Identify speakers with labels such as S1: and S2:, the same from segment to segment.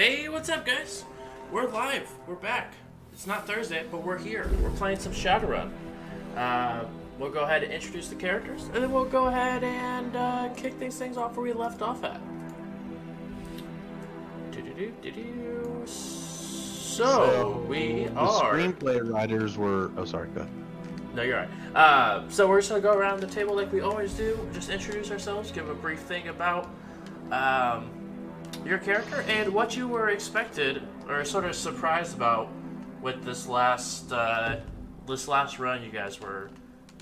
S1: Hey, what's up, guys? We're live. We're back. It's not Thursday, but we're here. We're playing some Shadowrun. Uh, we'll go ahead and introduce the characters, and then we'll go ahead and uh, kick these things off where we left off at. So, we
S2: the
S1: are.
S2: screenplay writers were. Oh, sorry. Go ahead.
S1: No, you're right. Uh, so we're just gonna go around the table like we always do. Just introduce ourselves, give a brief thing about um, your character and what you were expected or sort of surprised about with this last uh, this last run you guys were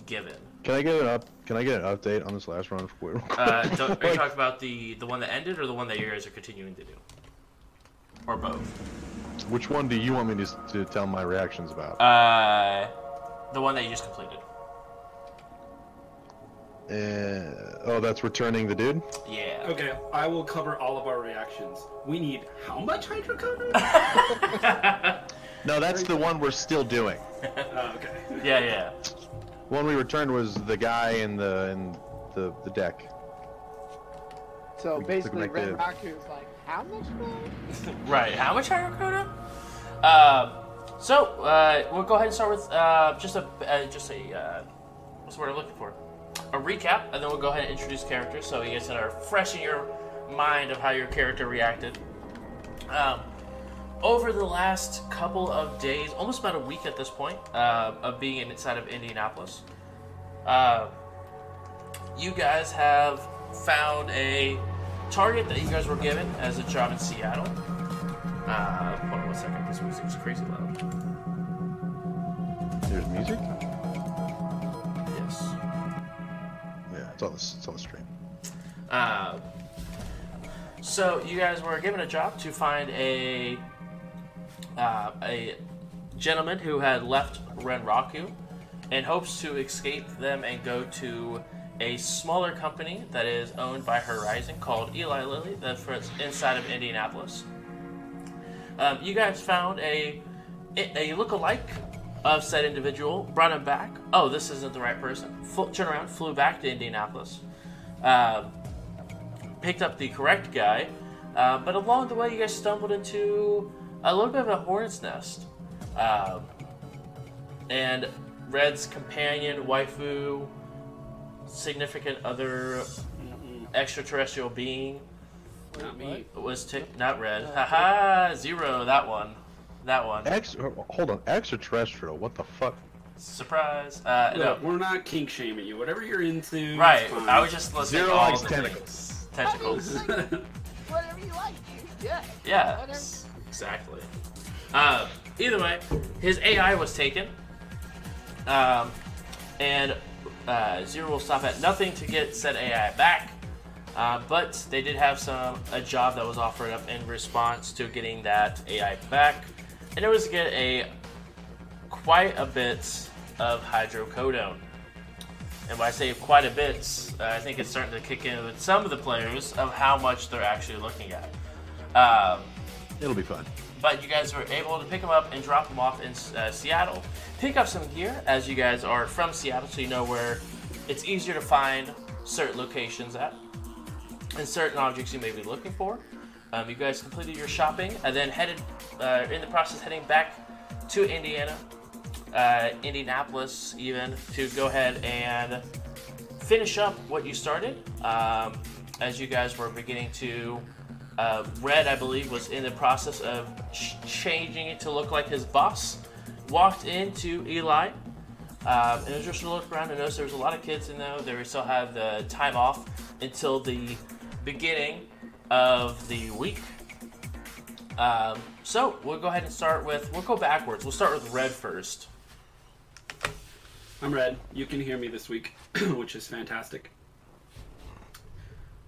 S1: given.
S2: Can I get an up? Can I get an update on this last run? real quick?
S1: Uh, don't, are you talking about the the one that ended or the one that you guys are continuing to do, or both?
S2: which one do you want me to, to tell my reactions about?
S1: Uh, the one that you just completed.
S2: Uh, oh, that's returning the dude.
S1: Yeah.
S3: Okay, I will cover all of our reactions. We need how much hydrocodone?
S2: No, that's the one we're still doing.
S3: uh, okay.
S1: Yeah, yeah.
S2: One we returned was the guy in the in the the deck.
S4: So
S2: Look-
S4: basically,
S2: look
S4: Red
S2: the-
S4: Raku's like, how much more?
S1: Right. How much hydrocodone? Uh, so uh, we'll go ahead and start with uh, just a uh, just a uh, what's the word I'm looking for? A recap, and then we'll go ahead and introduce characters so you guys are fresh in your mind of how your character reacted. Um, over the last couple of days, almost about a week at this point, uh, of being inside of Indianapolis, uh, you guys have found a target that you guys were given as a job in Seattle. Uh, hold on one second. This music's crazy loud.
S2: There's music. It's on the it's on the stream.
S1: Uh, so you guys were given a job to find a uh, a gentleman who had left Renraku and hopes to escape them and go to a smaller company that is owned by Horizon called Eli Lilly that's inside of Indianapolis. Um, you guys found a a look-alike of said individual, brought him back. Oh, this isn't the right person. Fl- turn around, flew back to Indianapolis. Um, picked up the correct guy, uh, but along the way, you guys stumbled into a little bit of a hornet's nest. Um, and Red's companion, waifu, significant other extraterrestrial being
S3: Not me.
S1: was t- not Red. Haha, zero. That one. That one.
S2: Ex. Hold on. Extraterrestrial. What the fuck?
S1: Surprise. Uh, no.
S3: We're not kink shaming you. Whatever you're into.
S1: Right.
S3: fine.
S1: I was just listing
S2: Zero
S1: all
S2: likes
S1: the
S2: tentacles.
S1: things. Tentacles.
S4: Whatever you like, dude. Yeah.
S1: Yeah,
S4: Whatever.
S1: exactly. Uh, either way, his AI was taken, um, and uh, Zero will stop at nothing to get said AI back. Uh, but they did have some a job that was offered up in response to getting that AI back, and it was to get a quite a bit of hydrocodone. And when I say quite a bit, uh, I think it's starting to kick in with some of the players of how much they're actually looking at. Um,
S2: It'll be fun.
S1: but you guys were able to pick them up and drop them off in uh, Seattle. Pick up some gear as you guys are from Seattle, so you know where it's easier to find certain locations at and certain objects you may be looking for. Um, you guys completed your shopping and then headed uh, in the process heading back to Indiana, uh, Indianapolis, even to go ahead and finish up what you started. Um, as you guys were beginning to, uh, Red, I believe, was in the process of ch- changing it to look like his boss. Walked into Eli, um, and just to look around and notice there was a lot of kids in there. They still have the time off until the beginning of the week. Um, so we'll go ahead and start with. We'll go backwards. We'll start with Red first.
S3: I'm Red. You can hear me this week, which is fantastic.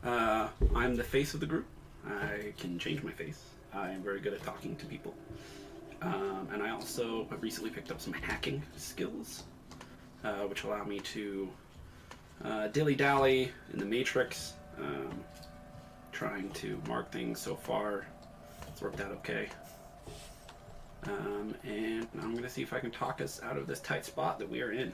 S3: Uh, I'm the face of the group. I can change my face. I am very good at talking to people. Um, and I also have recently picked up some hacking skills, uh, which allow me to uh, dilly dally in the matrix, um, trying to mark things so far. It's worked out okay. Um, and I'm going to see if I can talk us out of this tight spot that we are in.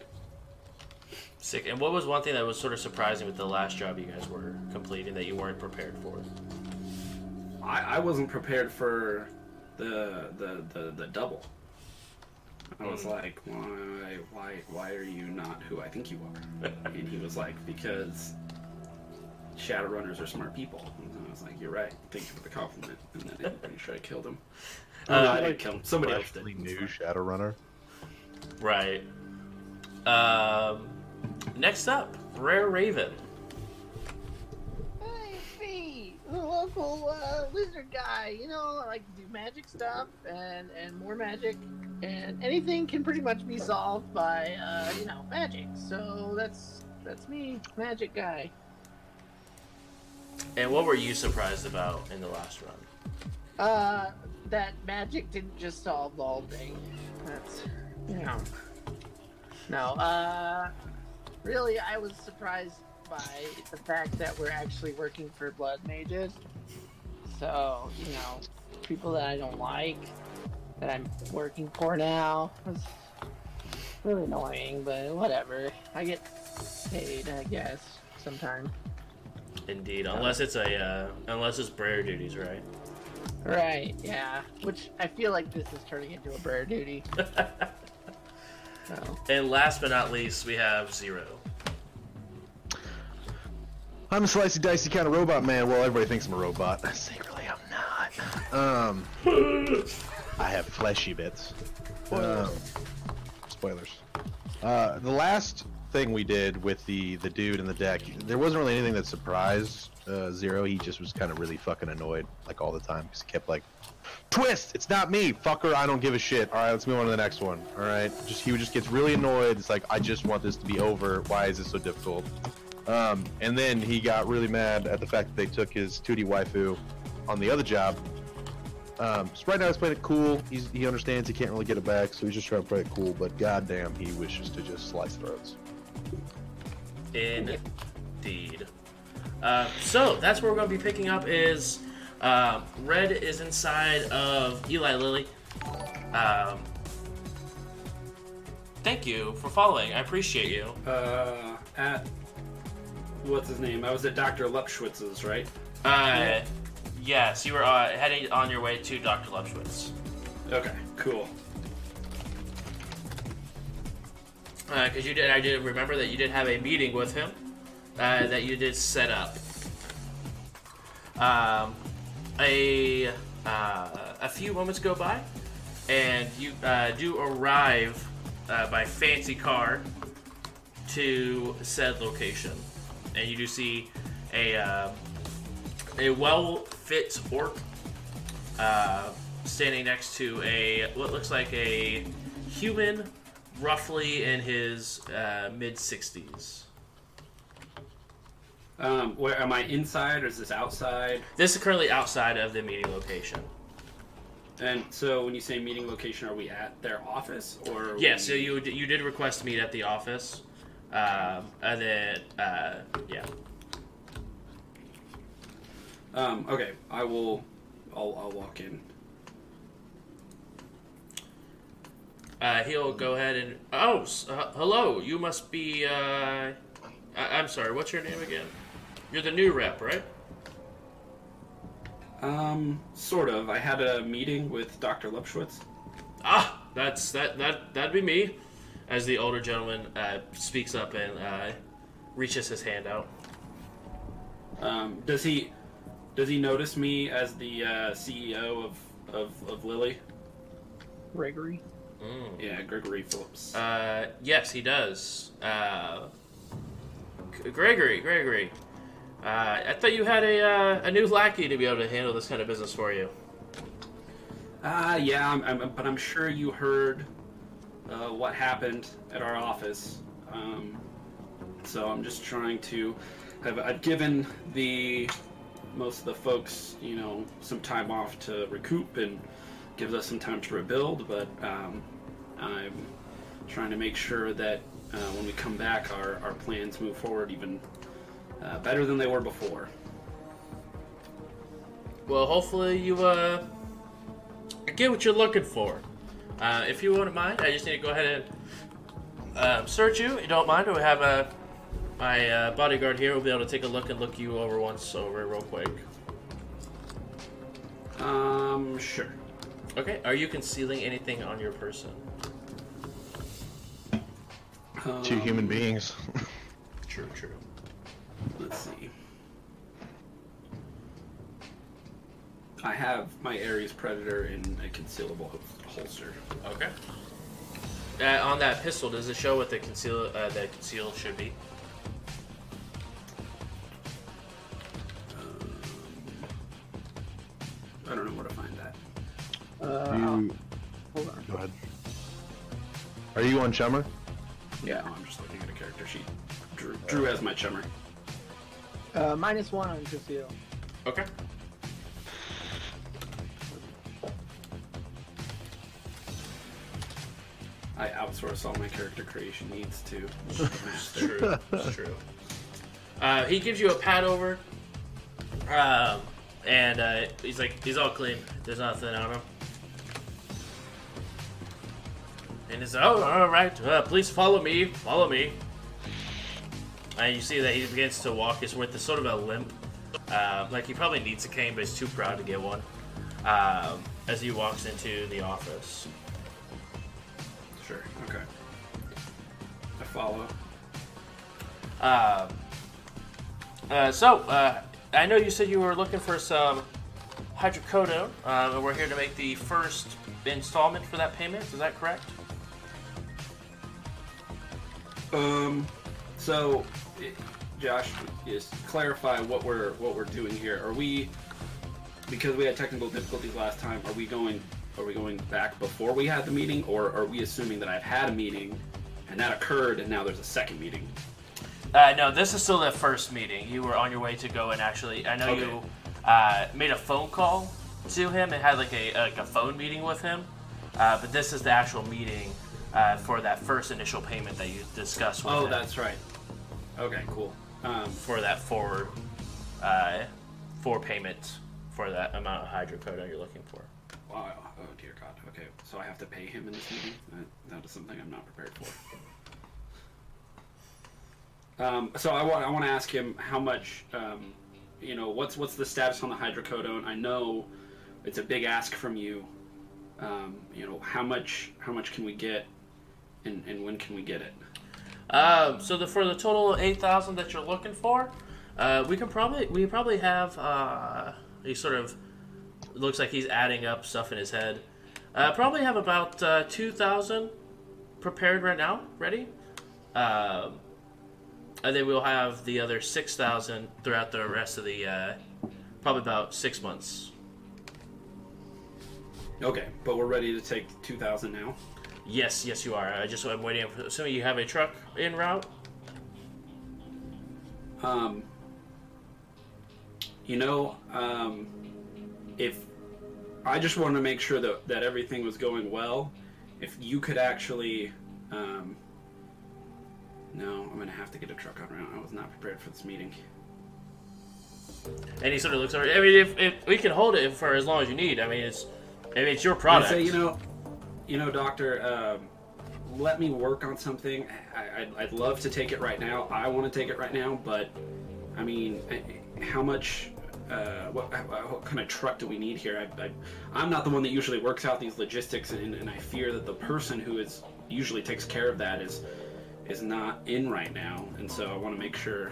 S1: Sick. And what was one thing that was sort of surprising with the last job you guys were completing that you weren't prepared for?
S3: I, I wasn't prepared for the the the, the double. I was
S1: Mm.
S3: like, why why why are you not who I think you are? and he was like, because Shadowrunners are smart people. And I was like, you're right. Thank you for the compliment. And then I'm pretty sure I killed him. Oh, no, I didn't kill him. Somebody else did.
S2: Freshly new
S3: fine.
S2: Shadowrunner.
S1: Right. Um, next up, Rare Raven.
S4: Hey, me, the local uh, lizard guy. You know, I like to do magic stuff and and more magic, and anything can pretty much be solved by uh, you know magic. So that's that's me, magic guy.
S1: And what were you surprised about in the last run?
S4: Uh, that magic didn't just solve the whole thing. That's know. No, uh, really, I was surprised by the fact that we're actually working for blood mages. So, you know, people that I don't like, that I'm working for now, was really annoying, but whatever. I get paid, I guess, sometime.
S1: Indeed, unless it's a uh, unless it's prayer duties, right?
S4: Right, yeah. Which I feel like this is turning into a prayer duty. So.
S1: and last but not least, we have Zero.
S2: I'm a slicey dicey kind of robot man. Well, everybody thinks I'm a robot. Secretly, I'm not. Um, I have fleshy bits. Um, spoilers. Uh, the last thing we did with the the dude in the deck, there wasn't really anything that surprised uh, Zero. He just was kind of really fucking annoyed, like all the time, because he kept like, "Twist! It's not me, fucker! I don't give a shit." All right, let's move on to the next one. All right, just he just gets really annoyed. It's like, I just want this to be over. Why is this so difficult? Um, and then he got really mad at the fact that they took his 2D waifu on the other job. Um, so right now he's playing it cool. He's, he understands he can't really get it back, so he's just trying to play it cool. But goddamn, he wishes to just slice throats.
S1: Indeed. Uh, so that's where we're going to be picking up. Is uh, Red is inside of Eli Lilly. Um, thank you for following. I appreciate you.
S3: Uh, at what's his name? I was at Dr. Lupschwitz's, right?
S1: Uh, yes, you were uh, heading on your way to Dr. Lupschwitz.
S3: Okay, cool.
S1: Because Uh, you did. I did remember that you did have a meeting with him uh, that you did set up. Um, a uh, a few moments go by, and you uh, do arrive uh, by fancy car to said location, and you do see a uh, a well fit orc standing next to a what looks like a human roughly in his uh, mid 60s.
S3: Um, where am I inside or is this outside?
S1: This is currently outside of the meeting location.
S3: And so when you say meeting location, are we at their office or?
S1: Yeah,
S3: we-
S1: so you you did request to meet at the office, um, and then uh, yeah,
S3: Um, okay, I will. I'll, I'll walk in.
S1: Uh, he'll go ahead and oh uh, hello, you must be uh, I- I'm sorry, what's your name again? You're the new rep, right?
S3: Um, sort of. I had a meeting with Dr. Lupschwitz.
S1: Ah, that's that that that'd be me. As the older gentleman uh, speaks up and uh, reaches his hand out.
S3: Um, does he does he notice me as the uh, CEO of, of of Lilly?
S4: Gregory.
S1: Mm.
S3: Yeah, Gregory Phillips.
S1: Uh, yes, he does. Uh, Gregory, Gregory. Uh, I thought you had a uh, a new lackey to be able to handle this kind of business for you.
S3: Ah, yeah, I'm, I'm, but I'm sure you heard uh, what happened at our office. Um, so I'm just trying to have I've given the most of the folks, you know, some time off to recoup and gives us some time to rebuild. But um, I'm trying to make sure that uh, when we come back, our, our plans move forward even uh, better than they were before.
S1: Well, hopefully you uh, get what you're looking for. Uh, if you wouldn't mind, I just need to go ahead and um, search you. You don't mind? We have a my uh, bodyguard here will be able to take a look and look you over once over real quick.
S3: Um, sure.
S1: Okay. Are you concealing anything on your person?
S2: Two
S3: Um,
S2: human beings.
S1: True. True.
S3: Let's see. I have my Ares Predator in a concealable holster.
S1: Okay. Uh, on that pistol, does it show what the conceal uh, the conceal should be?
S3: Um, I don't know where to find that.
S4: Uh,
S2: You...
S4: hold on.
S2: Go ahead. Are you on Chummer?
S3: Yeah, I'm just looking at a character sheet. Drew, Drew has my chummer.
S4: Uh, minus one on conceal.
S1: Okay.
S3: I outsource all my character creation needs to.
S1: It's true. It's true. Uh, he gives you a pat over, um, and uh, he's like, he's all clean. There's nothing on him. And he's oh, all right. Uh, please follow me. Follow me. And you see that he begins to walk. Is with a sort of a limp. Uh, like he probably needs a cane, but he's too proud to get one. Um, as he walks into the office.
S3: Sure. Okay. I follow.
S1: Uh, uh, so, uh, I know you said you were looking for some hydrocodone, um, and we're here to make the first installment for that payment. Is that correct?
S3: Um. So, Josh, just clarify what we're what we're doing here. Are we because we had technical difficulties last time? Are we going? Are we going back before we had the meeting, or are we assuming that I've had a meeting and that occurred, and now there's a second meeting?
S1: Uh, no, this is still the first meeting. You were on your way to go and actually, I know
S3: Okay.
S1: you uh, made a phone call to him and had like a like a phone meeting with him, uh, but this is the actual meeting uh, for that first initial payment that you discussed with
S3: Oh,
S1: him
S3: that's right. Okay, cool. Um,
S1: for that four, uh, for payment for that amount of hydrocodone you're looking for.
S3: wow. Oh dear God. Okay, so I have to pay him in this meeting. That, that is something I'm not prepared for. Um, so I want I want to ask him how much, um, you know, what's what's the status on the hydrocodone? I know it's a big ask from you. Um, you know, how much how much can we get, and, and when can we get it?
S1: Um, so the, for the total eight thousand that you're looking for, uh, we can probably we probably have uh, he sort of looks like he's adding up stuff in his head. Uh, probably have about uh, two thousand prepared right now, ready. Um, and then we'll have the other six thousand throughout the rest of the uh, probably about six months.
S3: Okay, but we're ready to take two thousand now.
S1: Yes, yes, you are. I just I'm waiting. For, assuming you have a truck en route.
S3: Um, you know, um, if I just wanted to make sure that, that everything was going well, if you could actually, um, no, I'm gonna have to get a truck on route. I was not prepared for this meeting.
S1: And he sort of looks over. I mean, if, if we can hold it for as long as you need. I mean, it's I mean, it's your product.
S3: say, you know, you know, doctor, um, let me work on something. I, I'd, I'd love to take it right now. I want to take it right now, but I mean, how much? Uh, what, what kind of truck do we need here? I, I, I'm not the one that usually works out these logistics, and, and I fear that the person who is usually takes care of that is is not in right now, and so I want to make sure.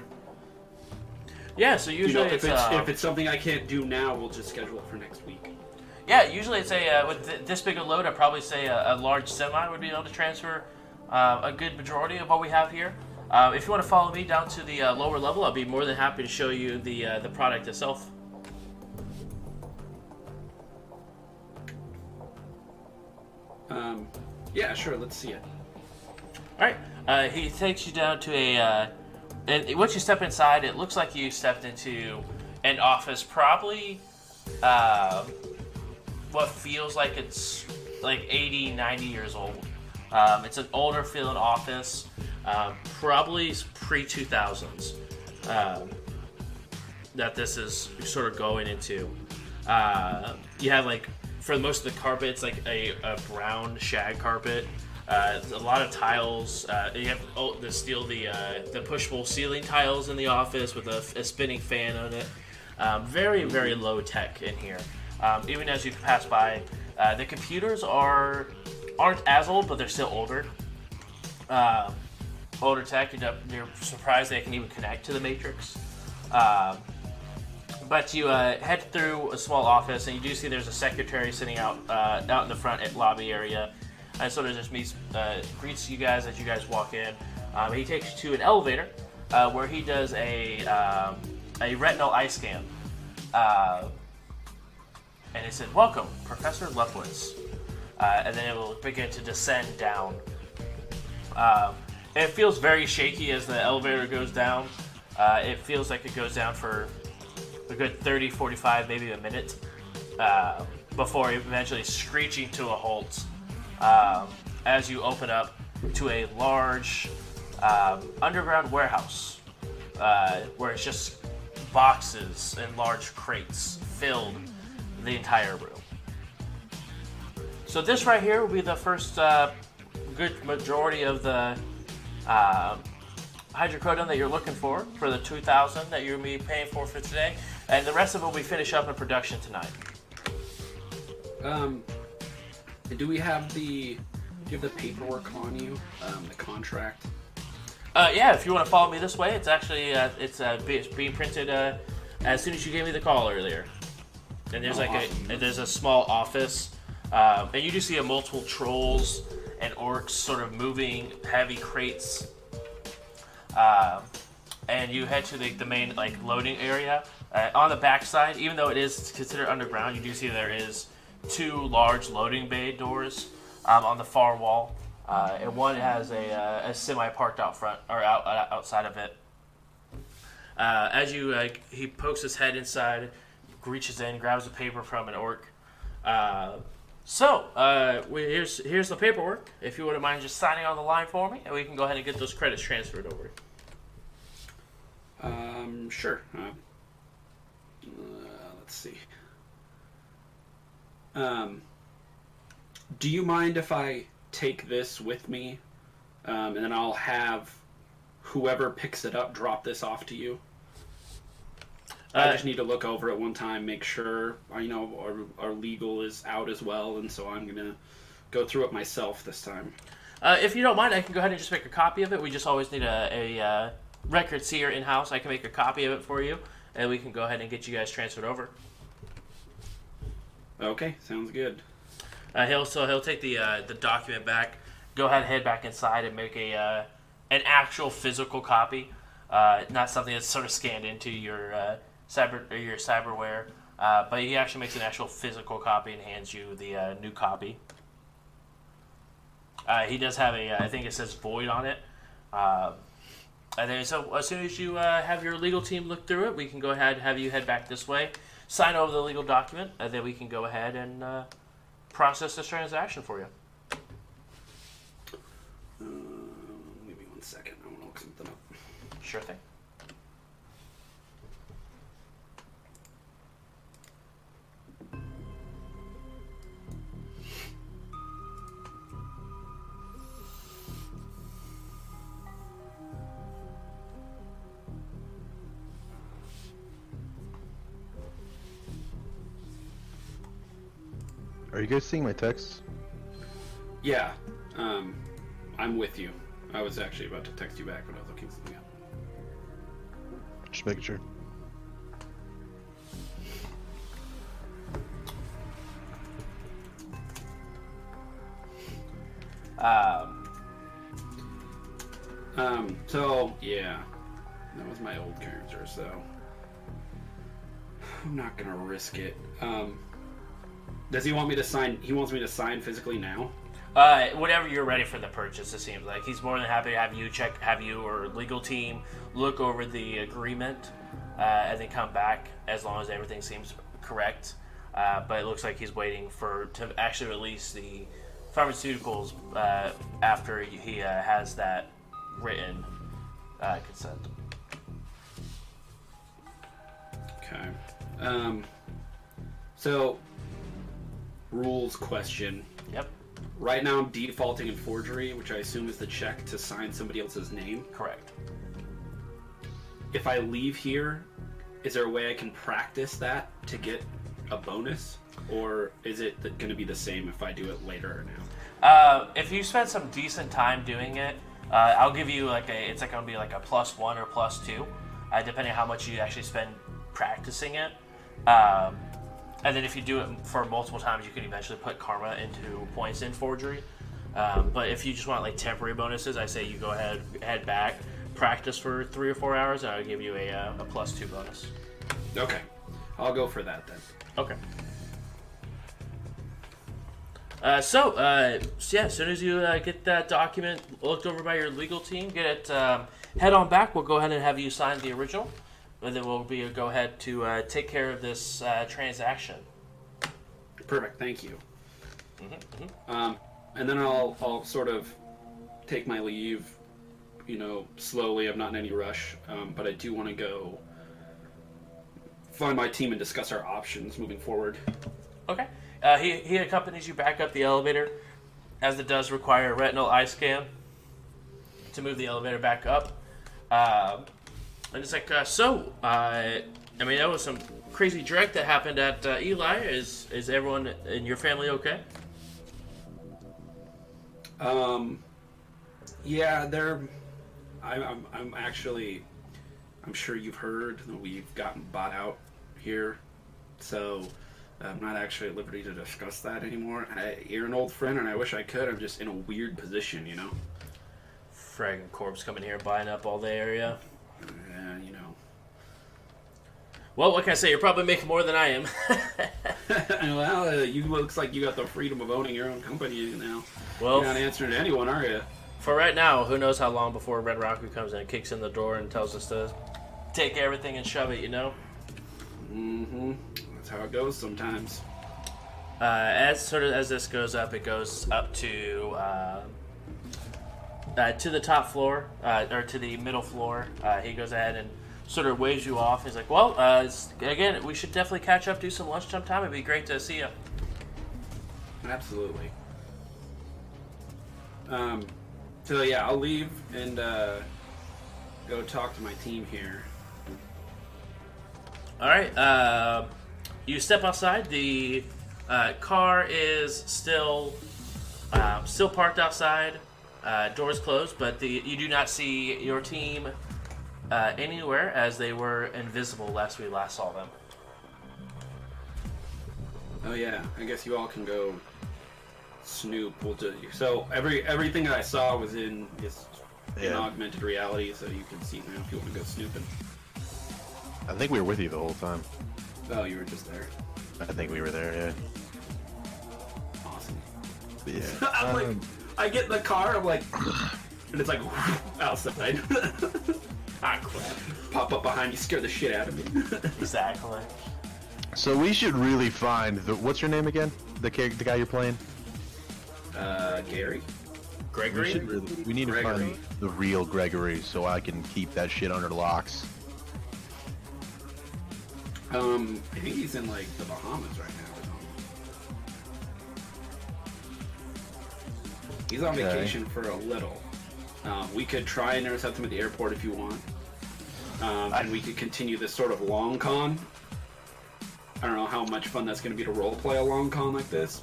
S1: yeah. So
S3: You
S1: usually
S3: know, if
S1: it's,
S3: it's
S1: uh,
S3: if it's something I can't do now, we'll just schedule it for next week.
S1: Yeah. Usually it's a uh, with th- this big a load. I'd probably say a, a large semi would be able to transfer uh, a good majority of what we have here. Uh, if you want to follow me down to the uh, lower level, I'll be more than happy to show you the uh, the product itself.
S3: Um, yeah, sure. Let's see it.
S1: All right. Uh, he takes you down to a. Uh, and once you step inside, it looks like you stepped into an office, probably uh, what feels like it's like 80, 90 years old. Um, it's an older feeling office, um, probably pre 2000s um, that this is sort of going into. Uh, you have like for most of the carpets like a, a brown shag carpet. Uh, a lot of tiles. Uh, you have oh, the steel, the uh, the pushable ceiling tiles in the office with a, a spinning fan on it. Um, very very low tech in here. Um, even as you pass by, uh, the computers are aren't as old, but they're still older. Um, older tech. You're, surprised they can even connect to the Matrix. Um, but you uh, head through a small office, and you do see there's a secretary sitting out uh, out in the front at lobby area, and sort of just meets uh, greets you guys as you guys walk in. Um, he takes you to an elevator uh, where he does a um, a retinal eye scan, uh, and it said, "Welcome, Professor Lefwitz," uh, and then it will begin to descend down. Um, it feels very shaky as the elevator goes down. Uh, it feels like it goes down for a good 30, 45, maybe a minute uh, before eventually screeching to a halt um, as you open up to a large um, underground warehouse uh, where it's just boxes and large crates filled the entire room. So this right here will be the first uh, good majority of the uh, hydrocodone that you're looking for for the 2000 that you're going to be paying for for today, and the rest of it we finish up in production tonight.
S3: Um, do we have the do you have the paperwork on you? Um, the contract.
S1: Uh, yeah, if you want to follow me this way, it's actually uh, it's uh, being printed uh, as soon as you gave me the call earlier. And there's
S3: Oh,
S1: like
S3: awesome.
S1: a there's a small office, um, and you do see a multiple trolls and orcs sort of moving heavy crates. Um, and you head to the, the main like loading area. Uh, on the backside, even though it is considered underground, you do see there is two large loading bay doors um, on the far wall, uh, and one has a, uh, a semi parked out front or out uh, outside of it. Uh, as you uh, he pokes his head inside, reaches in, grabs a paper from an orc. Uh, so uh, we, here's here's the paperwork. If you wouldn't mind just signing on the line for me, and we can go ahead and get those credits transferred over.
S3: Um, sure. Uh, uh, let's see. Um, do you mind if I take this with me, um, and then I'll have whoever picks it up drop this off to you? I
S1: Uh,
S3: just need to look over it one time, make sure uh, you know our, our legal is out as well, and so I'm gonna go through it myself this time.
S1: Uh, if you don't mind, I can go ahead and just make a copy of it. We just always need a, a uh, record seer in house. I can make a copy of it for you, and we can go ahead and get you guys transferred over.
S3: Okay, sounds good.
S1: Uh, he'll so he'll take the uh, the document back, go ahead, and head back inside, and make a uh, an actual physical copy, uh, not something that's sort of scanned into your uh, cyber or your cyberware. Uh, but he actually makes an actual physical copy and hands you the uh, new copy. Uh, he does have a, uh, think it says void on it. Um and then, so as soon as you uh, have your legal team look through it, we can go ahead have you head back this way, sign over the legal document, and then we can go ahead and uh, process this transaction for you.
S3: Um, give me one second. I want to look something up.
S1: Sure thing.
S2: You guys seeing my texts?
S3: Yeah, um, I'm with you. I was actually about to text you back when I was looking something up.
S2: Just making sure.
S1: Um,
S3: Um, so yeah, that was my old character, so I'm not gonna risk it. Um, does he want me to sign? He wants me to sign physically now.
S1: uh, whatever you're ready for the purchase, it seems like he's more than happy to have you check, have you or legal team look over the agreement, uh, and then come back as long as everything seems correct. Uh, but it looks like he's waiting for to actually release the pharmaceuticals uh, after he uh, has that written uh, consent.
S3: Okay. Um, so rules question.
S1: Yep,
S3: Right now, I'm defaulting in forgery, which I assume is the check to sign somebody else's name.
S1: correct.
S3: If I leave here, is there a way I can practice that to get a bonus? or is it going to be the same if I do it later or now?
S1: Uh, if you spend some decent time doing it, uh, I'll give you like a. It's like gonna be like a plus one or plus two, uh, depending on how much you actually spend practicing it. Um, and then if you do it for multiple times, you can eventually put karma into points in forgery. Um, but if you just want like temporary bonuses, I say you go ahead, head back, practice for three or four hours, and I'll give you a, uh, a plus two bonus.
S3: Okay, I'll go for that then.
S1: Okay. Uh, so, uh, so yeah, as soon as you uh, get that document looked over by your legal team, get it um, head on back. We'll go ahead and have you sign the original, and then we'll be go ahead to uh, take care of this uh, transaction.
S3: Perfect, thank you.
S1: Mm-hmm,
S3: Um, and then I'll I'll sort of take my leave, you know, slowly. I'm not in any rush, um, but I do want to go find my team and discuss our options moving forward.
S1: Okay. Uh, he, he accompanies you back up the elevator, as it does require a retinal eye scan to move the elevator back up. Um, and it's like, uh, so, uh, I mean, that was some crazy direct that happened at uh, Eli. Is is everyone in your family okay?
S3: Um, yeah, they're. I'm, I'm, I'm actually. I'm sure you've heard that we've gotten bought out here, so I'm not actually at liberty to discuss that anymore. I, you're an old friend, and I wish I could. I'm just in a weird position, you know.
S1: Fragging corps coming here buying up all the area.
S3: Yeah, you know.
S1: Well, what can I say? You're probably making more than I am.
S3: well, uh, you looks like you got the freedom of owning your own company now.
S1: well,
S3: You're not answering to anyone, are you?
S1: For right now, who knows how long before Red Rocket comes in and kicks in the door and tells us to take everything and shove it, you know?
S3: Mm-hmm. That's how it goes sometimes.
S1: Uh, as sort of as this goes up, it goes up to uh, uh, to the top floor uh, or to the middle floor. Uh, he goes ahead and sort of waves you off. He's like, "Well, uh, again, we should definitely catch up, do some lunchtime time. It'd be great to see you."
S3: Absolutely. Um, so yeah, I'll leave and uh, go talk to my team here.
S1: All right. Uh, you step outside. The uh, car is still uh, still parked outside. Uh, doors closed, but the you do not see your team uh, anywhere as they were invisible last we last saw them.
S3: Oh yeah, I guess you all can go snoop. We'll do, so every everything I saw was in this in augmented reality, so you can see now if you want to go snooping.
S2: I think we were with you the whole time.
S3: Oh, you were just there.
S2: I think we were there, yeah.
S3: Awesome.
S2: Yeah.
S3: I'm like,
S2: Um,
S3: I get in the car, I'm like, and it's like outside.
S1: Ah, crap.
S3: Pop up behind you, scare the shit out of me.
S1: Exactly.
S2: so we should really find the. What's your name again? The cha- the guy you're playing.
S3: uh, Gary.
S2: We
S1: Gregory.
S2: should really. We need to find the real Gregory so I can keep that shit under locks.
S3: Um, I think he's in like the Bahamas right now. He's on
S2: Okay.
S3: vacation for a little. Um, we could try and intercept him at the airport if you want, um, and we could continue this sort of long con. I don't know how much fun that's going to be to role play a long con like this.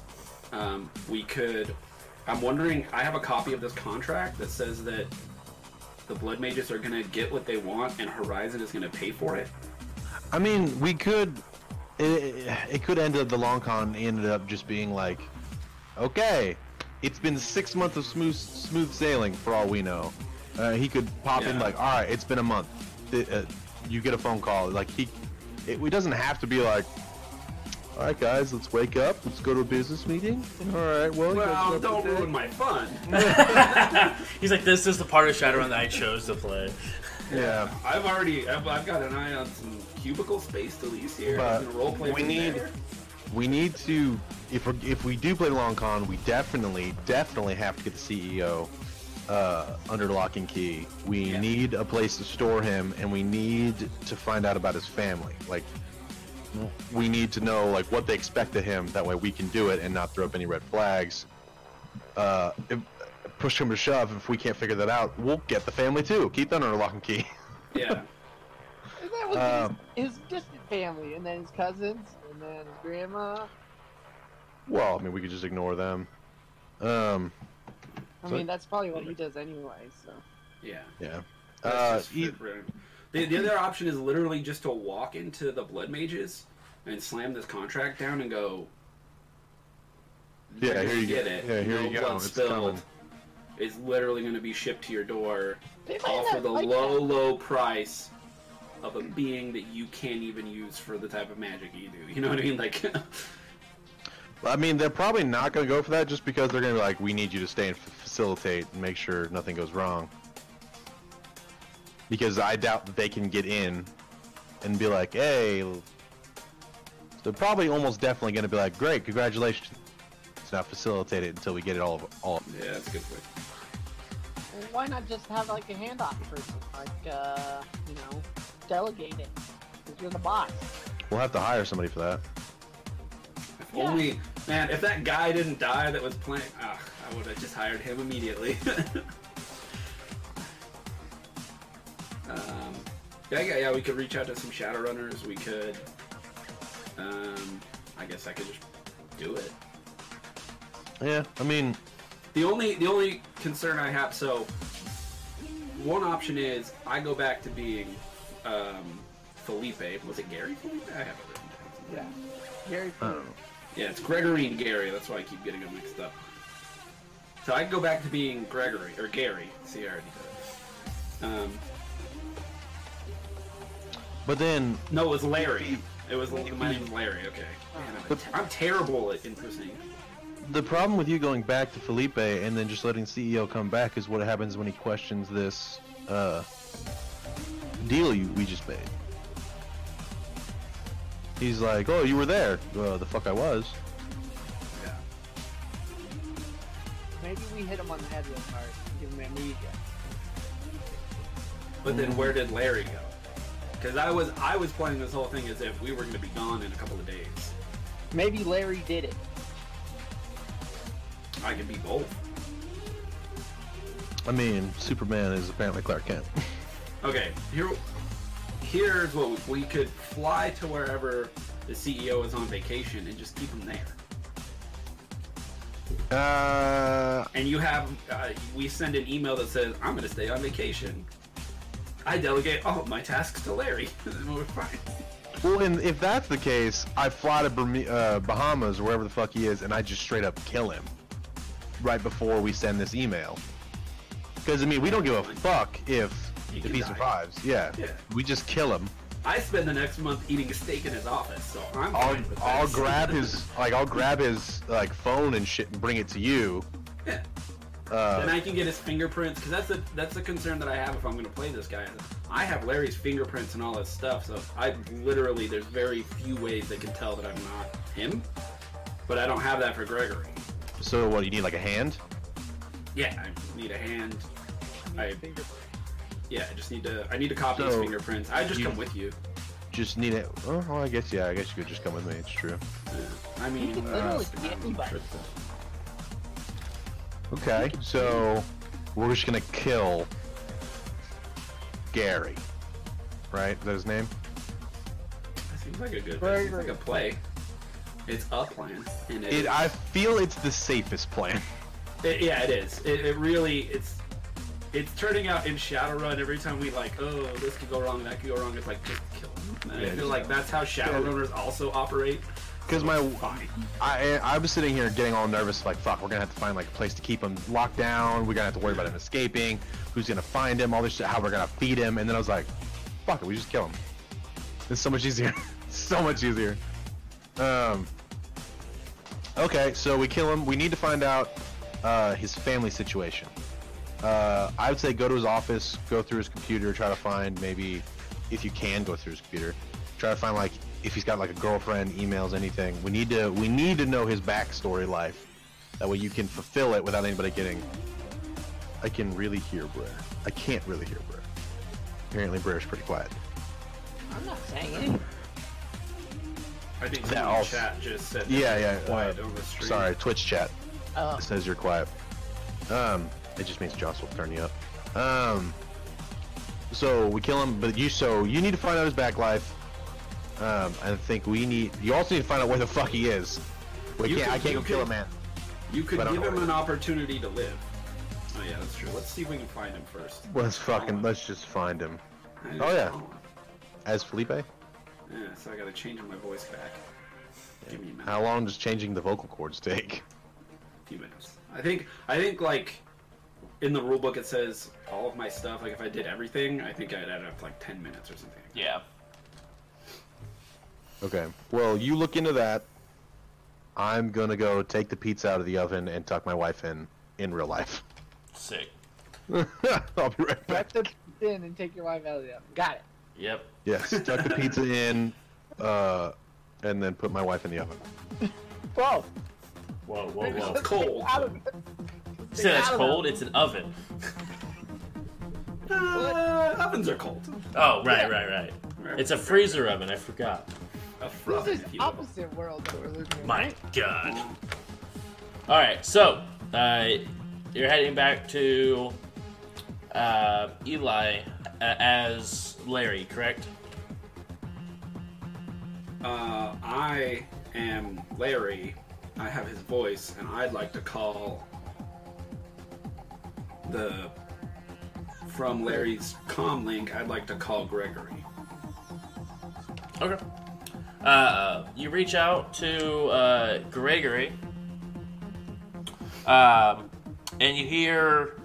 S3: Um, we could. I'm wondering. I have a copy of this contract that says that the Blood Mages are going to get what they want, and Horizon is going to pay for it.
S2: I mean, we could. It, it could end up the long con ended up just being like, okay, it's been six months of smooth smooth sailing for all we know. Uh, he could pop in like, all right, it's been a month. Th- uh, you get a phone call. Like he, it, it doesn't have to be like, all right, guys, let's wake up. Let's go to a business meeting. All right, well,
S3: Well,
S2: have
S3: don't
S2: good day."
S3: ruin my fun.
S1: He's like, this is the part of Shadowrun that I chose to play.
S2: Yeah.
S3: I've already, I've, I've got an eye on some cubicle space to lease here.
S2: But
S3: role
S2: we need-
S3: there.
S2: We need to, if we if we do play long con, we definitely definitely have to get the CEO uh, under lock and key. We
S3: Yeah.
S2: need a place to store him, and we need to find out about his family. Like, we need to know like what they expect of him. That way, we can do it and not throw up any red flags. Uh, if, push him to shove. If we can't figure that out, we'll get the family too. Keep that under lock and key.
S3: Yeah.
S4: That was
S2: Um,
S4: his, his distant family, and then his cousins, and then his grandma.
S2: Well, I mean, we could just ignore them. Um,
S4: I
S2: So-
S4: mean, that's probably what he does anyway. So
S3: Yeah.
S2: yeah.
S3: That's
S2: Uh, e-
S3: fit for him. the, the other option is literally just to walk into the blood mages and slam this contract down and go.
S2: Yeah, here you
S3: get
S2: go.
S3: it.
S2: Yeah, here
S3: no
S2: you go. It's
S3: spilled.
S2: coming."
S3: It's literally going to be shipped to your door.
S4: they might
S3: all for the
S4: like
S3: low,
S4: that.
S3: low price of a being that you can't even use for the type of magic you do. You know what I mean? Like,
S2: I mean, they're probably not going to go for that just because they're going to be like, we need you to stay and f- facilitate and make sure nothing goes wrong. Because I doubt that they can get in and be like, hey. They're probably almost definitely going to be like, great, congratulations. Let's now facilitate it until we get it all. all.
S3: yeah, that's a good point.
S4: Well, why not just have like a handoff person, like uh, you know, delegate it? Because you're the boss.
S2: We'll have to hire somebody for that.
S3: If
S4: Yeah.
S3: only, man, if that guy didn't die that was playing, ah, I would have just hired him immediately. um, yeah, yeah, yeah, we could reach out to some Shadowrunners. We could, um, I guess I could just do it.
S2: Yeah, I mean,
S3: The only the only concern I have so one option is I go back to being um, Felipe. Was it Gary Felipe? I have it written down.
S4: Yeah. Gary
S2: I
S4: cool.
S2: don't know.
S3: Yeah, it's Gregory and Gary. That's why I keep getting them mixed up. So I can go back to being Gregory or Gary. See, I already did it. Um,
S2: But then,
S3: no, it was Larry. It was my name's Larry. Okay. Man, I'm,
S2: But-
S3: I'm terrible at impersonating.
S2: the problem with you going back to Felipe and then just letting CEO come back is what happens when he questions this uh, deal you, we just made. He's like, "Oh, you were there." Uh, the fuck I was.
S3: Yeah.
S4: Maybe we hit him on the head real hard. and Give him amnesia.
S3: But then where did Larry go? Because I was I was playing this whole thing as if we were going to be gone in a couple of days.
S4: Maybe Larry did it.
S3: I could be both.
S2: I mean, Superman is apparently Clark Kent.
S3: Okay, here, here's what we, we could fly to wherever the CEO is on vacation and just keep him there.
S2: uh,
S3: And you have, uh, we send an email that says, "I'm going to stay on vacation." I delegate all of my tasks to Larry. We're fine.
S2: well, and if that's the case, I fly to Bermu- uh, Bahamas or wherever the fuck he is, and I just straight up kill him right before we send this email. Because I mean, we don't give a fuck if if
S3: can
S2: he
S3: die.
S2: survives. Yeah.
S3: Yeah.
S2: we just kill him.
S3: I spend the next month eating a steak in his office, so I'm
S2: I'll,
S3: fine with
S2: I'll
S3: this.
S2: grab his like I'll grab his like phone and shit and bring it to you.
S3: Yeah.
S2: Uh,
S3: then I can get his fingerprints because that's the that's the concern that I have if I'm going to play this guy. I have Larry's fingerprints and all this stuff, so I literally there's very few ways they can tell that I'm not him. But I don't have that for Gregory.
S2: so what? You need like a hand?
S3: Yeah, I need a hand. I yeah, I just need to I need to copy his fingerprints. I just come with you.
S2: Just need it. Oh, well, I guess yeah. I guess you could just come with me. It's true.
S3: Yeah. I mean,
S4: You can
S3: uh,
S4: literally get anybody.
S3: sure-
S2: Okay, so we're just gonna kill Gary, right? Is that his name?
S3: That seems like a good. That
S4: Very
S3: seems like a play. It's a plan, and it,
S2: It. I feel it's the safest plan.
S3: It, yeah, it is. It, it really, it's, it's turning out in Shadowrun every time we like, oh, this could go wrong, that could go wrong. It's like just kill him. And
S2: Yeah,
S3: I feel
S2: just-
S3: like that's how Shadowrunners also operate.
S2: Because my. I I was sitting here getting all nervous, like fuck, we're gonna have to find like a place to keep him locked down. We're gonna have to worry about him escaping. Who's gonna find him? All this shit. How we're gonna feed him? And then I was like, fuck it, we just kill him. It's so much easier. so much easier. Um. Okay, so we kill him. We need to find out uh, his family situation. Uh, I would say go to his office, go through his computer, try to find maybe if you can go through his computer, try to find like if he's got like a girlfriend, emails, anything. We need to we need to know his backstory life. That way you can fulfill it without anybody getting. I can really hear Brer. I can't really hear Brer. Apparently Brer's pretty quiet.
S4: I'm not saying anything.
S3: I think
S2: That
S3: someone in
S2: also-
S3: chat just said
S2: Yeah, yeah.
S3: quiet
S2: uh,
S3: over stream.
S2: sorry, Twitch chat.
S4: Oh,
S2: It says you're quiet. Um, it just means Josh will turn you up. Um, so we kill him, but you so you need to find out his back life. Um, I think we need. You also need to find out where the fuck he is. We
S3: You
S2: can't.
S3: could-
S2: I can't go kill a man.
S3: You could
S2: But I don't
S3: give him an opportunity to live. Oh yeah, that's true. Let's see if we can find him first.
S2: Let's fucking. Let's just find him. Oh, yeah. As Felipe.
S3: Yeah, so I gotta change my voice back. Give me a minute.
S2: How long does changing the vocal cords take?
S3: A few minutes. I think. I think like in the rule book it says all of my stuff. Like if I did everything, I think I'd add up like ten minutes or something.
S1: Yeah.
S2: Okay. Well, you look into that. I'm gonna go take the pizza out of the oven and tuck my wife in in real life.
S1: Sick.
S2: I'll be right back.
S4: Tuck the pizza in and take your wife out of the oven. Got it.
S1: Yep.
S2: Yes, tuck the pizza in, uh, and then put my wife in the oven.
S4: Whoa.
S1: Whoa, whoa,
S3: Maybe
S1: whoa.
S3: it's cold.
S4: Out.
S1: You say that's
S4: Out of it.
S1: cold? It's an oven.
S3: Uh, ovens are cold.
S1: Oh, right, right, right. It's a freezer oven. I forgot.
S3: A
S4: This is
S3: if you will.
S4: opposite world that we're living in.
S1: My
S4: right?
S1: God. All right, so uh, you're heading back to uh, Eli uh, as Larry, correct?
S3: Uh, I am Larry. I have his voice, and I'd like to call the from Larry's com link. I'd like to call Gregory.
S1: Okay. Uh, you reach out to uh, Gregory, um, and you hear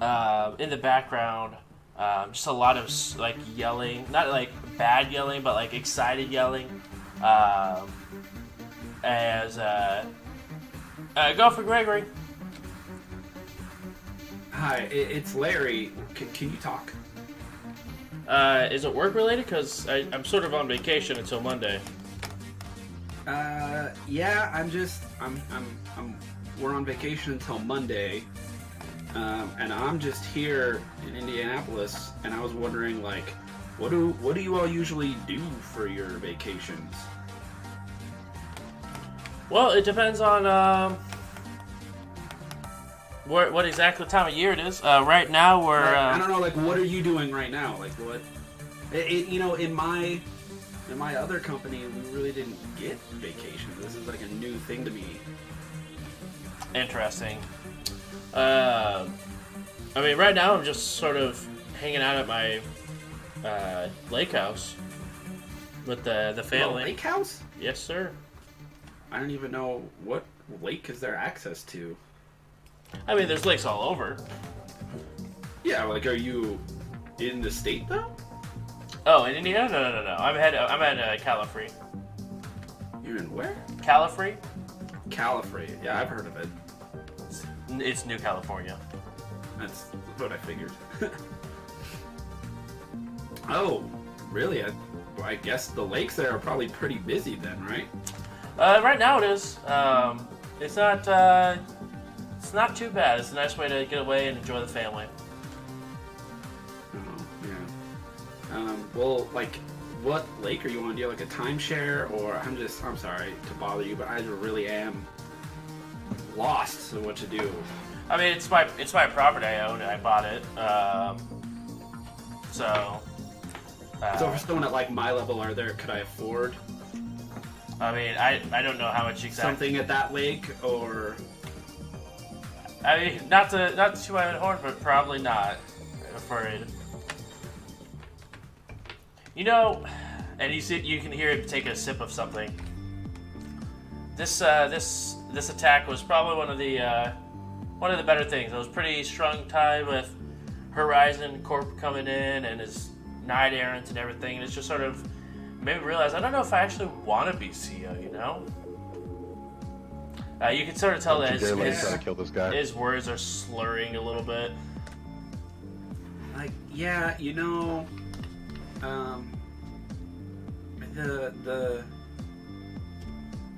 S1: uh, in the background um, just a lot of like yelling, not like bad yelling, but like excited yelling. Um, as uh, uh, go for Gregory.
S3: Hi, it's Larry. Can, can you talk?
S1: Uh, is it work related? Because I'm sort of on vacation until Monday.
S3: Uh, yeah, I'm just I'm I'm I'm we're on vacation until Monday. Um, and I'm just here in Indianapolis, and I was wondering, like, what do what do you all usually do for your vacations?
S1: Well, it depends on um, what what exactly time of year it is. Uh, right now we're
S3: Like, I
S1: uh,
S3: don't know, like, what are you doing right now? Like, what? It, it, you know, in my in my other company, we really didn't get vacation. This is like a new thing to me.
S1: interesting. Uh, I mean, right now I'm just sort of hanging out at my uh, lake house with the the family.
S3: lake house?
S1: Yes, sir.
S3: I don't even know what lake is there access to.
S1: I mean, there's lakes all over.
S3: Yeah, like, are you in the state though?
S1: Oh, in Indiana? No, no, no, no. I'm at I'm at uh, Califree.
S3: You're in where?
S1: Califree?
S3: Califrey. Yeah, I've heard of it.
S1: It's, it's New California.
S3: That's what I figured. oh, really? I, I guess the lakes there are probably pretty busy then, right?
S1: Uh, right now it is. Um, it's not. Uh, it's not too bad. It's a nice way to get away and enjoy the family.
S3: Oh, yeah. Um, well, like, what lake are you on? Do you have like a timeshare, or I'm just, I'm sorry to bother you, but I really am lost to what to do.
S1: I mean, it's my it's my property. I own it. I bought it. Um, so. Uh,
S3: So for someone at like my level, are there? Could I afford
S1: I mean, I, I don't know how much exactly.
S3: something at that lake, or
S1: I mean, not to not to my own horn, but probably not. Afraid. You know, and you see, you can hear him take a sip of something. This uh, this this attack was probably one of the uh, one of the better things. It was pretty strong tie with Horizon Corp coming in and his Knight Errant and everything. And it's just sort of made me realize I don't know if I actually want to be CEO. You know. Uh, you can sort of tell that
S2: Don't you
S1: his,
S2: dare
S1: his,
S2: try to kill this guy.
S1: his words are slurring a little bit.
S3: like yeah, you know, um, the the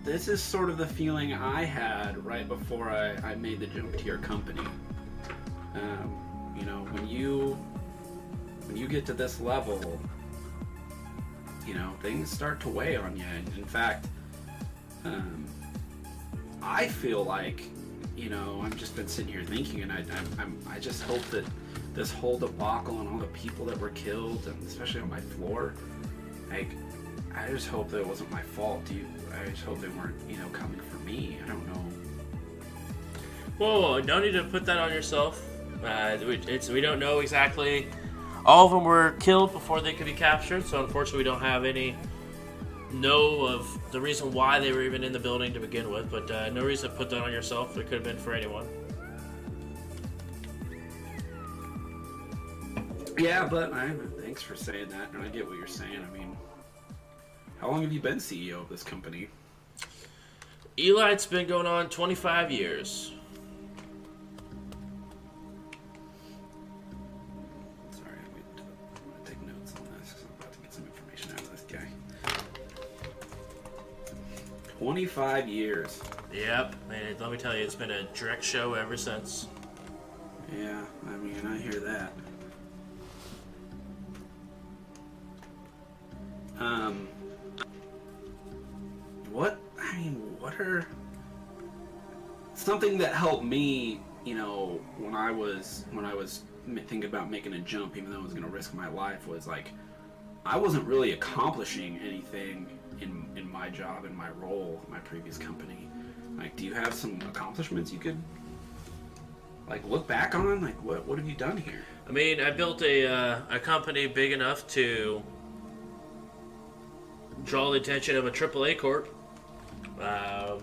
S3: this is sort of the feeling I had right before I, I made the jump to your company. Um, you know, when you when you get to this level, you know things start to weigh on you. And in fact, um, I feel like you know I've just been sitting here thinking, and I I'm, I just hope that this whole debacle and all the people that were killed, and especially on my floor, like I just hope that it wasn't my fault. Do you? I just hope they weren't, you know, coming for me. I don't know.
S1: Whoa, whoa, no need to put that on yourself. Uh, we don't know exactly. All of them were killed before they could be captured, so unfortunately, we don't have any know of the reason why they were even in the building to begin with. But uh, no reason to put that on yourself. It could have been for anyone.
S3: Yeah, but I thanks for saying that, and I get what you're saying. I mean, how long have you been CEO of this company?
S1: Eli, it's been going on 25 years.
S3: 25 years.
S1: Yep, and let me tell you, it's been a direct show ever since.
S3: Yeah, I mean, I hear that. Um, what? I mean, what are something that helped me? You know, when I was when I was thinking about making a jump, even though I was going to risk my life, was like I wasn't really accomplishing anything in in my job in my role, my previous company. Like, do you have some accomplishments you could like look back on? Like, what what have you done here?
S1: I mean, I built a uh, a company big enough to draw the attention of a AAA corp uh,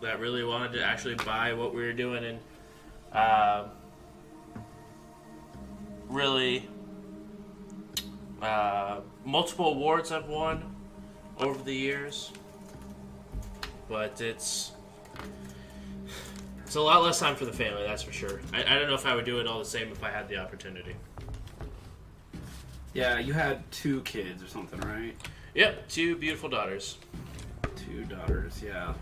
S1: that really wanted to actually buy what we were doing and uh, really multiple awards I've won over the years, but it's it's a lot less time for the family, that's for sure. I, I don't know if I would do it all the same if I had the opportunity.
S3: Yeah, you had two kids or something, right?
S1: Yep, two beautiful daughters.
S3: Two daughters, yeah.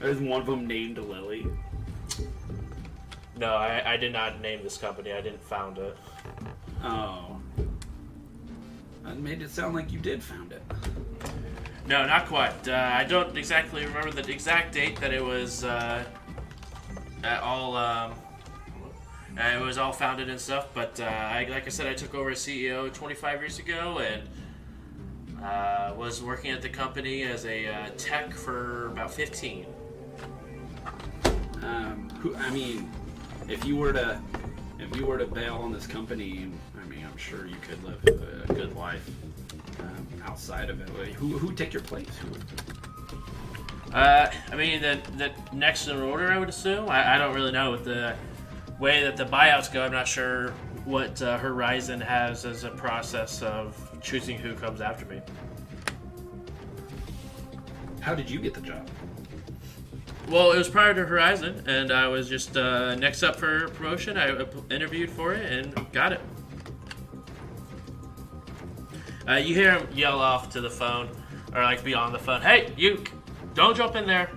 S3: There's one of them named Lilly.
S1: No, I, I did not name this company. I didn't found it.
S3: Oh. That made it sound like you did found it.
S1: No, not quite. Uh, I don't exactly remember the exact date that it was uh, at all. Um, uh, it was all founded and stuff. But uh, I, like I said, I took over as CEO 25 years ago and uh, was working at the company as a uh, tech for about 15.
S3: Um, who, I mean, if you were to, if you were to bail on this company, I'm sure you could live a, a good life um, outside of it. Who, who would take your place? Who
S1: Uh, I mean, the, the next in order, I would assume. I, I don't really know with the way that the buyouts go. I'm not sure what uh, Horizon has as a process of choosing who comes after me.
S3: how did you get the job?
S1: Well, it was prior to Horizon, and I was just uh, next up for promotion. I uh, interviewed for it and got it. Uh, you hear him yell off to the phone, or like be on the phone. Hey, you! Don't jump in there.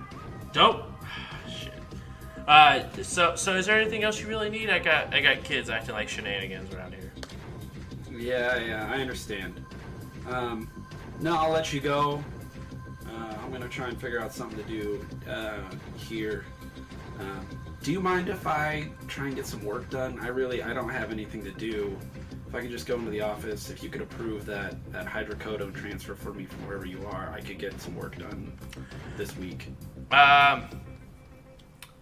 S1: Don't. Shit. Uh, so, so is there anything else you really need? I got, I got kids acting like shenanigans around here.
S3: Yeah, yeah, I understand. Um, no, I'll let you go. Uh, I'm gonna try and figure out something to do uh, here. Um, do you mind if I try and get some work done? I really, I don't have anything to do. If I could just go into the office, if you could approve that that hydrocodone transfer for me from wherever you are, I could get some work done this week.
S1: Um,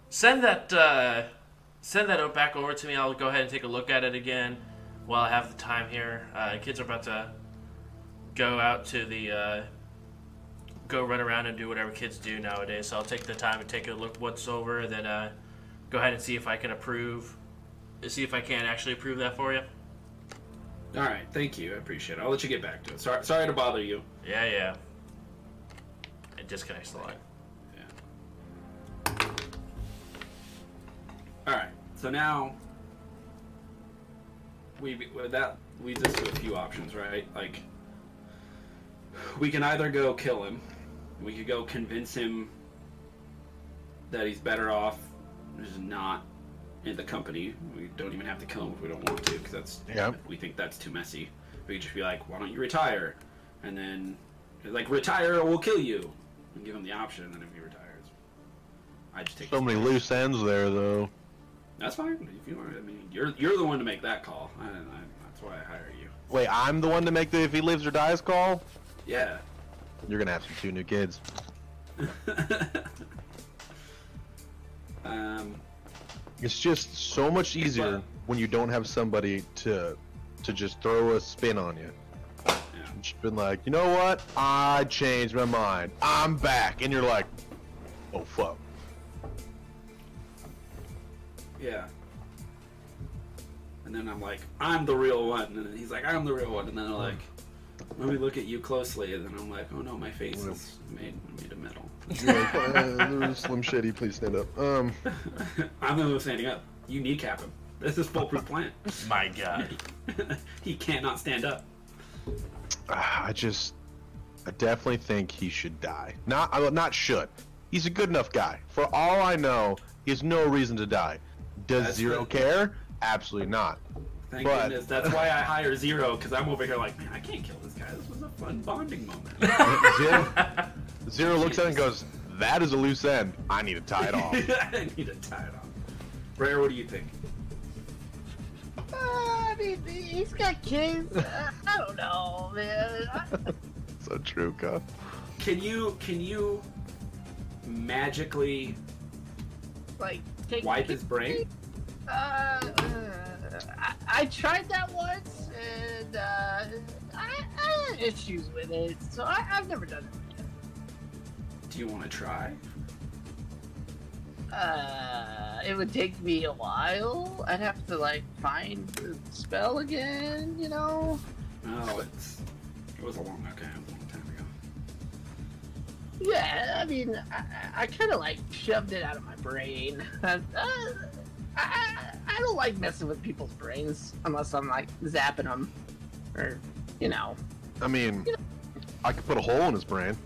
S1: send that, uh, send that back over to me. I'll go ahead and take a look at it again while I have the time here. Uh, kids are about to go out to the, uh, go run around and do whatever kids do nowadays. So I'll take the time and take a look what's over, then uh, go ahead and see if I can approve, see if I can actually approve that for you.
S3: All right, thank you. I appreciate it. I'll let you get back to it. Sorry, sorry to bother you.
S1: Yeah, yeah. It disconnects the line.
S3: Yeah. All right. So now we that leads us to a few options, right? Like we can either go kill him, we could go convince him that he's better off just not in the company. We don't even have to kill him if we don't want to, because that's
S2: Yeah.
S3: we think that's too messy. We could just be like, why don't you retire? And then like retire or we'll kill you, and give him the option. And then if he retires, I just take
S2: So many loose ends there, though.
S3: that's fine. If you want, I mean, you're you're the one to make that call. I, I, that's why I hire you.
S2: Wait, I'm the one to make the if he lives or dies call?
S3: Yeah.
S2: You're gonna have some two new kids.
S3: um,
S2: It's just so much easier
S3: But-
S2: when you don't have somebody to to just throw a spin on you.
S3: yeah.
S2: Just been like, you know what? I changed my mind. I'm back, and you're like, oh fuck.
S3: Yeah. And then I'm like, I'm the real one. And he's like, I'm the real one. And then I'm like, let me look at you closely. And then I'm like, oh no, my face is made made of metal.
S2: You're like, uh, Slim Shady, please stand up. Um,
S3: I'm the one standing up. You kneecap him. This is foolproof plan.
S1: My God.
S3: he cannot stand up.
S2: I just, I definitely think he should die. Not, I not should. He's a good enough guy. For all I know, he has no reason to die. Does
S3: That's
S2: Zero
S3: the-
S2: care? Absolutely not.
S3: Thank
S2: But-
S3: goodness. That's why I hire Zero, because I'm over here like, man, I can't kill this guy. This was a fun bonding moment.
S2: Zero, Zero looks at it and goes, "That is a loose end. I need to tie it off."
S3: I need to tie it off. Rare, what do you think?
S4: Uh, I mean, he's got kids. Uh, I don't know, man. I,
S2: so true, Cuff.
S3: Can you can you magically
S4: like, take
S3: wipe his brain?
S4: Uh, uh, I, I tried that once, and uh, I, I had issues with it, so I, I've never done it.
S3: Do you want to try?
S4: Uh, it would take me a while. I'd have to like find the spell again, you know.
S3: Oh, it's it was a long okay, a long time ago.
S4: Yeah, I mean, I, I kind of like shoved it out of my brain. Uh, I, I, I don't like messing with people's brains unless I'm like zapping them, or you know.
S2: I mean, I could put a hole in his brain.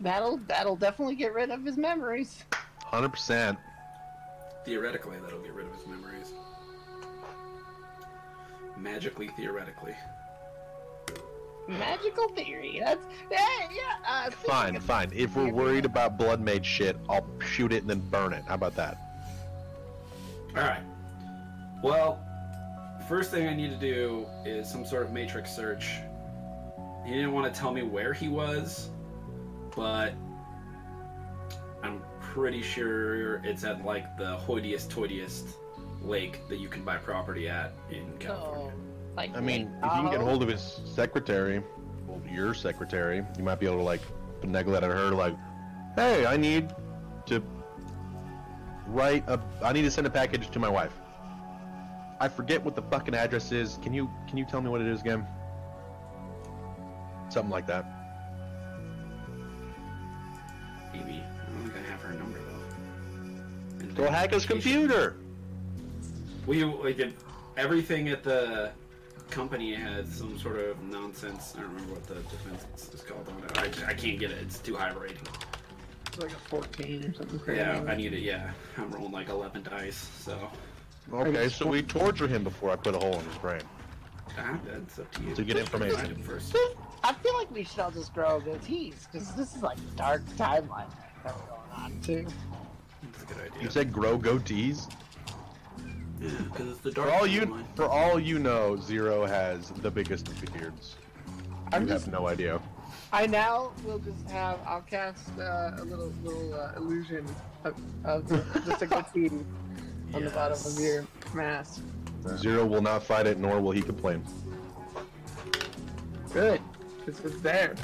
S4: That'll that'll definitely get rid of his memories.
S2: Hundred percent.
S3: Theoretically, that'll get rid of his memories. Magically, theoretically.
S4: Magical theory. That's yeah, yeah. Uh,
S2: Fine, fine. If we're worried about blood made shit, I'll shoot it and then burn it. How about that?
S3: All right. Well, first thing I need to do is some sort of matrix search. He didn't want to tell me where he was, but I'm pretty sure it's at like the hoitiest toitiest lake that you can buy property at in
S4: So,
S3: California.
S4: like,
S2: I mean, if you can get hold of his secretary, well, your secretary, you might be able to like finagle that at her, like, hey, I need to write a, I need to send a package to my wife. I forget what the fucking address is. Can you can you tell me what it is again? Something like that.
S3: Maybe. I don't think I have her number though. And
S2: Go hack his computer.
S3: We like did everything at the company has some sort of nonsense. I don't remember what the defense is called on it. I, I can't get it. It's too high of a rating.
S4: It's like a 14 or something crazy.
S3: Yeah, I need it. Yeah, I'm rolling like 11 dice, so
S2: Okay, so we torture him before I put a hole in his brain.
S3: ah, that's up to you.
S2: To get information.
S3: First.
S4: I feel like we should all just grow goatees because this is like a dark timeline that we're going on too.
S3: That's a good idea.
S2: You said grow goatees.
S3: yeah, because it's the dark.
S2: For all you
S3: timeline.
S2: for all you know, Zero has the biggest beards.
S4: I'm just,
S2: have no idea.
S4: I now will just have. I'll cast uh, a little little uh, illusion of, of just a goatee on the bottom of your mask.
S2: Zero will not fight it, nor will he complain.
S4: Good, because it's there.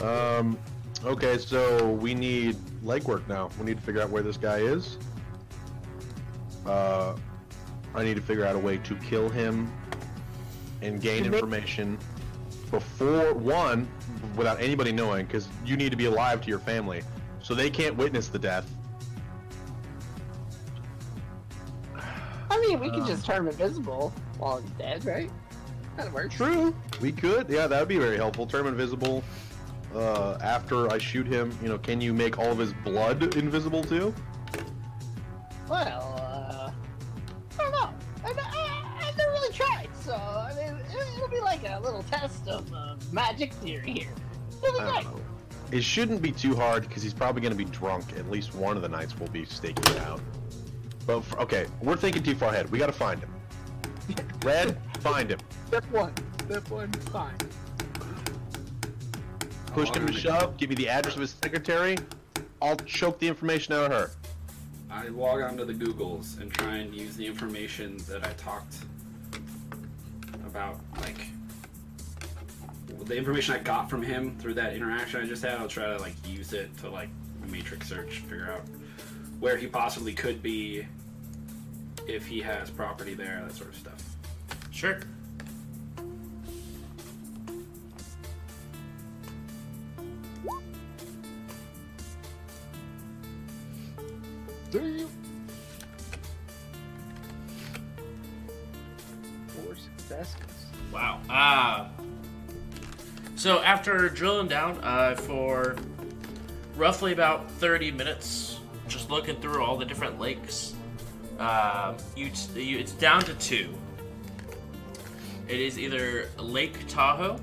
S2: Um, okay, so we need legwork now. We need to figure out where this guy is. Uh, I need to figure out a way to kill him and gain information before one, without anybody knowing, because you need to be alive to your family, so they can't witness the death.
S4: I mean, we can
S2: Um,
S4: just turn him invisible while he's dead, right? That works.
S2: True. We could. Yeah, that would be very helpful. Turn him invisible. Uh, after I shoot him, you know, can you make all of his blood invisible too?
S4: Well, uh, I don't know. I, I, I've never really tried, so I mean, it, it'll be like a little test of uh, magic theory here. It'll be
S2: I don't
S4: great.
S2: know. It shouldn't be too hard because he's probably going to be drunk. At least one of the nights we'll be staking it out. But f okay, we're thinking too far ahead. We got to find him. Red, find him.
S4: Step one. Step one. Fine.
S2: Push him to
S3: to-
S2: shove. Give me the address of his secretary. I'll choke the information out of her.
S3: I log onto the Googles and try and use the information that I talked about, like the information I got from him through that interaction I just had. I'll try to like use it to like matrix search, figure out where he possibly could be, if he has property there, that sort of stuff.
S1: Sure.
S4: Four successes.
S1: Wow. Uh, so after drilling down uh, for roughly about 30 minutes, just looking through all the different lakes, uh, you, you it's down to two. It is either Lake Tahoe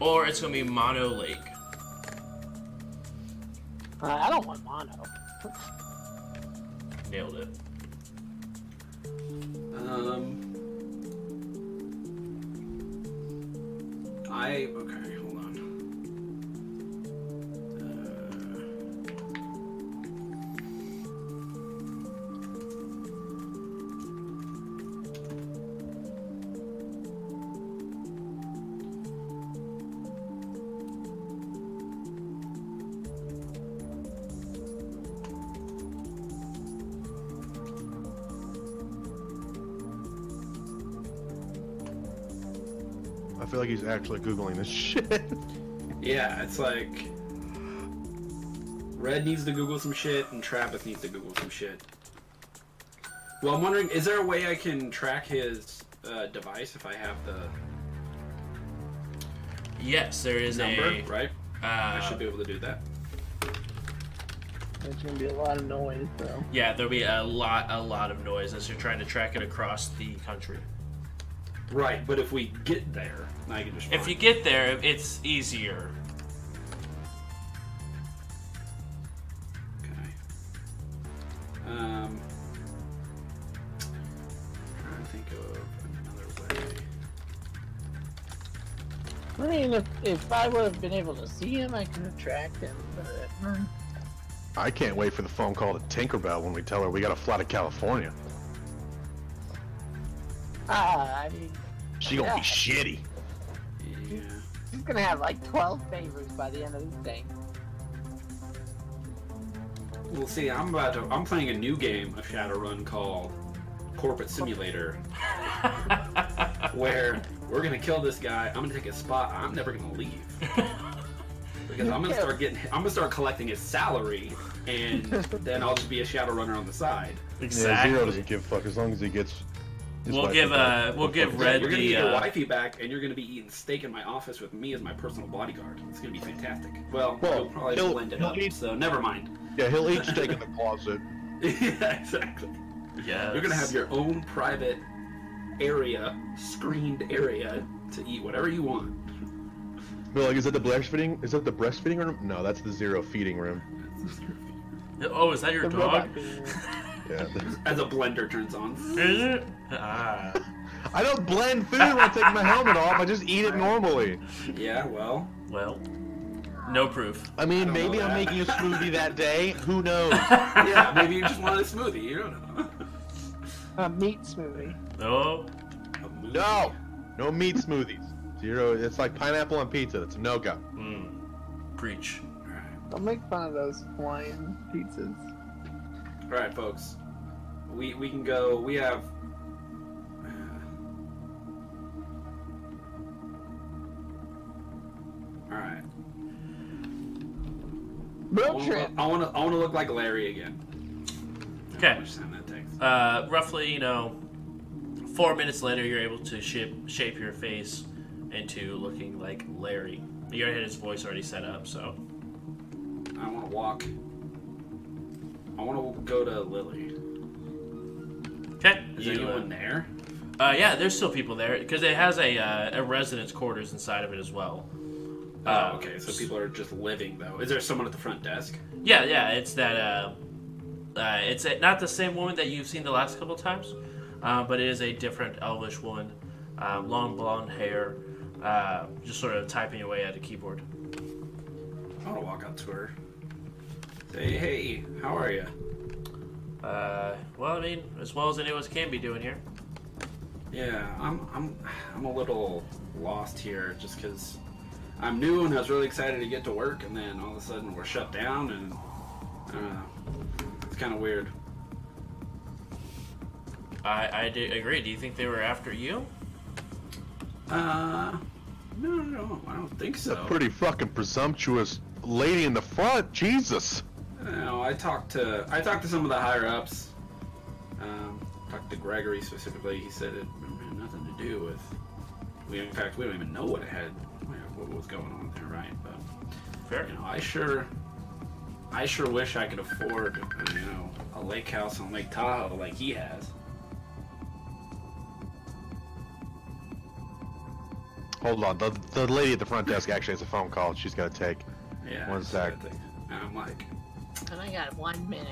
S1: or it's going to be Mono Lake.
S4: Uh, I don't want mono.
S1: Nailed it.
S3: Um, I okay.
S2: He's actually googling this shit.
S3: Yeah, it's like Red needs to Google some shit, and Travis needs to Google some shit. Well, I'm wondering, is there a way I can track his uh, device if I have the
S1: Yes, there is
S3: number?
S1: a.
S3: Right, I should
S1: Uh,
S3: be able to do that.
S4: There's gonna be a lot of noise though.
S1: yeah, there'll be a lot, a lot of noise as you're trying to track it across the country.
S3: Right, but if we get there, I can just.
S1: If you get there, it's easier.
S3: Okay. Um, trying to think of another way.
S4: I mean, if, if I would have been able to see him, I could have tracked him. But mm,
S2: I can't wait for the phone call to Tinkerbell when we tell her we got to fly to California.
S4: ah, I mean,
S2: She gonna be shitty.
S3: Yeah.
S4: he's gonna have like 12 favors by the end of this thing.
S3: Well, see, I'm about to. I'm playing a new game of Shadowrun called Corporate Simulator, where we're gonna kill this guy. I'm gonna take his spot. I'm never gonna leave because I'm gonna start getting. I'm gonna start collecting his salary, and then I'll just be a Shadowrunner on the side.
S2: Yeah, Zero doesn't give a fuck as long as he gets. His
S1: We'll give,
S2: back.
S1: uh, we'll give
S2: fuck
S1: Red
S3: you're gonna
S1: the,
S3: get your
S1: uh,
S3: wifey back, and you're gonna be eating steak in my office with me as my personal bodyguard. It's gonna be fantastic. Well,
S2: Well,
S3: we'll probably
S2: he'll-
S3: blend it
S2: he'll
S3: up,
S2: eat-
S3: so never mind.
S2: Yeah, he'll eat steak in the closet.
S3: yeah, exactly.
S1: Yeah.
S3: You're gonna have your own private area, screened area to eat whatever you want.
S2: But like, is that the breastfeeding? Is that the breastfeeding room? No, that's the zero feeding room.
S1: Oh, is that your
S4: The
S1: dog?
S4: robot being-
S2: Yeah.
S3: As a blender turns on.
S1: Is it? Ah.
S2: I don't blend food when I take my helmet off. I just eat it normally.
S3: Yeah, well,
S1: Well, no proof.
S2: I mean,
S3: I
S2: maybe I'm
S3: that.
S2: making a smoothie that day. Who knows?
S3: yeah, maybe you just wanted a smoothie. You don't know.
S4: a meat smoothie.
S1: No.
S3: A.
S2: No, no meat smoothies. Zero. It's like pineapple on pizza. That's a no go.
S1: Mm. Preach.
S3: Alright.
S4: Don't make fun of those Hawaiian pizzas.
S3: Alright, folks. We we can go. We have. Alright. I
S4: Road
S3: wanna-
S4: trip.
S3: I want to. I want to look like Larry again.
S1: Okay.
S3: How much time that takes?
S1: Uh, roughly, you know, four minutes later, you're able to shape shape your face into looking like Larry. You already had his voice already set up, so
S3: I want to walk. I want to go to Lilly.
S1: okay.
S3: Is
S1: You,
S3: anyone there?
S1: uh, yeah, there's still people there because it has a uh, a residence quarters inside of it as well. Uh,
S3: Oh, okay. So people are just living though. Is there someone at the front desk?
S1: Yeah, yeah, it's that. Uh, uh, it's uh not the same woman that you've seen the last couple times, uh, but it is a different elvish woman, uh, long blonde hair, uh, just sort of typing away at a keyboard.
S3: I want to walk up to her. Say, hey, how are you?
S1: Uh, well, I mean, as well as any of us can be doing here.
S3: Yeah, I'm I'm I'm a little lost here just because I'm new and I was really excited to get to work, and then all of a sudden we're shut down, and I don't know. It's kind of weird.
S1: I, I do agree. Do you think they were after you?
S3: Uh, no, no, no, I don't think so.
S2: A pretty fucking presumptuous lady in the front. Jesus.
S3: No, I talked to I talked to some of the higher ups. Um, talked to Gregory specifically. He said it had nothing to do with. We in fact we don't even know what it had, what was going on there, right? But
S1: Fair.
S3: you know, I sure, I sure wish I could afford, you know, a lake house on Lake Tahoe like he has.
S2: Hold on. The, the lady at the front desk actually has a phone call she's got to take.
S3: Yeah.
S2: One
S3: that's what I
S2: sec.
S3: I'm like,
S4: And I got one minute.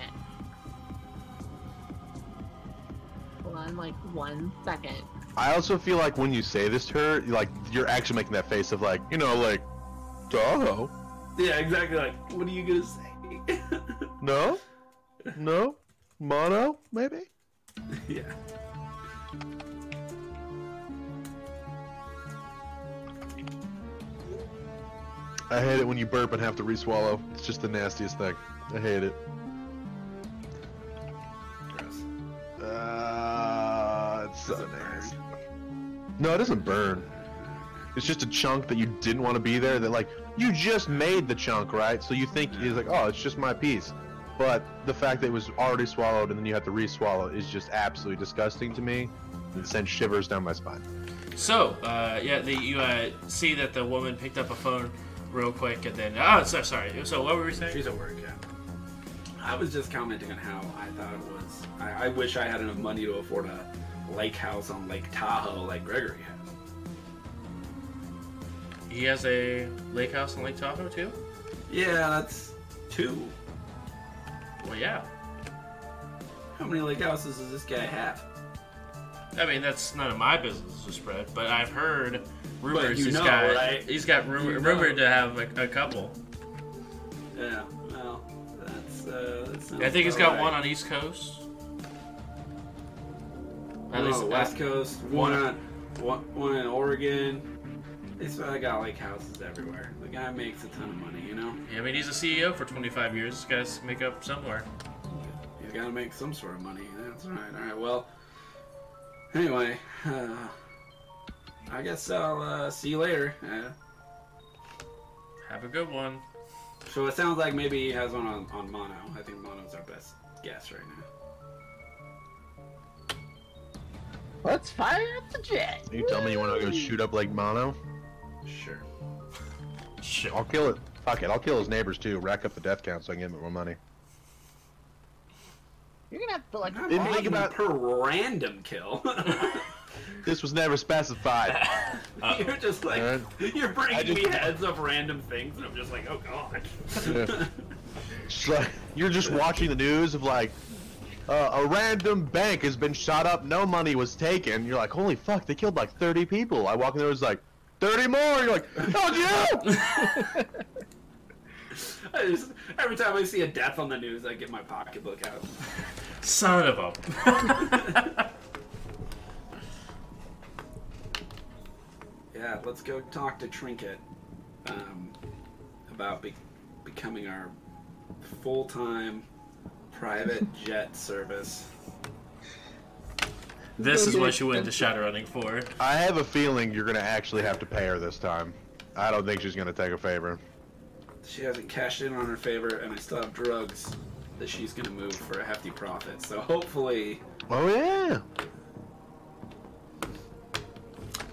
S4: Hold on, like one second.
S2: I also feel like when you say this to her, like you're actually making that face of like, you know, like, Tahoe.
S3: yeah, exactly. Like, what are you gonna say?
S2: No? No? Mono? Maybe?
S3: yeah.
S2: I hate it when you burp and have to re-swallow. It's just the nastiest thing. I hate it.
S3: Gross.
S2: Uh, it's so
S3: Does it burn?
S2: No, it doesn't burn. It's just a chunk that you didn't want to be there. That like you just made the chunk, right? So you think it's like, oh, it's just my piece. But the fact that it was already swallowed and then you have to re-swallow is just absolutely disgusting to me. It sends shivers down my spine.
S1: So, uh, yeah, the, you uh, see that the woman picked up a phone real quick, and then oh, so sorry. So what were we saying?
S3: She's at work, yeah. I was just commenting on how I thought it was. I, I wish I had enough money to afford a lake house on Lake Tahoe like Gregory has.
S1: He has a lake house on Lake Tahoe too.
S3: Yeah, that's two.
S1: Well, yeah.
S3: How many lake houses does this guy have?
S1: I mean, that's none of my business to spread, but I've heard rumors
S3: you
S1: he's
S3: know,
S1: got
S3: right?
S1: he's got rumor,
S3: You know.
S1: rumored to have a, a couple.
S3: Yeah, well. That
S1: I think he's
S3: about
S1: got one on East Coast.
S3: One on the West Coast, one on one, one in Oregon. He's uh, got like houses everywhere. The guy makes a ton of money, you know.
S1: Yeah, I mean, he's a CEO for 25 years. This guy's make up somewhere.
S3: He's got to make some sort of money. That's right. All right. Well, anyway, uh, I guess I'll uh, see you later. Uh,
S1: Have a good one.
S3: So it sounds like maybe he has one on, on Mono. I think Mono's our best guess right now.
S4: Let's fire up the jet.
S2: You tell me you want to go shoot up Lake Mono?
S3: Sure.
S1: Shit.
S2: I'll kill it. Fuck it. I'll kill his neighbors too. Rack up the death count so I can give him more money.
S4: You're gonna have to like.
S3: Not
S2: think
S3: think
S2: about-
S3: per random kill.
S2: This was never specified.
S3: you're just like
S2: Alright.
S3: you're bringing
S2: just-
S3: me heads of random things, and I'm just like, oh god.
S2: Yeah. It's like, you're just watching the news of like uh, a random bank has been shot up, no money was taken. You're like, holy fuck, they killed like 30 people. I walk in there, it's like 30 more. You're like, oh yeah.
S3: I just, every time I see a death on the news, I get my pocketbook out.
S1: Son of a.
S3: Yeah, let's go talk to Trinket um, about be- becoming our full-time private jet service.
S1: this is what she went into Shadowrunning for.
S2: I have a feeling you're gonna actually have to pay her this time. I don't think she's gonna take a favor.
S3: She hasn't cashed in on her favor, and I still have drugs that she's gonna move for a hefty profit. So hopefully,
S2: Oh yeah.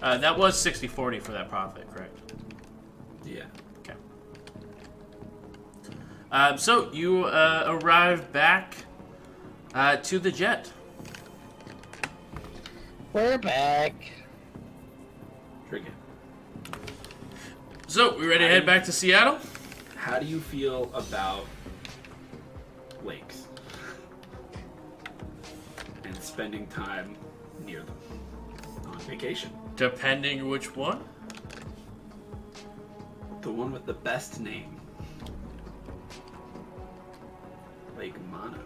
S1: Uh, that was 60-40 for that profit, correct?
S3: yeah.
S1: Okay. Um, so you uh, arrive back uh, to the jet.
S4: We're back.
S3: Trinket,
S1: So we ready to head back to Seattle?
S3: how do you feel about lakes and spending time near them on vacation.
S1: Depending which one.
S3: The one with the best name. Lake Mono.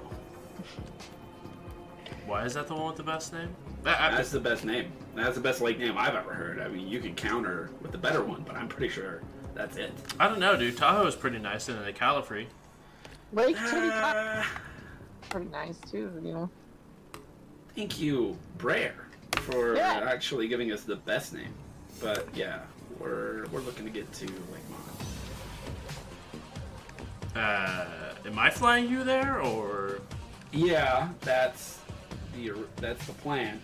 S1: Why is that the one with the best name? I- I-
S3: That's the best name. That's the best lake name I've ever heard. I mean, you can counter with the better one, but I'm pretty sure that's it.
S1: I don't know, dude. Tahoe is pretty nice and the Califree.
S4: Lake Titicaca,
S3: Uh,
S4: pretty nice too, you know.
S3: thank you, Brer, for
S4: Yeah.
S3: actually giving us the best name. But yeah, we're we're looking to get to Lake Mono.
S1: Uh, am I flying you there or?
S3: Yeah, that's the that's the plan.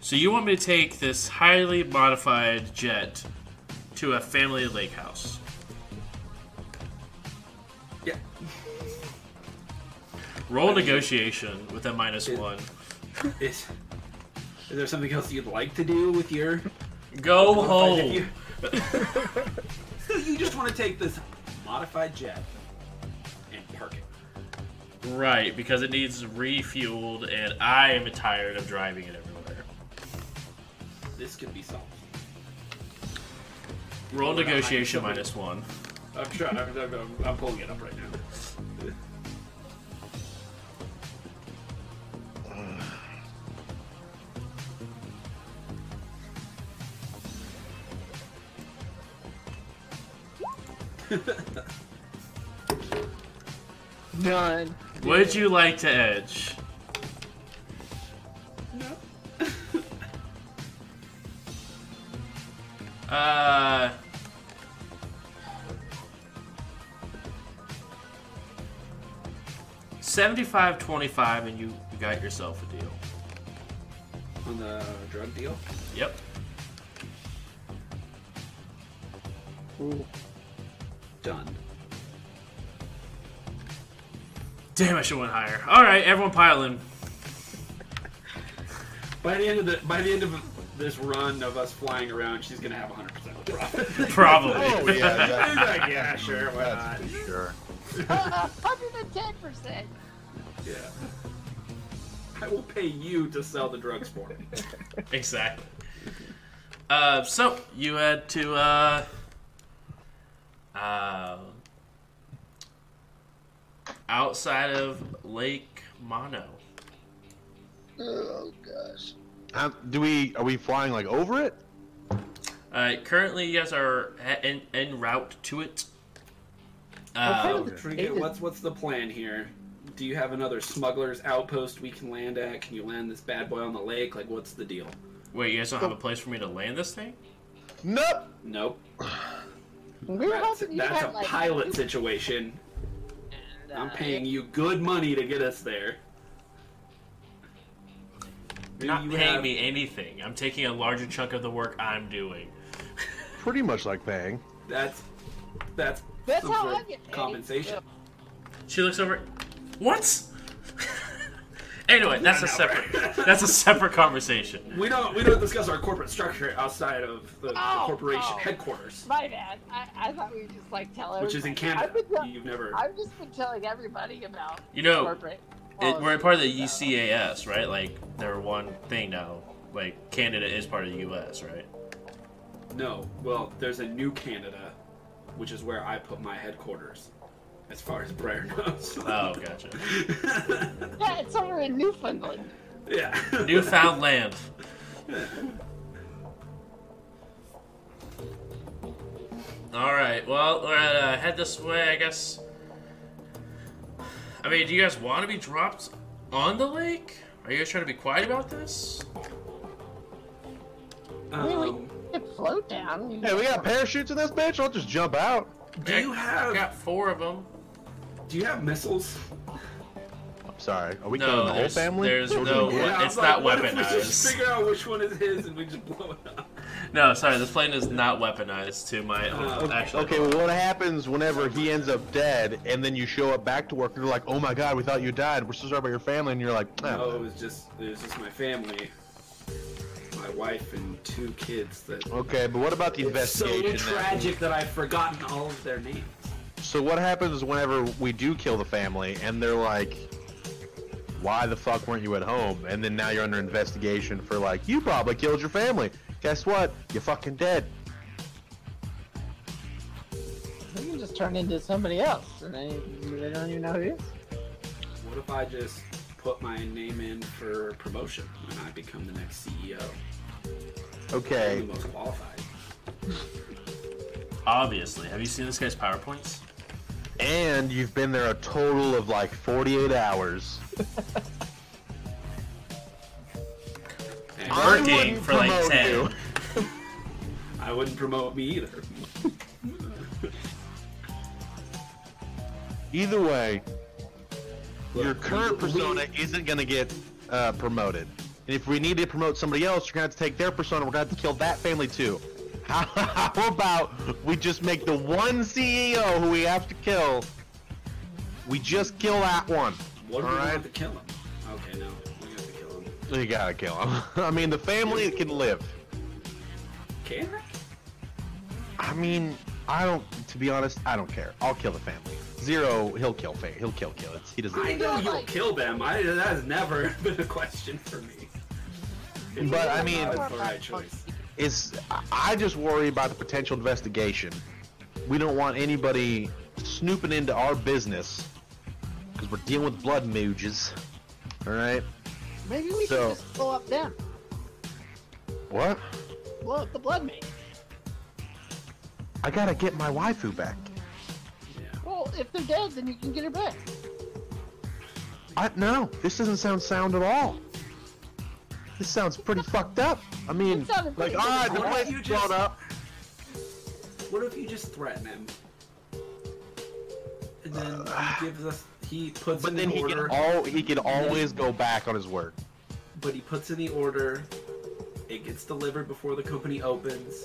S1: So you want me to take this highly modified jet to a family lake house?
S3: Yeah.
S1: Roll negotiation with a minus
S3: It-
S1: one.
S3: Is, is there something else you'd like to do with your
S1: Go home.
S3: jet? so you just want to take this modified jet and park it.
S1: Right, because it needs refueled, and I am tired of driving it everywhere.
S3: This could be solved.
S1: Roll
S3: We're not
S1: negotiation minus one.
S3: I'm trying. I'm, I'm, I'm pulling it up right now.
S4: Done.
S1: Would you like to edge?
S3: No.
S1: Uh. Seventy-five, twenty-five, and you, you got yourself a deal.
S3: On the drug deal.
S1: Yep.
S3: Done.
S1: Damn, I should went higher. All right, everyone pile in.
S3: By the end of the by the end of this run of us flying around, she's gonna have 100 percent profit.
S1: Probably.
S2: Oh yeah,
S3: He's
S2: that's,
S3: like, yeah, sure, why not?
S2: that's for sure.
S4: Hundred and ten percent.
S3: Yeah. I will pay you to sell the drugs for me.
S1: Exactly. Uh, so you had to uh, uh, outside of Lake Mono.
S4: Oh gosh.
S2: How, do we are we flying like over it?
S1: Uh, currently, you guys are en, en route to it. Uh,
S4: Okay.
S3: What's what's the plan here? Do you have another smuggler's outpost we can land at? Can you land this bad boy on the lake? Like, what's the deal?
S1: wait, you guys don't have a place for me to land this thing?
S2: Nope.
S3: Nope.
S4: We were
S3: That's,
S4: hoping you
S3: that's
S4: had
S3: a
S4: like
S3: pilot situation.
S4: and,
S3: I'm
S4: uh,
S3: paying you good money to get us there.
S1: You're not
S3: You
S1: paying
S3: have-
S1: me anything. I'm taking a larger chunk of the work I'm doing.
S2: Pretty much like paying.
S3: That's that's
S4: That's
S3: some
S4: how
S3: sort
S4: I
S3: of
S4: get paid.
S3: compensation.
S1: She looks over. What? anyway, that's a separate. That's a separate conversation.
S3: We don't we don't discuss our corporate structure outside of the, the
S4: Oh,
S3: corporation
S4: oh.
S3: headquarters,
S4: My bad. I, I thought we would just like tell everybody.
S3: which is in
S4: I've,
S3: Canada.
S4: been tell-
S3: You've never.
S4: I've just been telling everybody about
S1: You know,
S4: corporate.
S1: It, we're a part of the
S4: policies, so-
S1: UCAS, right? Like they're one thing now. Like Canada is part of the U.S., right?
S3: No, well, there's a new Canada, which is where I put my headquarters, as far as Brer knows.
S1: Oh, gotcha.
S4: Yeah, it's over in Newfoundland.
S3: yeah.
S1: Newfoundland. All right. Well, we're gonna uh, head this way, I guess. I mean, do you guys want to be dropped on the lake? Are you guys trying to be quiet about this?
S4: I mean, we
S3: Um,
S4: could float down.
S2: Hey, we got parachutes in this bitch. I'll just jump out.
S3: do you have?
S1: I
S3: have
S1: got four of them.
S3: Do you have missiles?
S2: I'm sorry. Are we
S1: No,
S2: killing the whole family?
S1: there's no- Yeah, it's
S3: was
S1: not
S3: what if we just
S1: weaponized.
S3: figure out which one is his and we just blow it up.
S1: No, sorry, this plane is not weaponized to my
S3: Uh,
S1: actually.
S2: Okay, well, what happens whenever he ends up dead, and then you show up back to work, and they're like, "Oh my God, we thought you died. We're so sorry about your family," and you're like, "Ah,
S3: No, it was just it was just my family, my wife and two kids. That
S2: "Okay, but what about the
S3: it's so
S2: investigation?" then?
S3: tragic that I've forgotten all of their names.
S2: So what happens whenever we do kill the family, and they're like, why the fuck weren't you at home? And then now you're under investigation for like, you probably killed your family. Guess what? You're fucking dead.
S4: You can just turn into somebody else, and they, they don't even know who it is.
S3: What if I just put my name in for promotion and I become the next CEO?
S2: Okay.
S3: I'm the most qualified.
S1: Obviously. Have you seen this guy's PowerPoints?
S2: And you've been there a total of like 48 hours.
S3: And
S2: I
S1: Working
S2: wouldn't
S1: for like
S2: promote
S1: 10.
S2: you.
S3: I wouldn't promote me either.
S2: Either way,
S3: Look,
S2: your current
S3: we- we-
S2: persona isn't gonna get uh, promoted. And if we need to promote somebody else, you're gonna have to take their persona. We're gonna have to kill that family too. How, how about we just make the one CEO who we have to kill? We just kill that one.
S3: What if we
S2: Alright.
S3: have to kill him? Okay, no. We have to kill him.
S2: You gotta kill him. I mean, the family can live.
S3: Can I?
S2: I mean, I don't. To be honest, I don't care. I'll kill the family. Zero, he'll kill. Fa- he'll kill. Kill. It's, he doesn't.
S3: I know you'll
S4: like-
S3: kill them. I, that has never been a question for me. It's
S2: But, I
S3: not
S2: mean-
S3: the right choice.
S2: It's. I- just worry about the potential investigation. We don't want anybody snooping into our business because we're dealing with blood mooges. All right.
S4: Maybe we
S2: So-
S4: should just blow up them.
S2: What?
S4: Blow up the blood mage.
S2: I gotta get my waifu back.
S3: Yeah.
S4: Well, if they're dead, then you can get her back.
S2: I no. This doesn't sound sound at all. This sounds pretty fucked up. I mean, like,
S4: pretty
S2: all right, the
S3: good.
S2: place is blown up.
S3: What if you just threaten him? And then he gives us. He puts
S2: But
S3: in
S2: then
S3: the
S2: he
S3: order.
S2: can all he can always go back on his word.
S3: But he puts in the order. It gets delivered before the company opens.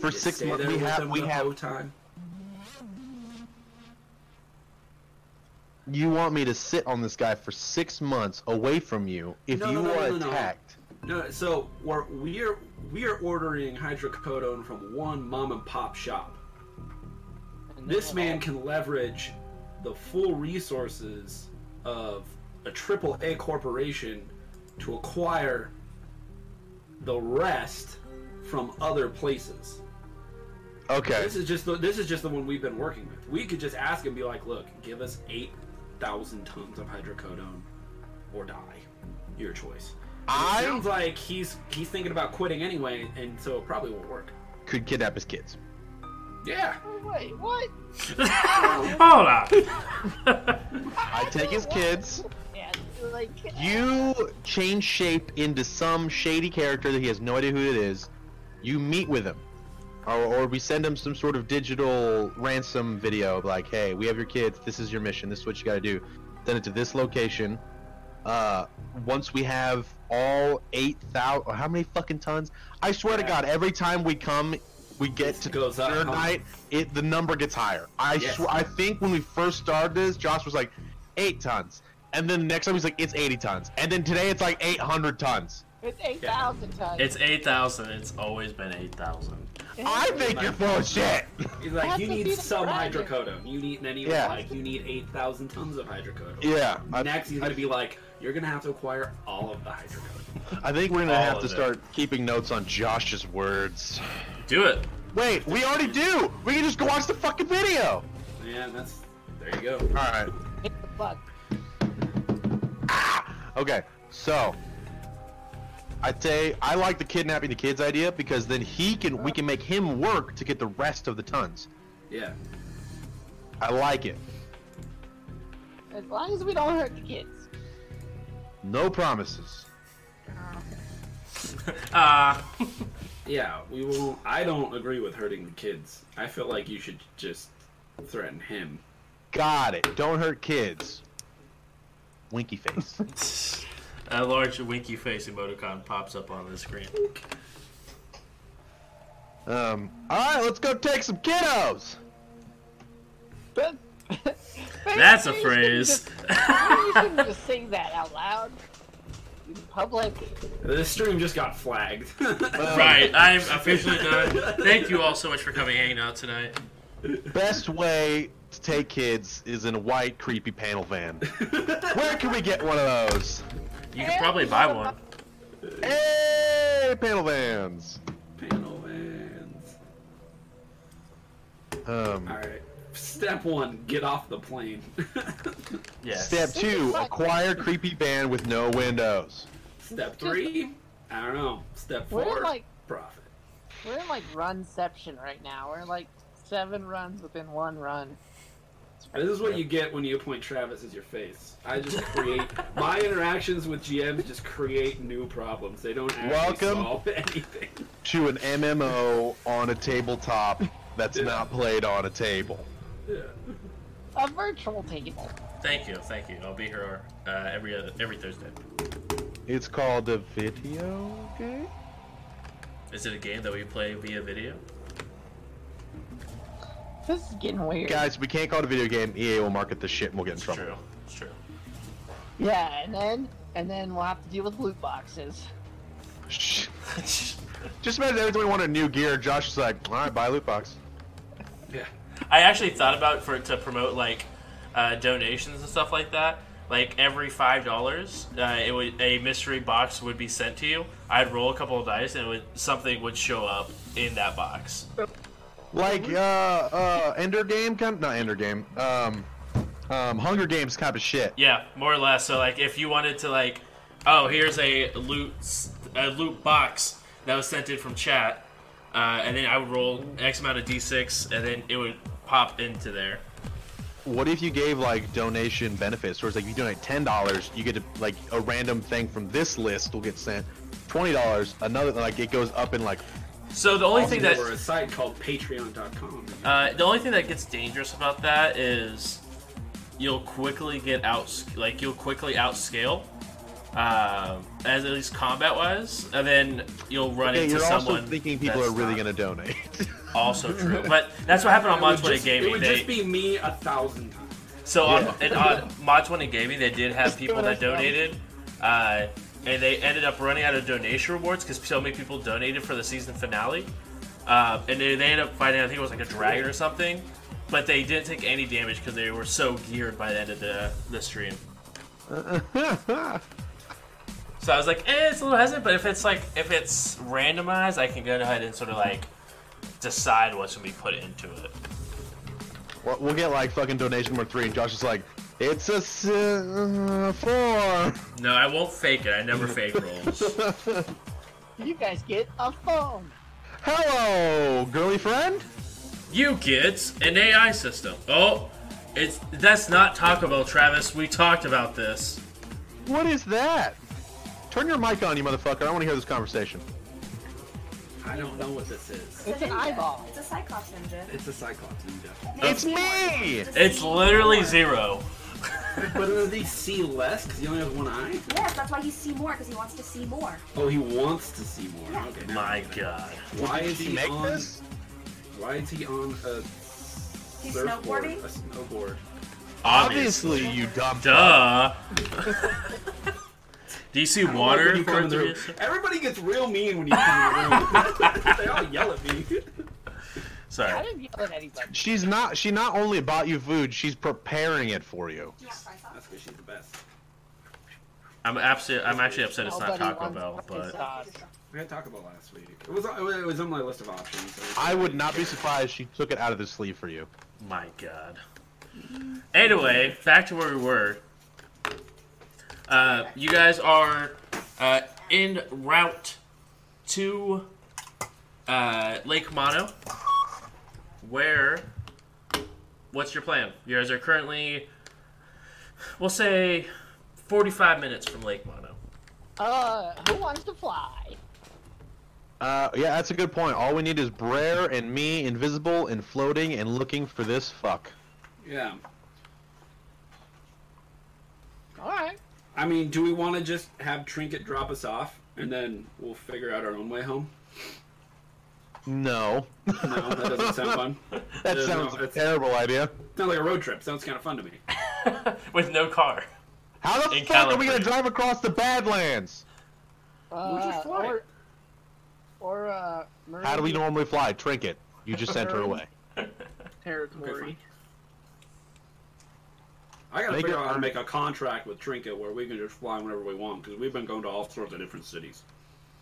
S2: For
S3: You
S2: six months, we have we have.
S3: whole time.
S2: You want me to sit on this guy for six months away from you if
S3: No,
S2: you
S3: no, no,
S2: are
S3: no, no, no.
S2: attacked?
S3: No, so we're we're we're ordering hydrocodone from one mom and pop shop.
S4: And
S3: This
S4: then
S3: man can leverage the full resources of a triple A corporation to acquire the rest from other places.
S2: Okay.
S3: This is just the, this is just the one we've been working with. We could just ask and be like, "Look, give us eight thousand tons of hydrocodone, or die. Your choice." It
S2: I
S3: sounds like he's he's thinking about quitting anyway, and so it probably won't work.
S2: could kidnap his kids.
S3: Yeah.
S4: Wait, what?
S1: Hold on.
S2: I take his kids.
S4: Yeah, like
S2: You change shape into some shady character that he has no idea who it is. You meet with him. Or, or we send him some sort of digital ransom video like, hey, we have your kids. This is your mission. This is what you got to do. Send it to this location. Uh, once we have all 8,000, how many fucking tons? I swear to God, every time we come, we get
S3: It
S2: to
S3: goes up,
S2: third
S3: huh?
S2: night, it the number gets higher. I
S3: Yes.
S2: swear, I think when we first started this, Josh was like, eight tons. And then the next time he's like, it's 80 tons. And then today it's like 800 tons.
S4: it's eight thousand tons.
S1: It's 8,000. It's always been 8,000.
S2: I think you're full of shit.
S3: He's like, you need
S4: be the
S3: some hydrocodone. You need, and then he
S2: Yeah.
S3: was like, you need 8,000 tons of hydrocodone.
S2: Yeah. I,
S3: Next, he's
S2: I,
S3: going to be like, you're going to have to acquire all of the hydrocodone.
S2: I think we're gonna
S1: All
S2: have to
S1: it.
S2: start keeping notes on Josh's words.
S1: Do it.
S2: Wait, we already do. We can just go watch the fucking video.
S3: Yeah, that's, there you go.
S2: All right.
S4: Hit the bug. Ah!
S2: Okay. So, I'd say I like the kidnapping the kids idea because then he can we can make him work to get the rest of the tons.
S3: Yeah.
S2: I like it.
S4: As long as we don't hurt the kids.
S2: No promises.
S1: Ah.
S3: Yeah, we won't, I don't agree with hurting the kids. I feel like you should just threaten him.
S2: Got it. Don't hurt kids. Winky face.
S1: A large winky face emoticon pops up on the screen.
S2: um. All right, let's go take some kiddos.
S4: But
S1: That's a
S4: Maybe you shouldn't
S1: phrase.
S4: just- you shouldn't just say that out loud in public.
S3: This stream just got flagged.
S1: right, I'm officially done. Thank you all so much for coming hanging out tonight.
S2: Best way to take kids is in a white, creepy panel van. Where can we get one of those?
S1: You could probably buy one.
S2: Hey, panel vans.
S3: Panel vans.
S2: Um,
S3: All right. Step one: get off the plane.
S1: Yes.
S2: Step two: acquire creepy van with no windows.
S3: Step three: I don't know. Step
S4: We're
S3: four:
S4: in like
S3: profit.
S4: we're in like runception right now. We're like seven runs within one run.
S3: This is what you get when you appoint Travis as your face. I just create my interactions with GMs. Just create new problems. They don't actually
S2: Welcome.
S3: solve anything.
S2: To an MMO on a tabletop that's not played on a table.
S3: Yeah.
S4: A virtual table.
S1: Thank you, thank you. I'll be here uh, every other, every Thursday.
S2: It's called a video game.
S1: Is it a game that we play via video?
S4: This is getting weird.
S2: Guys, we can't call it a video game. EA will market this shit and we'll get in
S1: It's
S2: trouble.
S1: true. It's true.
S4: Yeah, and then and then we'll have to deal with loot boxes.
S2: Just imagine every time we want a new gear, Josh is like, all right, buy a loot box.
S1: I actually thought about for to promote like uh, donations and stuff like that. Like every five dollars, uh, it would a mystery box would be sent to you. I'd roll a couple of dice, and it would, something would show up in that box.
S2: Like, uh, uh, Ender Game kind not Ender Game, um, um, Hunger Games kind of shit.
S1: Yeah, more or less. So like, if you wanted to like, oh, here's a loot a loot box that was sent in from chat, uh, and then I would roll X amount of d6, and then it would pop into there.
S2: What if you gave like donation benefits? Where it's like, if you donate ten dollars, you get to, like a random thing from this list will get sent. Twenty dollars, another like it goes up in like.
S1: So the only thing that
S3: Or a site called Patreon.com.
S1: Uh, the only thing that gets dangerous about that is you'll quickly get out, like you'll quickly outscale, uh, as at least combat wise, and then you'll run
S2: Okay,
S1: into
S2: you're
S1: someone.
S2: also thinking people are really gonna donate.
S1: Also true, but that's what happened on
S3: It would
S1: Mod 20 Gaming.
S3: It would
S1: They,
S3: just be me a thousand times.
S1: so on,
S2: Yeah.
S1: and on Mod 20 Gaming, they did have people that donated, uh, and they ended up running out of donation rewards because so many people donated for the season finale. Uh, and they, they ended up fighting, I think it was like a dragon or something, but they didn't take any damage because they were so geared by the end of the, the stream. So I was like, eh, it's a little hesitant, but if it's like, if it's randomized, I can go ahead and sort of like decide what's gonna be put into it.
S2: We'll- we'll get like fucking donation number three, and Josh is like, it's a s- uh, four.
S1: No, I won't fake it. I never fake rolls.
S4: You guys get a phone.
S2: Hello, girly friend.
S1: You get an AI system. Oh, it's that's not Taco Bell, Travis. We talked about this.
S2: What is that? Turn your mic on, you motherfucker. I want to hear this conversation.
S3: I don't know what this is.
S4: It's an eyeball.
S5: It's a Cyclops ninja.
S3: It's a Cyclops ninja.
S2: It's me.
S1: It's literally zero.
S3: But does he see less because he only has one eye?
S5: Yes, that's why he see more because he wants to see more.
S3: Oh, he wants to see more.
S5: Yeah.
S3: Okay.
S1: My
S3: I get it.
S1: God.
S3: Why
S2: Did
S3: is
S2: she
S3: he
S2: make
S3: on?
S2: this?
S3: Why is he on a
S5: He's
S3: surfboard?
S5: snowboarding?
S3: A snowboard.
S2: Obviously, you dumb.
S1: Duh. Do you see
S3: I don't like
S1: water
S3: you come in the room. Everybody gets real mean when you come in the room. they all yell at me. Sorry.
S4: I
S1: Sorry.
S4: didn't yell at anybody.
S2: She's not. She not only bought you food, she's preparing it for you.
S5: Yeah, Cyclops.
S3: That's because she's the best.
S1: I'm absolutely. I'm actually upset it's not Taco Bell, but
S4: sauce.
S3: I had Taco Bell last week. It was it was- it was on my list of options. so-
S2: I would not be surprised she took it out of the sleeve for you.
S1: my God. Anyway, back to where we were. Uh, you guys are uh, en route to uh, Lake Mono. Where? What's your plan? You guys are currently, we'll say, 45 minutes from Lake Mono.
S4: Uh, who wants to fly?
S2: Uh, yeah, that's a good point. All we need is Brer and me, invisible and floating and looking for this fuck.
S3: Yeah.
S4: All right.
S3: I mean, do we want to just have Trinket drop us off and then we'll figure out our own way home?
S2: No,
S3: No, that doesn't sound fun.
S2: that
S3: Uh,
S2: sounds
S3: no,
S2: like a terrible idea.
S3: Sounds like a road trip. Sounds kind of fun to me.
S1: With no car.
S2: How the
S1: In
S2: fuck are we gonna drive across the Badlands?
S4: Uh,
S3: just fly.
S4: or, or uh,
S2: How do we normally fly? Trinket. You just sent her away.
S4: territory.
S3: Okay, I gotta
S2: Make
S3: figure out how to make a contract with Trinket where we can just fly whenever we want because we've been going to all sorts of different cities.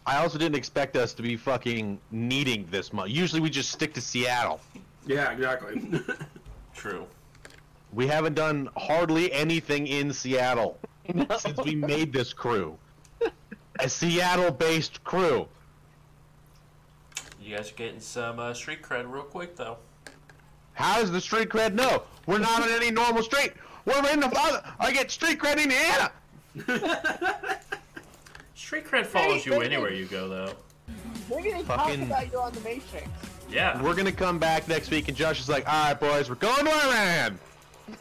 S2: I also didn't expect us to be fucking needing this much. Usually we just stick to Seattle.
S3: Yeah, exactly.
S1: True.
S2: We haven't done hardly anything in Seattle since we made this crew. A Seattle-based crew.
S1: You guys are getting some uh, street cred real quick, though.
S2: How does the street cred know? We're not on any normal street. We're in the. I get street cred in Indiana.
S1: Street cred follows you anywhere you go, though.
S4: We're gonna
S2: Fucking-
S4: talk about you on the Matrix.
S1: Yeah.
S2: We're gonna come back next week, and Josh is like, "All right, boys, we're going to Iran."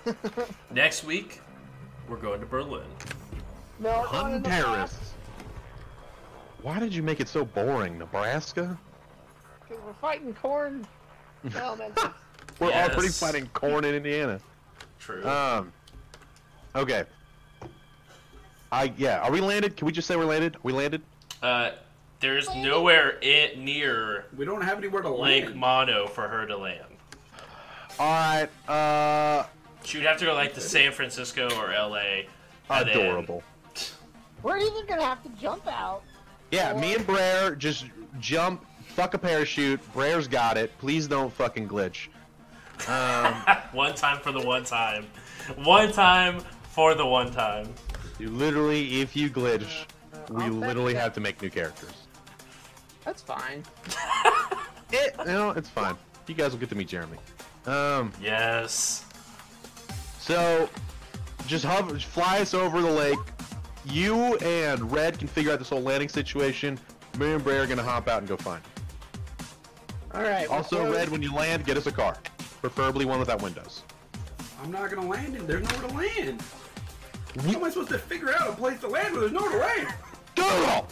S1: Next week, we're going to Berlin.
S4: No, not in
S2: terrorists. Why did you make it so boring, Nebraska?
S4: Because we're fighting corn elementals.
S2: We're
S1: Yes.
S2: already fighting corn in Indiana.
S1: True.
S2: Um. Okay. I yeah. Are we landed? Can we just say we're landed? We landed.
S1: Uh, there's nowhere i near
S3: we don't have anywhere to
S1: Lake
S3: land.
S1: Mono for her to land.
S2: All right. Uh.
S1: She would have to go like to San Francisco or LA. and then-
S2: Adorable.
S4: we're even gonna have to jump out.
S2: Yeah, me and Brer just jump, fuck a parachute. Brer's got it. Please don't fucking glitch. Um,
S1: one time for the one time. One time for the one time.
S2: you literally, if you glitch, we
S4: I'll
S2: literally have to make new characters.
S4: That's fine.
S2: It, you know, it's fine. You guys will get to meet Jeremy. Um,
S1: Yes.
S2: so just hover, just fly us over the lake. You and Red can figure out this whole landing situation. Me and Brer are gonna hop out and go find. him.
S4: All right.
S2: Also, Red, when you land, get us a car, preferably one without windows.
S3: I'm not gonna land in. There's nowhere to land. How am I supposed to figure out a place to land when there's nowhere to land?
S2: Doodle!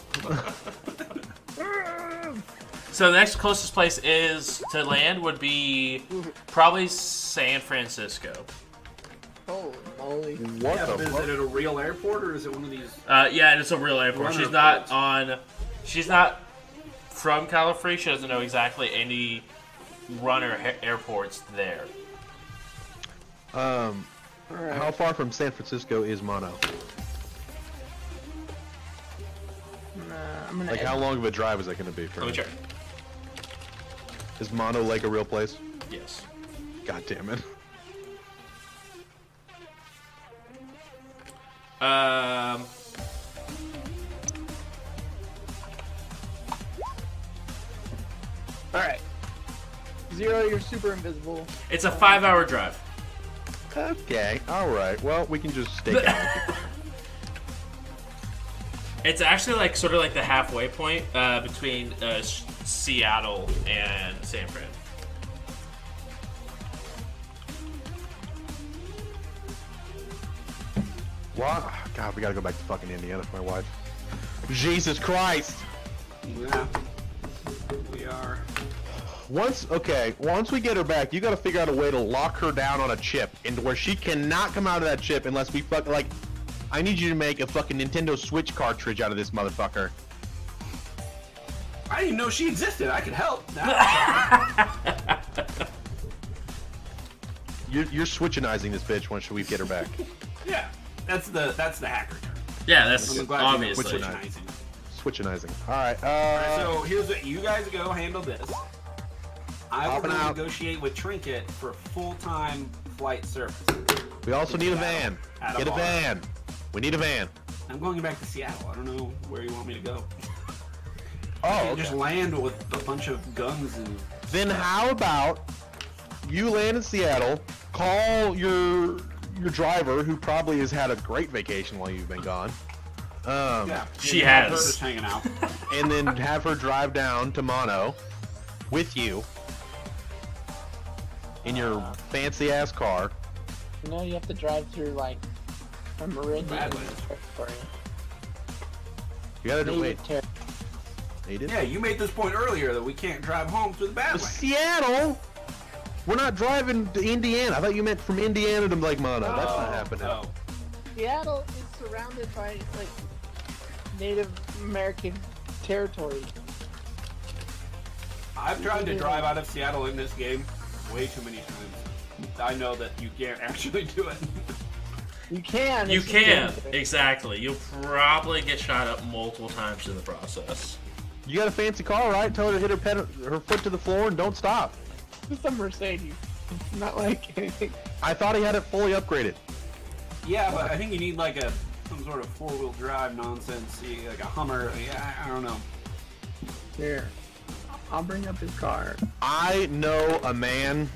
S1: So the next closest place is to land would be probably San Francisco.
S4: Holy moly.
S2: What
S3: Yeah,
S2: the
S3: is
S2: fuck?
S3: it at a real airport or is it one of these?
S1: Uh, yeah, and it's a real airport. She's not
S3: airports.
S1: on. She's not from California. She doesn't know exactly any runner airports there.
S2: Um,
S4: All right.
S2: how far from San Francisco is Mono?
S4: Uh, I'm gonna
S2: Like, how long of a drive is that going to be for
S1: Let me check.
S2: Is Mono Lake a real place?
S1: Yes.
S2: God damn it.
S1: Um.
S4: All right. Zero, you're super invisible.
S1: It's a five-hour drive.
S2: Okay, alright. Well, we can just stay out.
S1: It's actually like sort of like the halfway point uh, between uh, S- Seattle and San Fran.
S2: what? God, we gotta go back to fucking Indiana for my wife. Jesus Christ!
S3: Yeah. We are.
S2: Once, okay, once we get her back, you gotta figure out a way to lock her down on a chip into where she cannot come out of that chip unless we fuck, like, I need you to make a fucking Nintendo Switch cartridge out of this motherfucker.
S3: I didn't even know she existed. I could help.
S2: You're, you're switchingizing this bitch once we get her back.
S3: yeah. That's the that's the hacker term.
S1: Yeah, that's
S3: I'm glad you know
S1: obviously.
S2: Which one?
S3: switching.
S2: Switchingizing. Alright, uh.
S3: So here's what you guys go handle this. I will
S2: out.
S3: negotiate with Trinket for full-time flight service.
S2: we also need a van.
S3: At
S2: Get a
S3: bar.
S2: van. We need a van.
S3: I'm going back to Seattle. I don't know where you want me to go.
S2: Oh,
S3: Just land with a bunch of guns and.
S2: Then how about you land in Seattle, call your your driver, who probably has had a great vacation while you've been gone, um,
S3: Yeah.
S1: She
S3: you have her
S1: has.
S3: just hanging out.
S2: and then have her drive down to Mono with you in your fancy ass car.
S4: You know, you have to drive through like Amerindian
S3: Badlands.
S4: territory.
S2: You gotta do
S4: Native
S2: wait.
S4: ter-
S2: Native?
S3: yeah, you made this point earlier that we can't drive home through the Badlands.
S2: Seattle. We're not driving to Indiana. I thought you meant from Indiana to Lake Mono. That's not
S3: Oh,
S2: happening.
S3: oh.
S4: Seattle is surrounded by like Native American territory.
S3: I've tried to drive out of Seattle in this game way too many times. I know that you can't actually do it.
S4: You can.
S1: You can exactly. You'll probably get shot up multiple times in the process.
S2: You got a fancy car, right? Tell her to hit her, pedal, her foot to the floor and don't stop.
S4: It's a Mercedes. Not like anything.
S2: I thought he had it fully upgraded.
S3: Yeah, but I think you need like a some sort of four wheel drive nonsense, y- like a Hummer. Yeah, I don't know.
S4: Here, I'll bring up his car.
S2: I know a man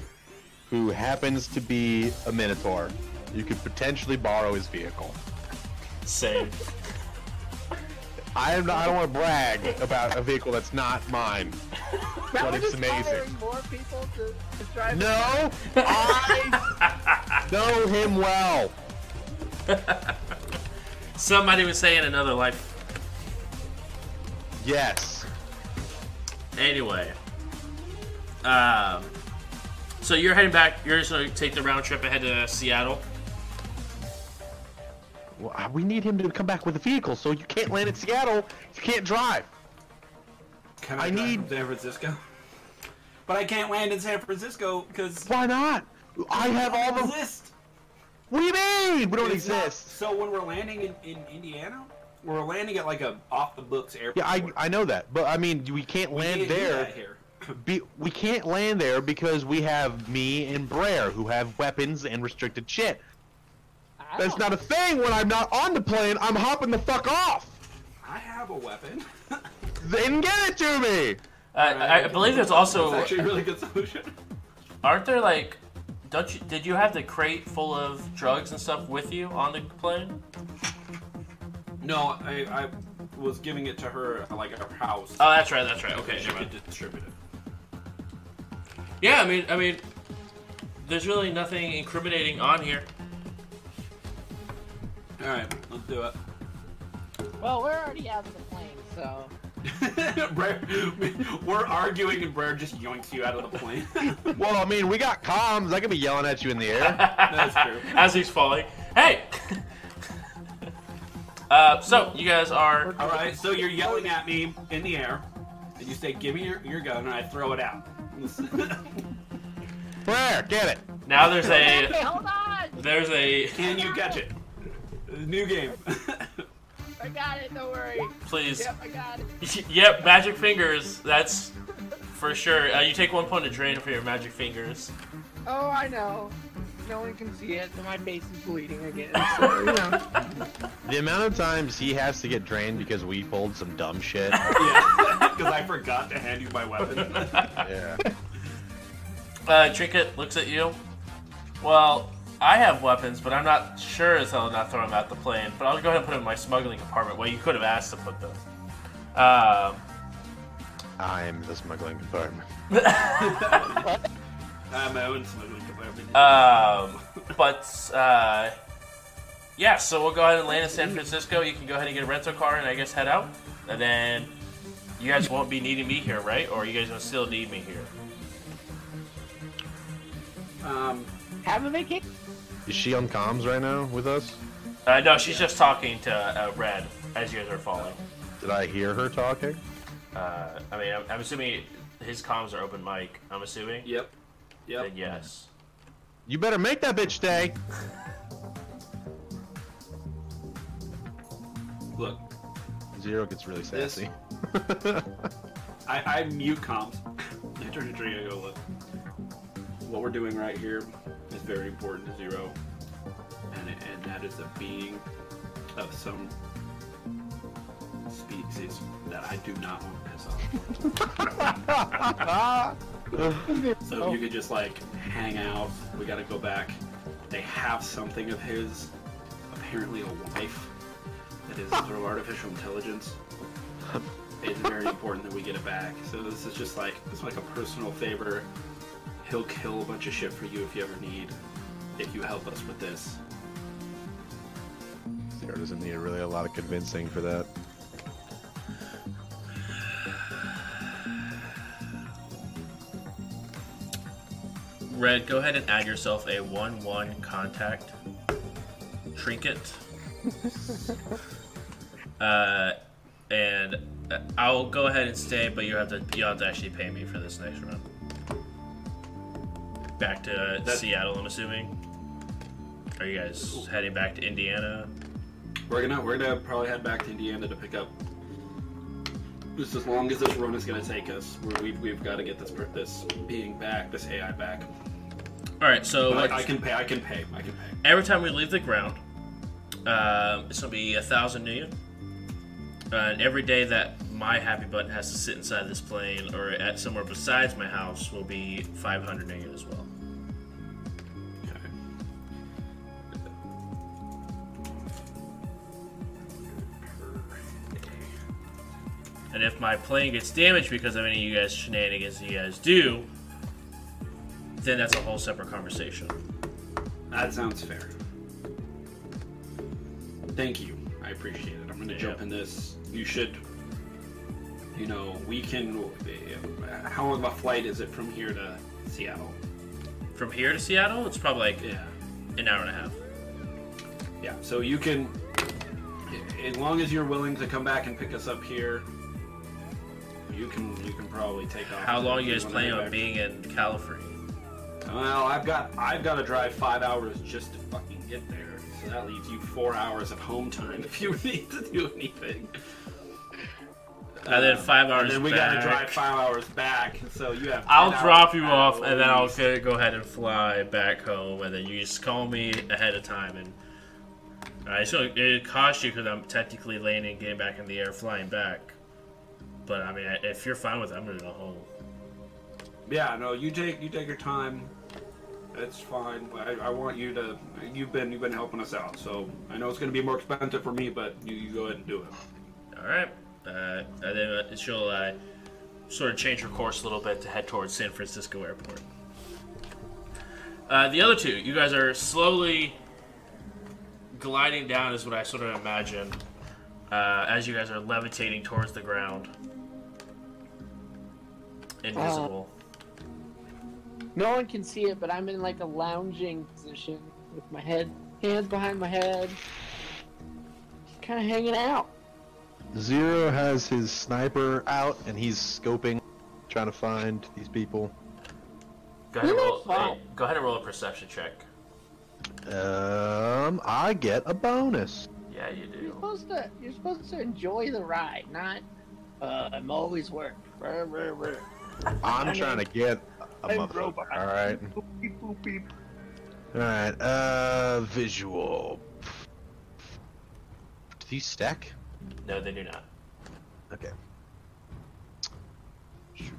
S2: who happens to be a Minotaur. You could potentially borrow his vehicle.
S1: Same.
S2: I am not, I don't want to brag about a vehicle that's not mine.
S4: Now
S2: But
S4: we're
S2: it's
S4: just
S2: amazing.
S4: More people to, to drive.
S2: No, I know him well.
S1: Somebody would say in another life.
S2: Yes.
S1: Anyway, um, so you're heading back. You're just gonna take the round trip ahead to Seattle.
S2: Well, uh, we need him to come back with a vehicle, so you can't land in Seattle. You can't drive.
S3: Can
S2: I
S3: I, drive
S2: need-
S3: from San Francisco? But I can't land in San Francisco because
S2: Why not? I have all the.
S3: exist.
S2: What do you mean? We don't
S3: It's not-
S2: exist.
S3: so when we're landing in, in Indiana, we're landing at like a off the books airport.
S2: Yeah, I I know that, but I mean, we can't
S3: We
S2: land
S3: can't do
S2: there.
S3: that here.
S2: Be, we can't land there because we have me and Brer who have weapons and restricted shit. That's
S4: don't-
S2: not a thing when I'm not on the plane. I'm hopping the fuck off.
S3: I have a weapon.
S2: Then get it to me.
S1: Uh, I, I believe there's also
S3: That's actually a really good solution.
S1: aren't there like don't you did you have the crate full of drugs and stuff with you on the plane?
S3: No, I, I was giving it to her like at her house.
S1: Oh, that's right. That's right. Okay.
S3: she could distribute it.
S1: Yeah, I mean, I mean, there's really nothing incriminating on here.
S3: All right, let's do it.
S4: Well, we're already out of the plane, so.
S3: Brer, we're arguing and Brer just yoinks you out of the plane.
S2: Well, I mean, we got comms. I could be yelling at you in the air.
S3: That's true.
S1: As he's falling. Hey. Uh, so you guys are.
S3: All right, so you're yelling at me in the air, and you say, "Give me your, your gun," and I throw it out.
S2: Brer, get it.
S1: Now there's
S4: Hey,
S1: a
S4: hold on!
S1: there's a
S3: Can you catch it? New game.
S4: I got it, don't worry.
S1: please.
S4: Yep, I got it.
S1: Yep, magic fingers. That's for sure. Uh, you take one point of drain for your magic fingers.
S4: Oh, I know. No one can see it, so my face is bleeding again. So, you know.
S2: The amount of times he has to get drained because we pulled some dumb shit.
S3: yeah, because I forgot to hand you my weapon.
S2: yeah.
S1: Uh, Trinket looks at you. Well, I have weapons, but I'm not sure as hell not throw them out the plane. But I'll go ahead and put them in my smuggling compartment. Well, you could have asked to put them. Um,
S2: I'm the smuggling compartment.
S3: I'm my own smuggling compartment.
S1: Um, but uh, yeah, so we'll go ahead and land in San Francisco. You can go ahead and get a rental car and I guess head out, and then you guys won't be needing me here, right? Or you guys will still need me here?
S3: Um,
S4: Have a vacation.
S2: Is she on comms right now with us?
S1: Uh, no, she's just talking to uh, Red as you guys are falling.
S2: Did I hear her talking?
S1: Uh, I mean, I'm, I'm assuming his comms are open mic. I'm assuming.
S3: yep, yep.
S1: Then yes.
S2: You better make that bitch stay.
S3: Look,
S2: Zero gets really
S3: This-
S2: sassy.
S3: I, I mute comms. I turn to Tree and I go, look, what we're doing right here is very important to Zero, and, it, and that is a being of some species that I do not want to piss off. So if oh. you could just like hang out, we gotta go back. They have something of his, apparently a wife, that is through artificial intelligence. It's very important that we get it back. So this is just like it's like a personal favor. He'll kill a bunch of shit for you if you ever need. If you help us with this.
S2: Zero doesn't need really a lot of convincing for that.
S1: Red, go ahead and add yourself a one-one contact trinket. uh, and uh, I'll go ahead and stay, but you have to you have to actually pay me for this next round. Back to
S3: That-
S1: Seattle, I'm assuming. Are you guys heading back to Indiana?
S3: We're gonna we're gonna probably head back to Indiana to pick up. Just as long as this run is gonna take us, we're, we've we've got to get this this being back, this AI back.
S1: All right, so
S3: I, I can pay. I can pay. I can pay.
S1: every time we leave the ground, um, it's gonna be a thousand new. Uh, and every day that my happy button has to sit inside this plane or at somewhere besides my house will be 500 million as well.
S3: Okay.
S1: And if my plane gets damaged because of any of you guys shenanigans you guys do, then that's a whole separate conversation.
S3: That sounds fair. Thank you. I appreciate it. I'm gonna jump in this. You should. You know, we can. How long of a flight is it from here to Seattle?
S1: From here to Seattle, it's probably like
S3: Yeah.
S1: an hour and a half.
S3: Yeah. So you can. As long as you're willing to come back and pick us up here, you can. You can probably take off.
S1: How
S3: to-
S1: long you guys planning on being in California?
S3: Well, I've got I've got to drive five hours just to fucking get there. So that leaves you four hours of home time if you need to do anything.
S1: And then five hours
S3: And then we got to drive five hours back. So you have.
S1: I'll
S3: 10
S1: drop you off, and then I'll go go ahead and fly back home, and then you just call me ahead of time. And uh, so it costs you because I'm technically landing, getting back in the air, flying back. But I mean, if you're fine with it, I'm gonna go home.
S3: Yeah, no, you take you take your time. It's fine. I, I want you to. You've been you've been helping us out, so I know it's going to be more expensive for me, but you, you go ahead and do it.
S1: All right, uh, and then uh, she'll uh, sort of change her course a little bit to head towards San Francisco Airport. Uh, the other two, you guys are slowly gliding down, is what I sort of imagine, uh, as you guys are levitating towards the ground. Invisible.
S4: No one can see it, but I'm in like a lounging position with my head, hands behind my head, just kind of hanging out.
S2: Zero has his sniper out and he's scoping, trying to find these people.
S1: go ahead and roll. hey, go ahead and roll a perception check.
S2: Um, I get a bonus.
S1: Yeah, you do.
S4: You're
S1: do.
S4: supposed to, you're supposed to enjoy the ride, not. Uh, I'm always work.
S2: I'm trying to get a
S4: I'm
S2: motherfucker.
S4: robot.
S2: All right.
S4: Boop, beep, boop, beep.
S2: All right. Uh, visual. Do these stack?
S1: No, they do not.
S2: Okay. We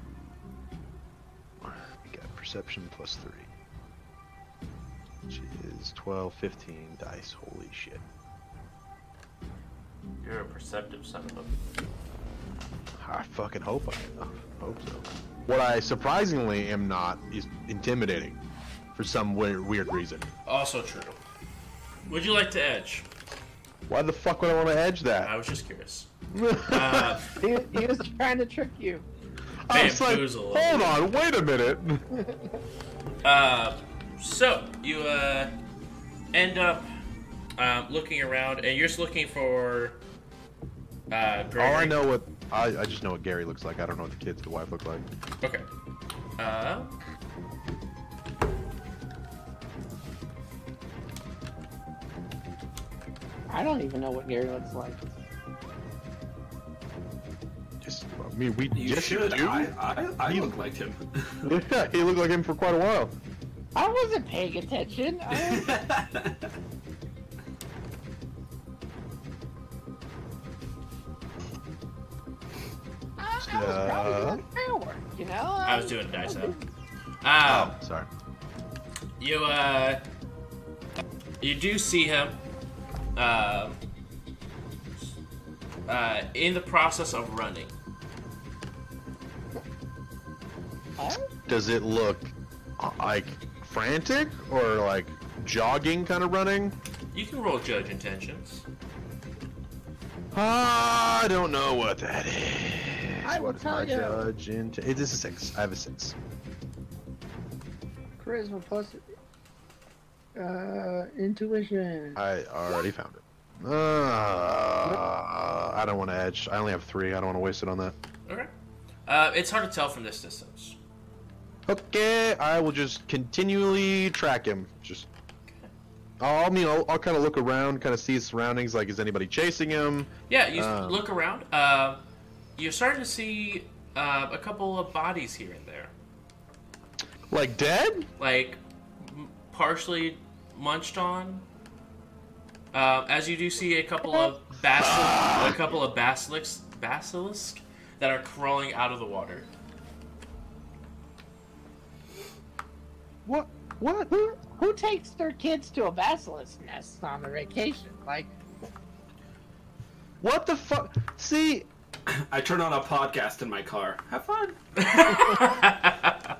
S2: got perception plus three. Which is 12, 15 dice. Holy shit.
S1: You're a perceptive son of a.
S2: I fucking hope I hope so. What I surprisingly am not is intimidating for some weird, weird reason.
S1: Also true. Would you like to edge?
S2: Why the fuck would I want to edge that?
S1: I was just curious. Uh,
S4: He, he was trying to trick you.
S2: I was like, hold on, wait a minute.
S1: Uh, so you uh, end up um, looking around, and you're just looking for uh, Gregory.
S2: All I know what I, I just know what Gary looks like. I don't know what the kids, the wife look like.
S1: Okay. Uh,
S4: I don't even know what Gary looks like.
S2: Just, I mean, we
S3: You
S2: just
S3: should.
S2: do.
S3: I, I, I
S2: He-
S3: look like him.
S2: Yeah, he looked like him for quite a while.
S4: I wasn't paying attention. I, I, I was probably doing firework, you know.
S1: I was doing dice out.
S2: Oh,
S1: Uh,
S2: sorry.
S1: you uh, you do see him. Uh, uh, in the process of running.
S4: Huh?
S2: Does it look uh, like frantic or like jogging kind of running?
S1: You can roll judge intentions.
S2: I don't know what that is.
S4: I will tell you.
S2: Judge into it is a six. I have a six.
S4: Charisma plus uh, intuition.
S2: I already found it. Uh, I don't want to edge. I only have three. I don't want to waste it on that.
S1: Okay. Uh, it's hard to tell from this distance.
S2: Okay, I will just continually track him. Just okay. I'll you know I'll kind of look around, kind of see his surroundings. Like, is anybody chasing him?
S1: Yeah, you
S2: Um,
S1: look around. Uh, you're starting to see uh, a couple of bodies here and there,
S2: Like dead?
S1: like m- partially munched on. Uh, as you do see a couple of basil- a couple of basilisks, basilisk that are crawling out of the water.
S2: What? What?
S4: Who who takes their kids to a basilisk nest on a vacation? Like,
S2: What the fuck? See,
S3: I turn on a podcast in my car. Have fun.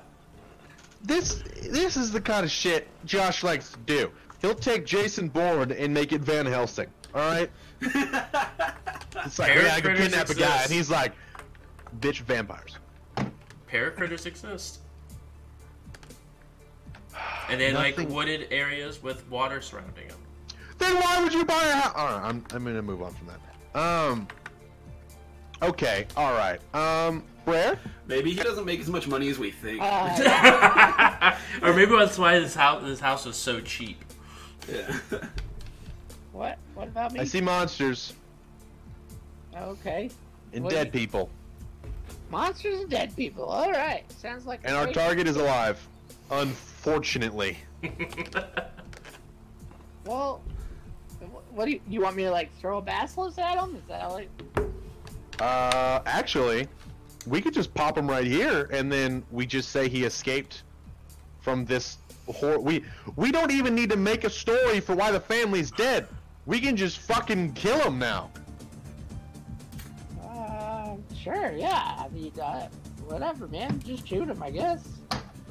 S2: this this is the kind of shit Josh likes to do. He'll take Jason Bourne and make it Van Helsing. All right. It's like,
S1: Parrot
S2: yeah, I can
S1: critters
S2: kidnap a guy, and he's like, bitch, vampires.
S1: Paracritters exist. And they like wooded areas with water surrounding them.
S2: Then why would you buy a house? All right, I'm, I'm gonna move on from that. Um. Okay. All right. Um. Where?
S3: Maybe he doesn't make as much money as we think.
S4: uh,
S1: or maybe that's why this house this house was so cheap.
S3: yeah.
S4: what? What about me?
S2: I see monsters
S4: Okay.
S2: and
S4: What
S2: dead
S4: you-
S2: people,
S4: Monsters and dead people. All right. Sounds like. a
S2: and our target is alive. Unfortunately.
S4: Well, what do you, you want me to like throw a basilisk at him? Is that like?
S2: Uh, actually, we could just pop him right here, and then we just say he escaped from this hor- We we don't even need to make a story for why the family's dead. We can just fucking kill him now.
S4: Uh, sure. Yeah. I mean, uh, whatever, man. Just shoot him, I guess.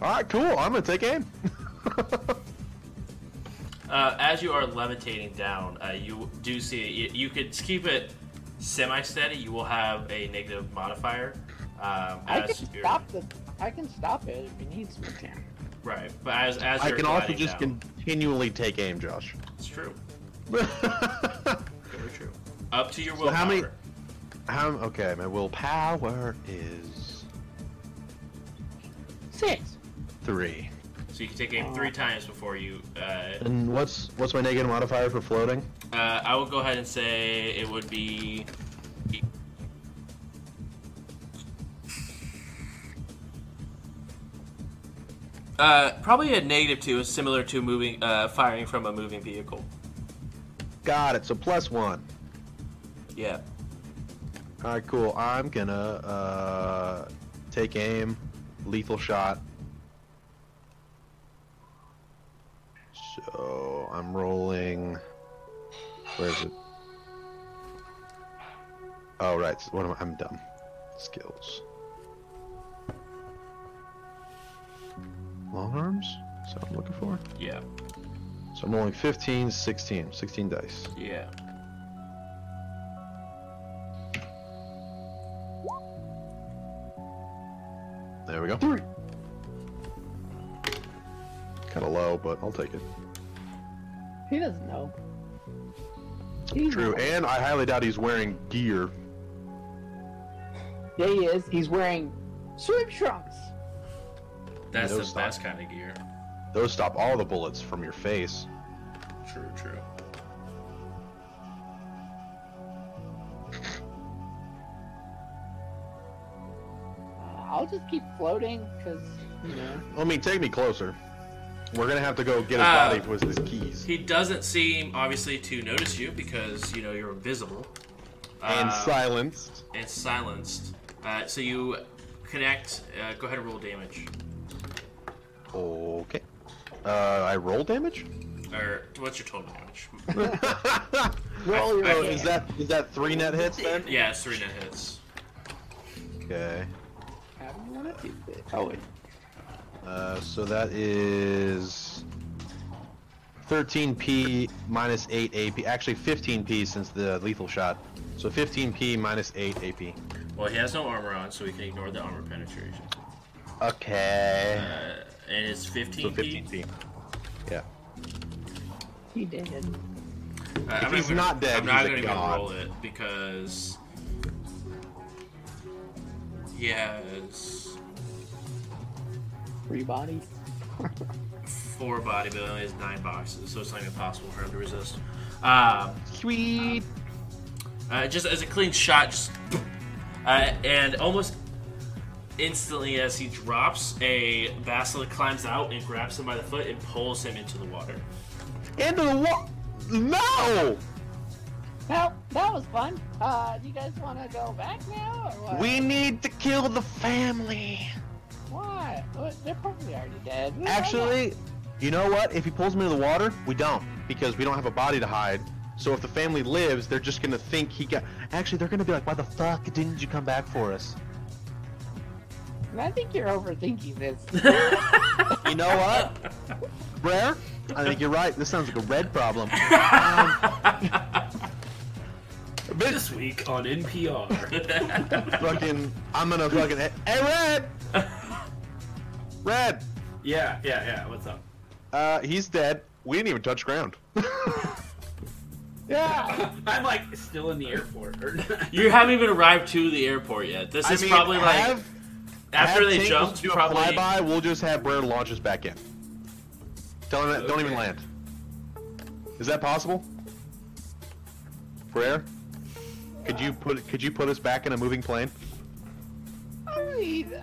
S2: All right, cool. I'm gonna take aim.
S1: Uh, as you are levitating down, uh, you do see you, you could keep it semi-steady. You will have a negative modifier. Um,
S4: I can
S1: you're-
S4: stop the. I can stop it if he needs me to.
S1: Right, but as as
S2: I
S1: you're
S2: can also just
S1: down,
S2: continually take aim, Josh.
S1: it's true, very true. Up to your willpower.
S2: how many- How okay, my willpower is
S4: Six.
S2: three.
S1: So you can take aim three times before you. Uh,
S2: And what's what's my negative modifier for floating?
S1: uh, I will go ahead and say it would be. Uh, probably a negative two is similar to moving, uh, firing from a moving vehicle.
S2: Got it. So plus one.
S1: Yeah.
S2: All right, cool. I'm gonna uh, take aim, lethal shot. So I'm rolling. Where is it? Oh right. so What am I? I'm dumb. Skills. Long arms. Is that what I'm looking for?
S1: Yeah.
S2: So I'm rolling 15, 16, 16 dice.
S1: Yeah.
S2: There we go. Three. Kind of low, but I'll take it.
S4: He doesn't know. He's
S2: True, and I highly doubt he's wearing gear.
S4: Yeah, he is. He's wearing swim trunks.
S1: That's the
S2: those
S1: best kind of gear.
S2: Those stop all the bullets from your face.
S1: True, true.
S4: Uh, I'll just keep floating because you know.
S2: I mean, take me closer. We're gonna have to go get his
S1: Uh,
S2: body with his keys.
S1: He doesn't seem obviously to notice you because you know you're invisible
S2: And
S1: Uh,
S2: silenced.
S1: and silenced. Uh, so you connect. Uh, go ahead and roll damage.
S2: Okay. Uh, I roll damage?
S1: Or what's your total damage?
S4: Roll your
S1: I-
S2: Oh,
S1: I-
S2: is that is that three net hits then?
S1: Yeah, it's three net hits.
S2: Okay.
S4: How do you want to do this? Oh, wait.
S2: Uh, so that is 13p minus 8 AP. Actually, 15p since the lethal shot. So 15p minus 8 AP.
S1: Well, he has no armor on, so we can ignore the armor penetration.
S2: Okay.
S1: Uh, and it's 15p?
S2: So
S1: 15
S2: 15p. Yeah.
S4: he did.
S1: Uh, I'm
S2: he's
S1: gonna-
S2: not dead,
S1: I'm not
S2: he's a
S1: going to even roll it because he has
S4: Three bodies.
S1: four body, but only has nine boxes, so it's not even possible for him to resist. Um,
S2: Sweet.
S1: uh, just as a clean shot, just uh, and almost instantly as he drops, a basilisk climbs out and grabs him by the foot and pulls him into the water.
S2: Into the wall. No!
S4: Well, that was fun. Uh, do you guys want to go back now, or what?
S2: We need to kill the family.
S4: Why? What? They're probably already dead. We don't know.
S2: Actually, you know what? If he pulls me into the water, we don't because we don't have a body to hide. So if the family lives, they're just gonna think he got. Actually, they're gonna be like, "Why the fuck didn't you come back for us?"
S4: I think you're overthinking this.
S2: You know what, Rare? I think you're right. This sounds like a red problem.
S3: Um, this week on NPR.
S2: fucking, I'm gonna fucking. Hey, Red! Red!
S3: yeah, yeah, yeah. What's up?
S2: Uh, he's dead. We didn't even touch ground.
S4: yeah.
S3: I'm like still in the airport.
S1: You haven't even arrived to the airport yet. This is
S2: I mean,
S1: probably like
S2: have-
S1: after
S2: have
S1: they
S2: Tank
S1: jumped,
S2: do a
S1: probably.
S2: flyby. We'll just have Brer launch us back in. Tell him that. Don't even land. Is that possible? Brer? Could you put Could you put us back in a moving plane?
S4: I mean, yeah,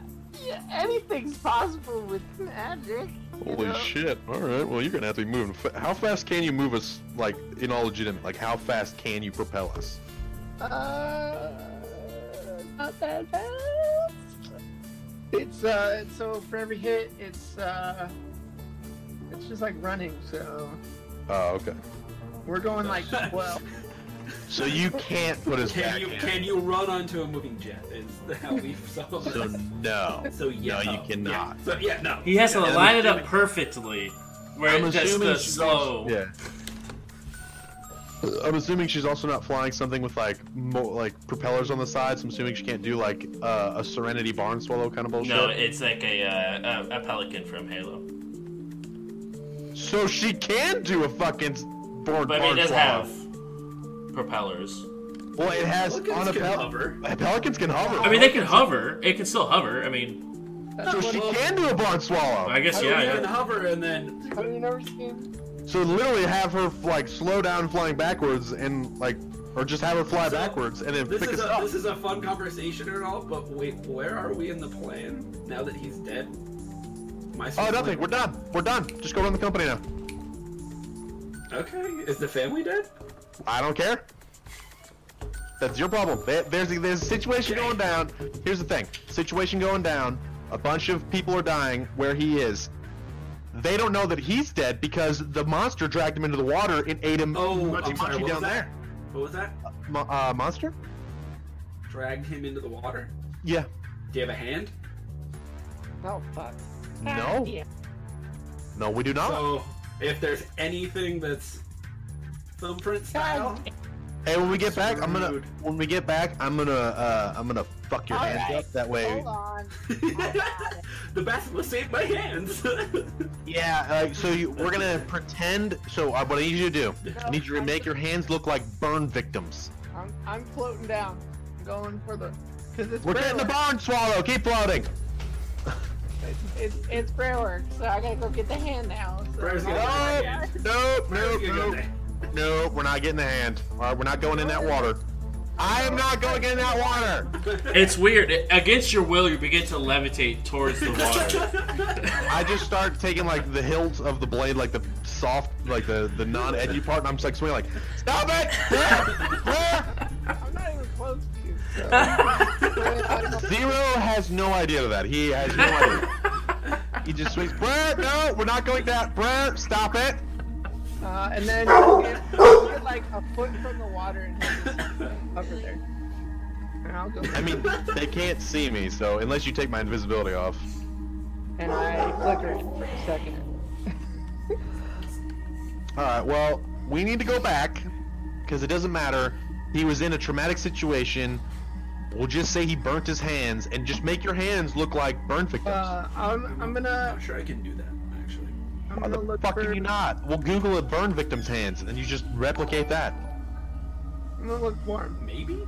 S4: anything's possible with magic.
S2: Holy
S4: know?
S2: shit! All right. Well, you're gonna have to be moving. Fa- how fast can you move us? Like in all legitimate. Like how fast can you propel us?
S4: Uh, not that fast. It's uh, so for every hit, it's uh, it's just like running. So
S2: Oh, okay.
S4: we're going like well.
S2: So you can't put us
S3: Can
S2: back
S3: you
S2: in.
S3: can you run onto a moving jet? Is how we solved
S2: So
S3: it.
S2: no.
S3: So yeah,
S2: No, you cannot.
S3: Yeah. So yeah, no.
S1: He has to
S3: Yeah,
S1: line it up perfectly, where
S2: I'm
S1: it's just
S2: assuming
S1: the
S2: she's
S1: slow.
S2: also- yeah. I'm assuming she's also not flying something with like mo- like propellers on the side. So I'm assuming she can't do like uh, a Serenity Barn Swallow kind of bullshit.
S1: No, it's like a, uh, a a pelican from Halo,
S2: so she can do a fucking s- born
S1: but I mean,
S2: barn
S1: it does
S2: swallow.
S1: have propellers.
S2: Well, it has
S3: Pelicans
S2: on a
S3: can
S2: pel-
S3: hover.
S2: Pelicans can hover.
S1: I mean, they can hover. It can still hover. I mean,
S2: so she
S3: well-
S2: can do a barn swallow.
S1: I guess
S3: How
S1: yeah.
S3: do we even hover and then
S4: Have you never seen?
S2: So literally have her like slow down flying backwards and like, or just have her fly
S3: So,
S2: backwards and then
S3: this
S2: pick
S3: is
S2: us
S3: a
S2: up.
S3: this is a fun conversation and all, but wait, where are we in the plan now that he's dead? My
S2: Oh, nothing. We're done. We're done. Just go run the company now.
S3: Okay, is the family dead?
S2: I don't care. That's your problem. There's a, there's a situation
S3: Okay.
S2: going down. Here's the thing. Situation going down. A bunch of people are dying where he is. They don't know that he's dead because the monster dragged him into the water and ate him
S3: Oh,
S2: munchy
S3: I'm sorry. What
S2: down
S3: was that?
S2: there.
S3: What was that?
S2: Mo- uh, monster?
S3: Dragged him into the water.
S2: Yeah.
S3: Do you have a hand?
S4: Oh fuck.
S2: No.
S4: Yeah.
S2: No, we do not.
S3: So if there's anything that's thumbprint style,
S2: hey, when we get back, I'm gonna. When we get back, I'm gonna. Uh, I'm gonna fuck your
S4: All
S2: hands
S4: right.
S2: up. That way.
S4: Hold on.
S3: the basilisk saved my hands.
S2: Yeah. Uh, so you, we're gonna pretend. So uh, what I need you to do, I need you to make your hands look like burn victims.
S4: I'm I'm floating down. I'm going for the. Cause it's
S2: We're
S4: prayer
S2: getting the barn swallow. Keep floating.
S4: It's, it's it's prayer work, so I gotta go get the hand now. So
S3: Prayer's gonna
S2: Oh,
S3: get the hand.
S2: nope, nope, nope,
S3: the hand.
S2: Nope. We're not getting the hand. All right, we're not going in that water. I am not going in that water.
S1: It's weird. Against your will, you begin to levitate towards the water.
S2: I just start taking like the hilts of the blade, like the soft, like the the non-edgy part, and I'm just like swinging, like, stop it! Where? Where?
S4: I'm not even close to you. So. I don't know.
S2: Zero has no idea of that. He has no idea. He just swings. Brett, no, we're not going that. Brett, stop it.
S4: Uh, and then you'll get, we'll get like a foot from the water and over there. And I'll go.
S2: I mean, they can't see me, so unless you take my invisibility off.
S4: and I flicker for a second.
S2: All right. Well, we need to go back because it doesn't matter. He was in a traumatic situation. We'll just say he burnt his hands, and just make your hands look like burn victims.
S4: Uh, I'm I'm gonna
S3: Not sure I can do that actually.
S4: I'm
S2: Why
S4: gonna
S2: the
S4: look
S2: fuck
S4: for
S2: can you not? We'll Google it, burn victims' hands, and you just replicate that.
S4: I'm gonna look for him.
S3: Maybe.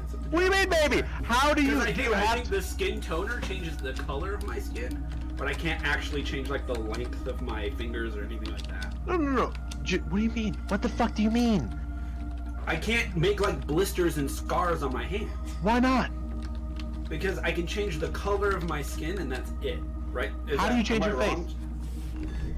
S3: That's up to
S2: What do you mean, baby? How do you
S3: I,
S2: do
S3: think,
S2: you
S3: I
S2: have
S3: think
S2: to?
S3: the skin toner changes the color of my skin, but I can't actually change like the length of my fingers or anything like that.
S2: No, no, no. J- what do you mean? What the fuck do you mean?
S3: I can't make like blisters and scars on my hands
S2: Why not?
S3: because I can change the color of my skin and that's it, right? Is
S2: How do you change your face?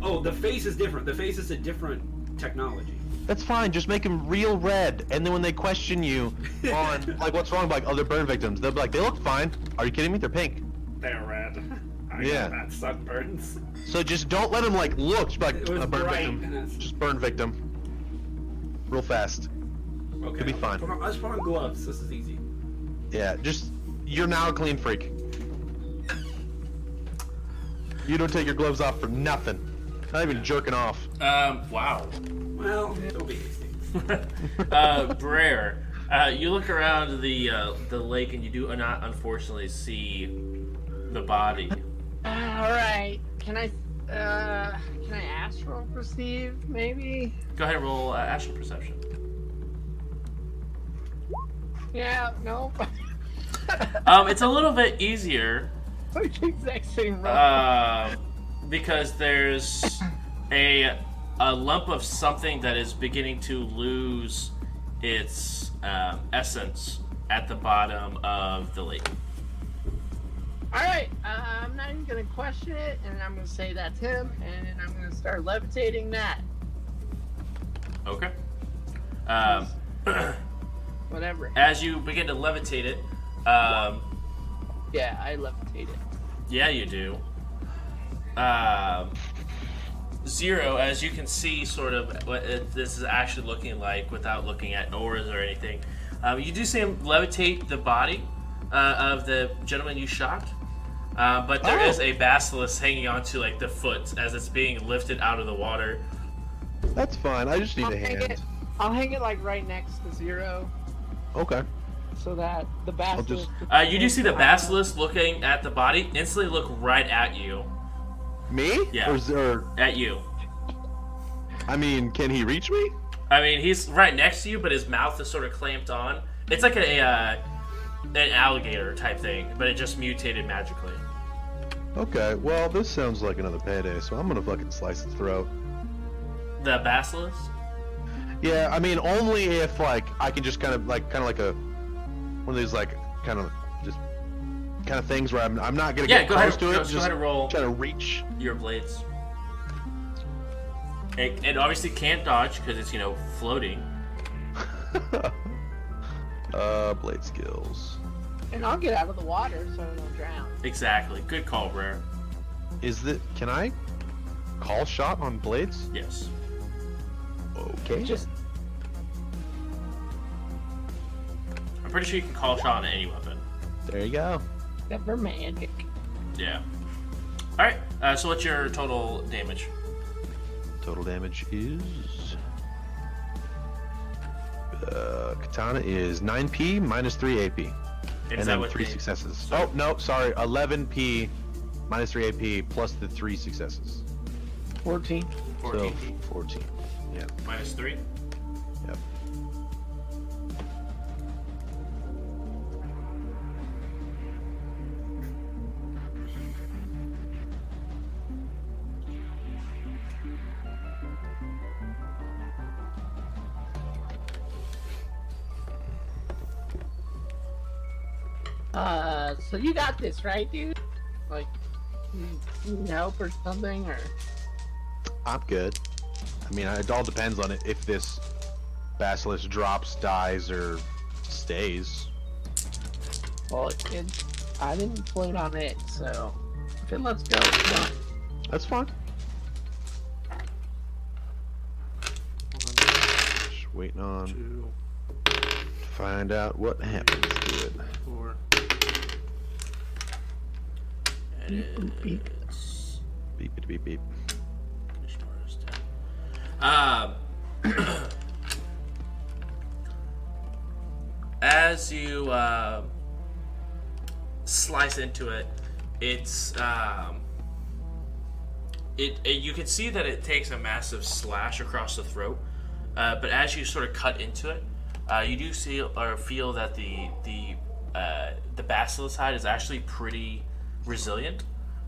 S3: Wrong? Oh, the face is different. The face is a different technology.
S2: That's fine. Just make them real red, and then when they question you on like what's wrong, with like oh, other burn victims, they'll be like, they look fine. Are you kidding me? They're pink.
S3: They're red. I
S2: Yeah.
S3: that sunburns.
S2: So just don't let them like look. Just be like a burn
S3: bright,
S2: victim. Just burn victim. Real fast.
S3: Okay,
S2: be
S3: I'll
S2: fine.
S3: Put on, I'll just put on gloves. This is easy.
S2: Yeah. Just you're now a clean freak. You don't take your gloves off for nothing. Not even jerking off.
S1: Um, wow.
S3: Well, it'll be hasty.
S1: uh, Brer, uh, you look around the uh, the lake and you do not unfortunately see the body.
S4: All right. Can I? Uh, can I astral perceive? Maybe.
S1: Go ahead and roll uh, astral perception.
S4: Yeah. No.
S1: Um, it's a little bit easier
S4: exact same roll.
S1: uh, because there's a a lump of something that is beginning to lose its um, essence at the bottom of the lake.
S4: All right. Uh, I'm not even gonna question it, and I'm gonna say that's him, and I'm gonna start levitating that.
S1: Okay. Um,
S4: Whatever.
S1: as you begin to levitate it, um,
S4: Yeah, I levitate it.
S1: Yeah, you do. Um, zero, as you can see, sort of what it, this is actually looking like without looking at auras or anything. Um, you do see him levitate the body uh, of the gentleman you shot, uh, but there
S2: Oh.
S1: is a basilisk hanging onto like the foot as it's being lifted out of the water.
S2: That's fine. I just need
S4: I'll
S2: a
S4: hang
S2: hand.
S4: it. I'll hang it like right next to zero,
S2: Okay.
S4: so that the basilisk.
S2: just-
S1: Uh, you do see the basilisk looking at the body, instantly look right at you.
S2: Me?
S1: Yeah.
S2: Or, or
S1: At you.
S2: I mean, can he reach me?
S1: I mean, he's right next to you, but his mouth is sort of clamped on. It's like a uh, an alligator type thing, but it just mutated magically.
S2: Okay. Well, this sounds like another payday, so I'm gonna fucking slice its throat.
S1: The basilisk.
S2: Yeah, I mean, only if like I can just kind of like kind of like a one of these like kind of kind of things where I'm I'm not gonna
S1: Yeah,
S2: get
S1: go
S2: close
S1: ahead.
S2: to
S1: Go,
S2: it.
S1: go
S2: just
S1: ahead and roll
S2: try to reach.
S1: your blades. It, it obviously can't dodge because it's you know floating.
S2: uh, blade skills.
S4: and I'll get out of the water so I don't drown.
S1: Exactly. Good call, Brer.
S2: Is that? Can I call shot on blades?
S1: Yes.
S2: Okay.
S4: Just
S1: I'm pretty sure you can call shot on any weapon.
S2: there you go.
S4: Except for magic.
S1: Yeah. All right. Uh, so what's your total damage?
S2: Total damage is. Uh, katana is 9p minus 3 AP.
S1: Is
S2: and then three successes.
S1: Sorry.
S2: Oh, no, sorry. 11p minus 3 AP plus the three successes.
S4: 14.
S1: 14.
S2: So, 14. Yeah.
S1: Minus
S2: 3?
S4: Uh, so you got this, right, dude? Like, you need help or something, or
S2: I'm good. I mean, it all depends on it if this basilisk drops, dies, or stays.
S4: well, it, it, I didn't float on it, so if it lets go, it's done.
S2: That's fine. Just waiting on
S1: Two,
S2: to find out what happens to it.
S1: four. And it's
S2: Beep beep beep beep.
S1: Ishtar's down. Um, as you uh, slice into it, it's um, it, it. You can see that it takes a massive slash across the throat, uh, but as you sort of cut into it, uh, you do see or feel that the the uh, the basilisk side is actually pretty resilient.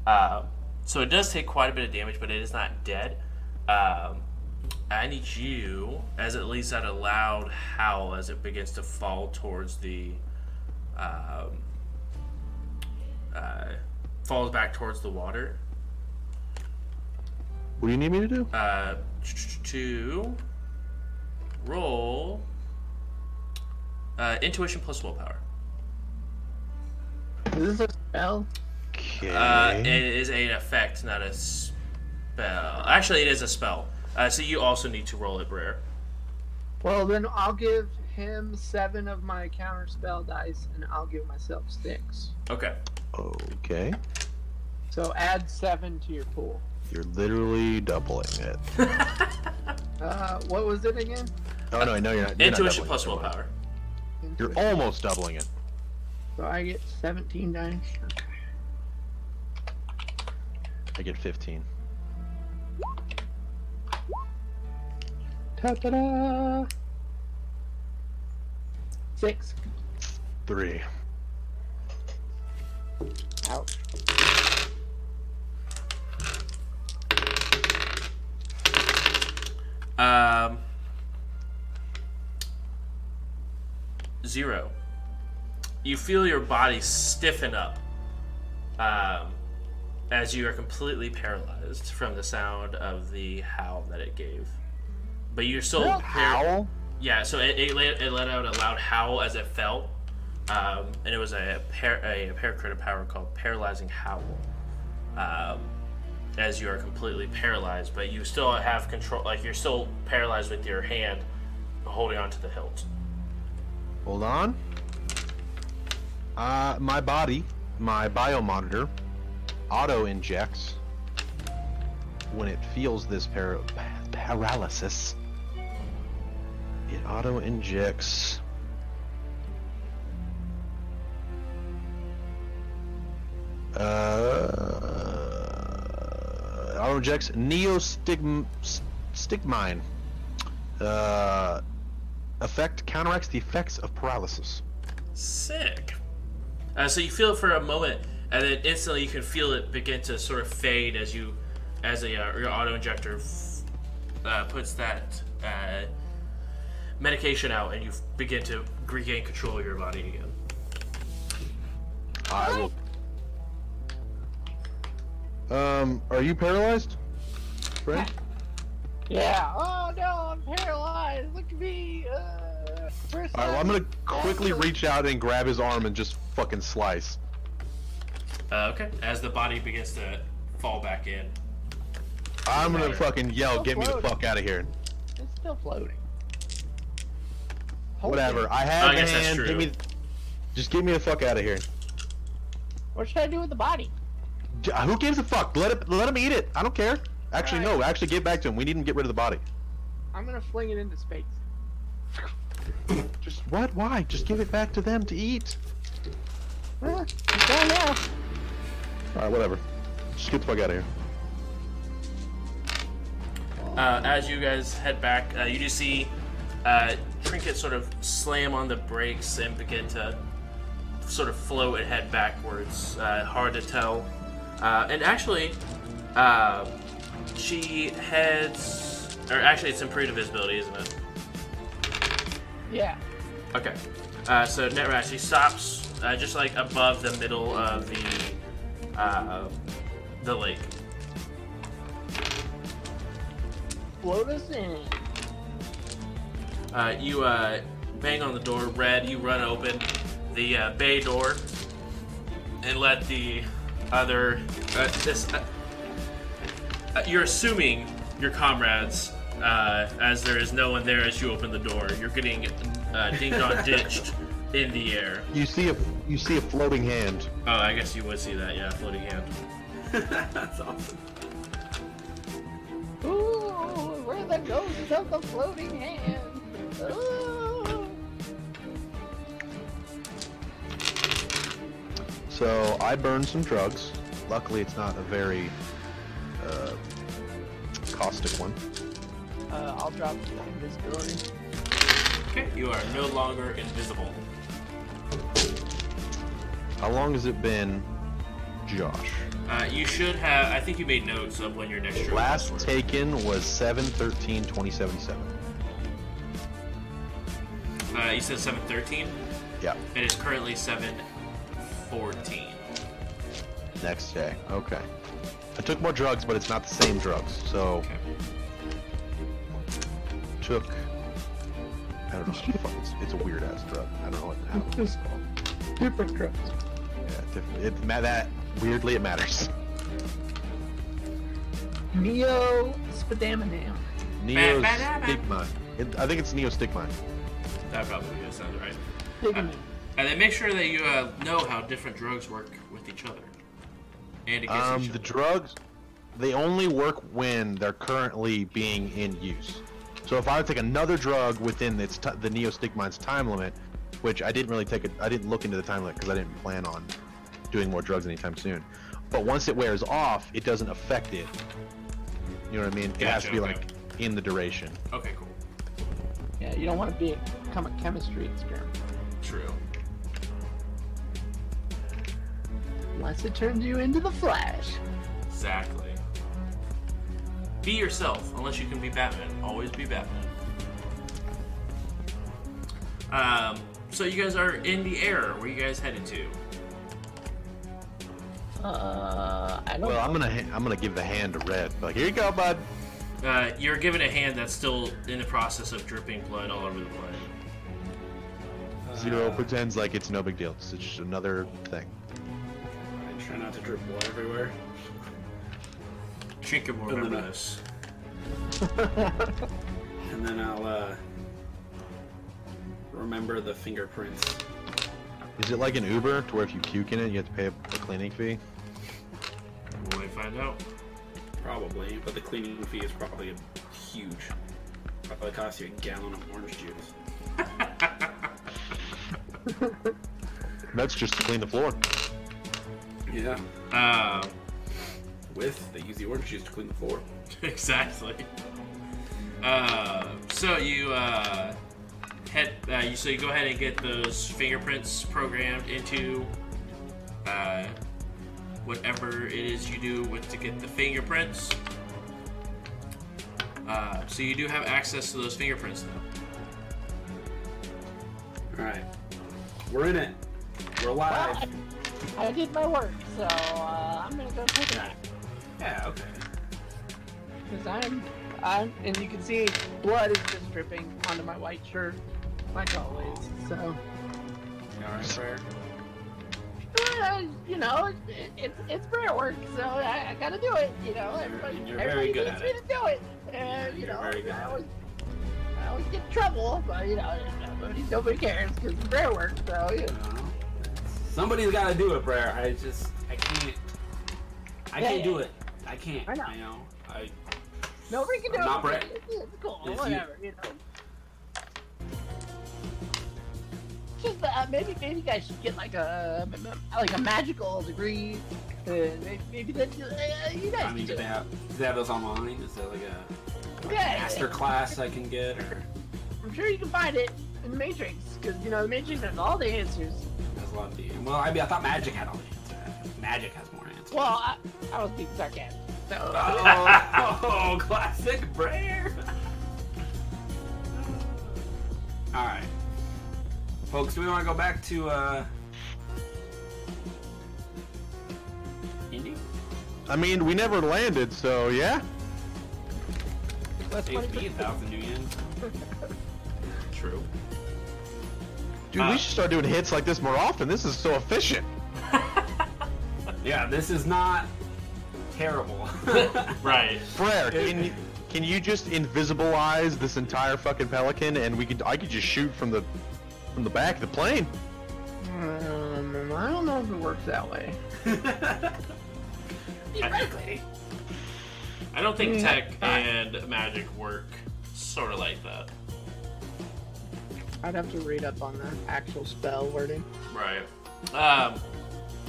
S1: Uh, so it does take quite a bit of damage, but it is not dead. Um, I need you, as it leaves out a loud howl as it begins to fall towards the. Um, uh, falls back towards the water.
S2: What do you need me to do?
S1: Uh, to roll uh, intuition plus willpower.
S4: Is this a spell?
S2: Okay.
S1: Uh, it is an effect, not a spell. Actually, it is a spell. Uh, so you also need to roll it, Brer.
S4: Well, then I'll give him seven of my counter spell dice, and I'll give myself six.
S1: Okay.
S2: okay.
S4: So add seven to your pool.
S2: You're literally doubling it.
S4: Uh, what was it again?
S2: Oh no, no, you're not. You're not
S1: Intuition
S2: doubling
S1: plus willpower.
S2: You're almost doubling it.
S4: So I get 17 dice. Okay.
S2: I get 15.
S4: Ta-da! Six.
S2: Three.
S4: Ouch.
S1: Um, zero. You feel your body stiffen up um, as you are completely paralyzed from the sound of the howl that it gave. But you're still par-
S2: Howl?
S1: Yeah, so it, it, let, it let out a loud howl as it fell, um, and it was a par- a, a paracrit power called Paralyzing Howl. Um, as you are completely paralyzed, but you still have control. Like you're still paralyzed with your hand holding onto the hilt.
S2: Hold on. Uh, my body, my biomonitor, auto injects when it feels this para- paralysis. It auto injects. Uh, auto injects neostigm stigmine. Uh, effect counteracts the effects of paralysis.
S1: Sick. Uh, so you feel for a moment, and then instantly you can feel it begin to sort of fade as you, as a uh, your auto injector f- uh, puts that uh, medication out, and you f- begin to regain control of your body again.
S2: I will. Um, are you paralyzed? Fred?
S4: Yeah. Oh no, I'm paralyzed. Look at me. Uh, first
S2: Alright, well, I'm gonna quickly reach out and grab his arm and just fucking slice.
S1: Uh, okay. As the body begins to fall back in.
S2: I'm gonna
S1: Matter.
S2: fucking yell,
S4: Still
S2: get me the fuck out of here.
S4: It's still floating. Hold
S2: Whatever,
S4: it.
S2: I have
S1: I
S2: the
S1: guess that's
S2: hand,
S1: true.
S2: give me, just get me the fuck out of here.
S4: What should I do with the body?
S2: Who gives a fuck? Let it, let him eat it. I don't care. Actually, no. Actually, get back to him. We need him to get rid of the body.
S4: I'm gonna fling it into space.
S2: Just what? Why? Just give it back to them to eat.
S4: Huh? It's gone now.
S2: All right, whatever. Just get the fuck out of here.
S1: Uh, as you guys head back, uh, you do see uh, Trinket sort of slam on the brakes and begin to sort of float and head backwards. Uh, hard to tell. Uh, and actually, uh, she heads. Or actually, it's improved visibility, isn't it?
S4: Yeah.
S1: Okay. Uh, so Netrash, she stops uh, just like above the middle of the uh, the lake.
S4: Float us in.
S1: Uh, you uh, bang on the door, Red. You run open the uh, bay door and let the other. Uh, this. Uh, uh, you're assuming your comrades, uh, as there is no one there as you open the door. You're getting uh, ding dong ditched in the air.
S2: You see a you see a floating hand.
S1: Oh, I guess you would see that, yeah, floating hand.
S3: That's awesome.
S4: Ooh, we're the ghosts of the floating hand. Ooh.
S2: So I burned some drugs. Luckily, it's not a very uh, caustic one.
S4: Uh, I'll drop invisibility.
S1: Okay, you are no longer invisible.
S2: How long has it been Josh.
S1: Uh, you should have. I think you made notes of when your next drug
S2: Last taken was 7 13 2077.
S1: Uh, you said seven thirteen.
S2: Yeah,
S1: It is currently seven fourteen.
S2: next day. Okay. I took more drugs, but it's not the same drugs. So,
S1: Okay.
S2: took. I don't know. the It's, it's a weird ass drug. I don't know what how it's called.
S4: Different drugs.
S2: Yeah, different. It, ma- that weirdly it matters.
S4: Neo Spadaminam.
S2: Neostigma. It, I think it's neostigma.
S1: That probably sounds right.
S4: Pigment.
S1: And then make sure that you uh, know how different drugs work with each other and against
S2: Um,
S1: each
S2: the drugs, they only work when they're currently being in use. So if I take another drug within its t- the neostigmine's time limit, which I didn't really take it, I didn't look into the time limit because I didn't plan on doing more drugs anytime soon. But once it wears off, it doesn't affect it. You know what I mean? It has to be
S1: okay.
S2: like in the duration.
S1: okay, cool.
S4: Yeah, you don't want to be become a chemistry experiment
S1: True.
S4: unless it turns you into the Flash.
S1: Exactly. Be yourself, unless you can be Batman. Always be Batman. Um, so you guys are in the air. Where you guys headed to?
S4: Uh, I don't.
S2: Well, I'm gonna I'm gonna give the hand to Red. Like here you go, bud.
S1: Uh, you're given a hand that's still in the process of dripping blood all over the place.
S2: Zero pretends like it's no big deal. It's just another thing.
S3: I try not to drip blood everywhere.
S1: Drink your more
S3: And then,
S1: remember
S3: uh,
S1: this.
S3: And then I'll uh, remember the fingerprints.
S2: Is it like an Uber to where if you puke in it, you have to pay a, a cleaning fee?
S1: We'll wait and find out.
S3: Probably, but the cleaning fee is probably huge. Probably cost you a gallon of orange juice.
S2: That's just to clean the floor.
S3: Yeah.
S1: Um,
S3: With they use the orange juice to clean the floor.
S1: exactly. Uh, so you uh, head. Uh, you so you go ahead and get those fingerprints programmed into uh, whatever it is you do with to get the fingerprints. Uh, so you do have access to those fingerprints now.
S3: All right, we're in it. We're
S4: Well,
S3: live.
S4: I, I did my work, so uh, I'm gonna go take a nap.
S3: Yeah. Okay.
S4: Because I'm, I'm, and you can see blood is just dripping onto my white shirt, like always. So,
S3: You right,
S4: uh, you know, it, it, it's it's prayer work, so I, I gotta do it. You know, everybody,
S3: you're very
S4: everybody needs me
S3: it.
S4: to do it. And you
S3: You're
S4: know, I always, I always get in trouble, but you know, nobody, nobody cares because it's prayer work. So, you know.
S3: Somebody's got to do it, Brer. I just, I can't. I
S4: Yeah,
S3: can't
S4: yeah.
S3: do it. I can't.
S4: I know.
S3: You know. I.
S4: Nobody can do
S3: I'm
S4: it.
S3: not Brett.
S4: It's, it's cool,
S3: you-
S4: whatever, you, know. Just uh, maybe maybe you guys should get like a like a magical degree. Uh, maybe, maybe uh, you guys
S3: I mean, do they have, do they have those online? Is there like a
S4: Yeah,
S3: master class I can get, or
S4: I'm sure you can find it in the Matrix because you know the Matrix has all the answers.
S3: has a lot of the? Well, I mean, I thought Magic had all the answers. Magic has more answers.
S4: Well, I, I was being sarcastic. So,
S3: Oh, classic Brer. All right, folks. Do we want to go back to uh, Indy?
S2: I mean, we never landed, so yeah.
S4: that's
S3: Save
S4: funny.
S3: a thousand new yen.
S1: True.
S2: Dude,
S1: Uh,
S2: we should start doing hits like this more often. This is so efficient.
S3: Yeah, this is not terrible.
S1: Right.
S2: Frere, can you, can you just invisibilize this entire fucking pelican, and we could I could just shoot from the from the back of the plane.
S4: Um, I don't know if it works that way.
S3: Theoretically.
S1: I don't think
S4: Mm,
S1: tech and magic work sort of like that.
S4: I'd have to read up on the actual spell wording.
S1: Right. Um,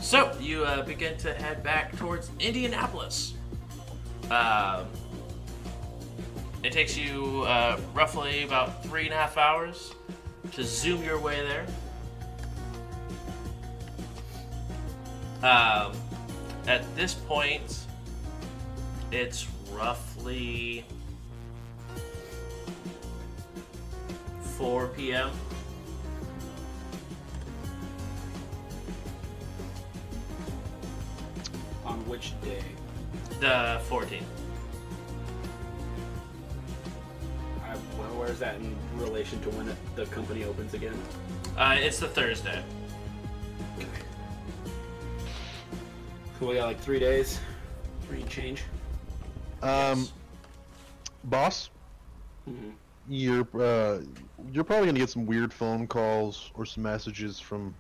S1: so you uh, begin to head back towards Indianapolis. Um, it takes you uh, roughly about three and a half hours to zoom your way there. Um, at this point, it's roughly 4 p.m.
S3: On which day?
S1: The 14th.
S3: I, well, where's that in relation to when it, the company opens again?
S1: Uh, it's the Thursday. Okay.
S3: So we got like three days. Three and change.
S2: Um,
S1: Yes.
S2: boss,
S3: Mhm.
S2: you're uh, you're probably gonna get some weird phone calls or some messages from,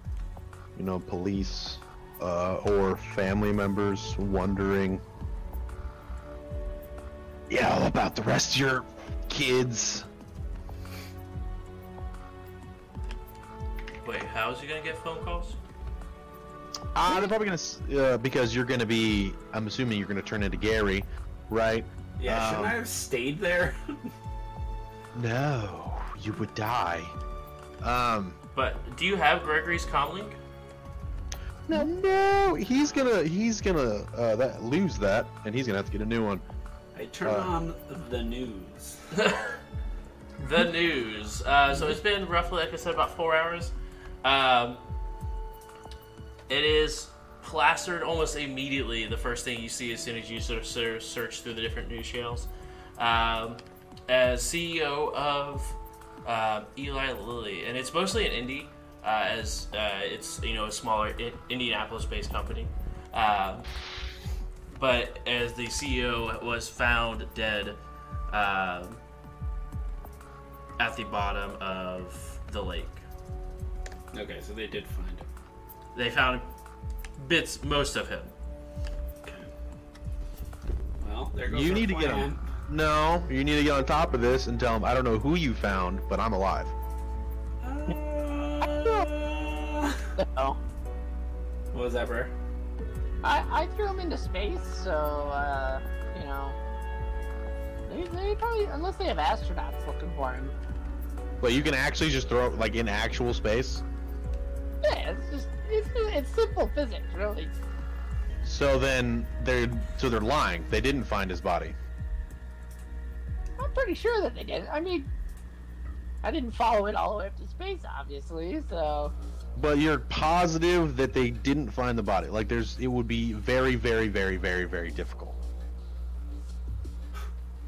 S2: you know, police uh, or family members wondering, yeah, all about the rest of your kids.
S1: Wait, how is he gonna get phone calls?
S2: Uh, they're probably gonna uh, because you're gonna be. I'm assuming you're gonna turn into Gary, right?
S3: Yeah, shouldn't
S2: Um,
S3: I have stayed there?
S2: No, you would die. Um.
S1: But do you have Gregory's comlink?
S2: No, no, he's gonna he's gonna uh, that lose that, and he's gonna have to get a new one.
S3: I turn
S2: Uh.
S3: on the news.
S1: the news. Uh, so it's been roughly, like I said, about four hours. Um, it is plastered almost immediately. The first thing you see as soon as you sort of ser- search through the different news channels. Um, as CEO of uh, Eli Lilly, and it's mostly an indie, uh, as uh, it's you know a smaller I- Indianapolis-based company. Um, but as the CEO was found dead um, at the bottom of the lake.
S3: Okay, so they did find him.
S1: They found bits, most of him.
S3: Okay. Well, there goes
S2: You
S3: our
S2: need to get
S3: plan.
S2: him. No, you need to get on top of this and tell him I don't know who you found, but I'm alive.
S3: Uh,
S4: No.
S3: what was that, bro?
S4: I, I threw him into space, so, uh, you know. They, they probably, unless they have astronauts looking for him.
S2: But you can actually just throw it like in actual space.
S4: Yeah, it's just, it's, it's simple physics, really.
S2: So then they're so they're lying. They didn't find his body.
S4: I'm pretty sure that they did. I mean, I didn't follow it all the way up to space, obviously, so.
S2: But you're positive that they didn't find the body. Like there's it would be very, very, very, very, very difficult.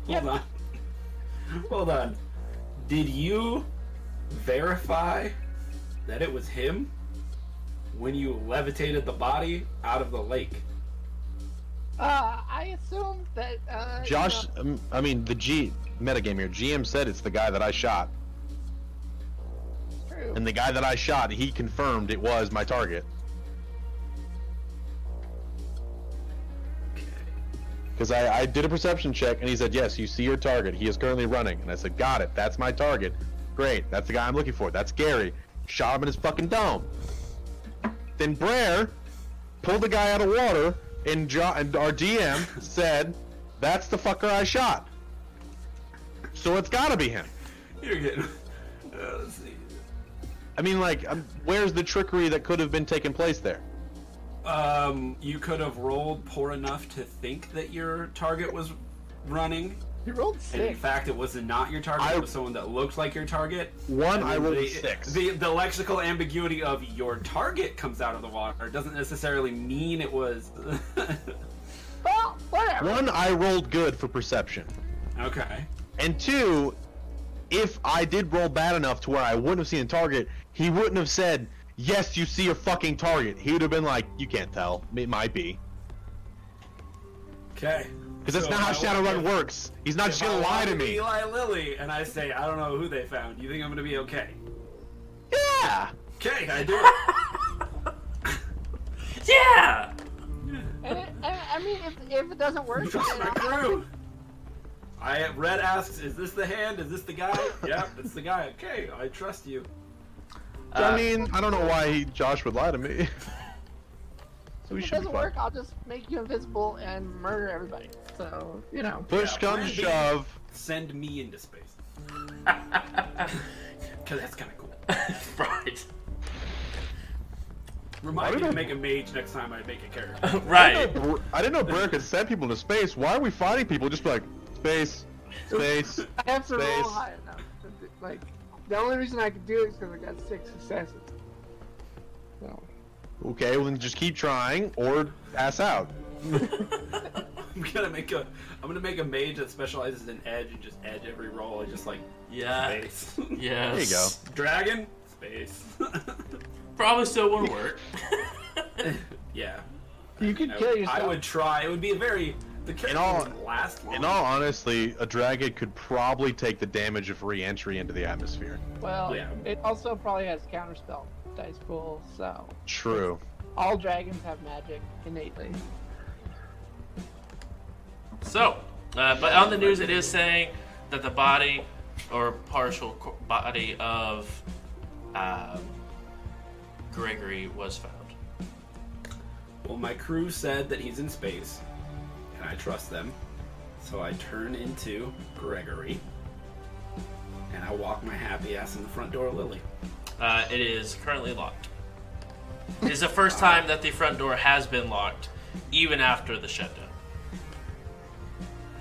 S3: Hold on. Hold on. Did you verify that it was him when you levitated the body out of the lake?
S4: Uh, I assumed that, uh. you
S2: Josh,
S4: know-
S2: um, I mean the G metagame here. GM said it's the guy that I shot,
S4: True.
S2: and the guy that I shot, he confirmed it was my target. Because I, I did a perception check, and he said, "Yes, you see your target. He is currently running." And I said, "Got it. That's my target. Great. That's the guy I'm looking for. That's Gary." Shot him in his fucking dome. Then Brer pulled the guy out of water, and, jo- and our DM said, "That's the fucker I shot." So it's got to be him.
S3: You're getting. Uh, let's see.
S2: I mean, like, um, where's the trickery that could have been taking place there?
S3: Um, you could have rolled poor enough to think that your target was running,
S4: You rolled six.
S3: and in fact, it was not your target.
S2: I-
S3: it was someone that looked like your target.
S2: One, I rolled
S3: the,
S2: six.
S3: The, the lexical ambiguity of your target comes out of the water doesn't necessarily mean it was.
S4: Well, whatever.
S2: One, I rolled good for perception.
S3: okay.
S2: And two, if I did roll bad enough to where I wouldn't have seen a target, he wouldn't have said, "Yes, you see a fucking target." He would have been like, "You can't tell. It might be."
S3: Okay.
S2: Because that's
S3: So
S2: not how
S3: I will-
S2: Shadowrun works. He's not just gonna
S3: I
S2: lie to me.
S3: Eli Lilly, and I say I don't know who they found. You think I'm gonna be okay?
S2: Yeah.
S3: Okay, I do it.
S1: Yeah!
S4: And it, and, I mean, if, if it doesn't work,
S3: Trust
S4: then
S3: my
S4: I'll-
S3: crew. I Red asks, "Is this the hand? Is this the guy?" yep, it's the guy. Okay, I trust you.
S1: Uh,
S2: I mean, I don't know why he, Josh would lie to me. so we
S4: if it
S2: should
S4: doesn't work, I'll just make you invisible and murder everybody. So, you know.
S2: Push
S3: Yeah,
S2: comes shove.
S3: Send me into space. Cause that's kind of cool.
S1: right.
S3: Remind me
S2: don't
S3: to make a mage next time I make a character.
S2: I
S1: right.
S2: didn't know, I didn't know Brer could send people into space. Why are we fighting people? Just like, space, space.
S4: I have to roll
S2: Space.
S4: high enough. to do- Like, the only reason I could do it is because I got six successes. So,
S2: Okay, well then just keep trying or pass out.
S3: I'm gonna make a I'm gonna make a mage that specializes in edge and just edge every roll and just like
S1: Yeah.
S3: space.
S1: Yes.
S2: There you go.
S3: Dragon, space.
S1: Probably still won't work.
S3: yeah.
S4: you could
S3: I,
S4: kill yourself.
S3: I would try. It would be a very the character
S2: all-
S3: last long.
S2: In all honestly, a dragon could probably take the damage of re-entry into the atmosphere.
S4: Well,
S3: Yeah.
S4: it also probably has counterspell dice pool, so
S2: True.
S4: all dragons have magic innately.
S1: So, uh, but on the news, it is saying that the body or partial body of um, Gregory was found.
S3: Well, my crew said that he's in space, and I trust them. So I turn into Gregory, and I walk my happy ass in the front door of Lilly.
S1: Uh, it is currently locked. It is the first time that the front door has been locked, even after the shutdown.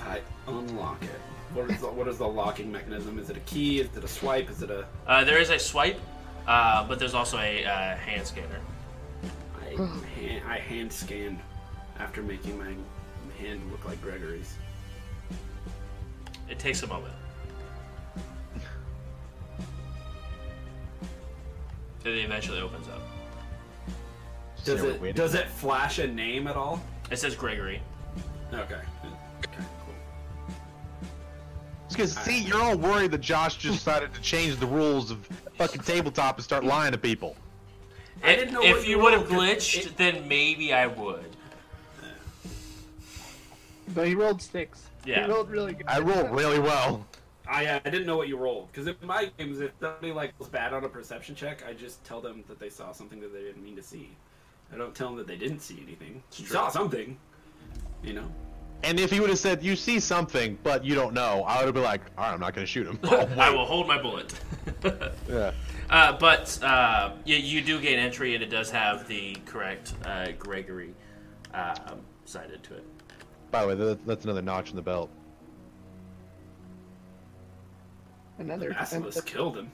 S3: I unlock it. What is the, what is the locking mechanism? Is it a key? Is it a swipe? Is it a?
S1: Uh, there is a swipe, uh, but there's also a uh, hand scanner.
S3: I hand, I hand scan after making my hand look like Gregory's.
S1: It takes a moment. And it eventually opens up.
S3: Does
S2: So
S3: it does it flash a name at all?
S1: It says Gregory.
S3: Okay. Okay. Cool.
S2: Because see, you're all worried that Josh just decided to change the rules of fucking tabletop and start lying to people.
S3: I didn't know
S1: if
S3: what
S1: you
S3: you
S1: would have glitched,
S3: it-
S1: then maybe I would.
S4: But he rolled six.
S1: Yeah.
S4: He rolled really good.
S2: I rolled really well.
S3: I, uh, I didn't know what you rolled because in my games, if somebody like was bad on a perception check, I just tell them that they saw something that they didn't mean to see. I don't tell them that they didn't see anything. You
S1: true.
S3: saw something, you know.
S2: And if he would have said, "You see something, but you don't know," I would have been like, "All right, I'm not gonna shoot him."
S1: I will hold my bullet.
S2: yeah.
S1: uh, but uh, you, you do gain entry, and it does have the correct uh, Gregory um, cited to it.
S2: By the way, that's another notch in the belt.
S4: Another.
S3: Basilisk killed him.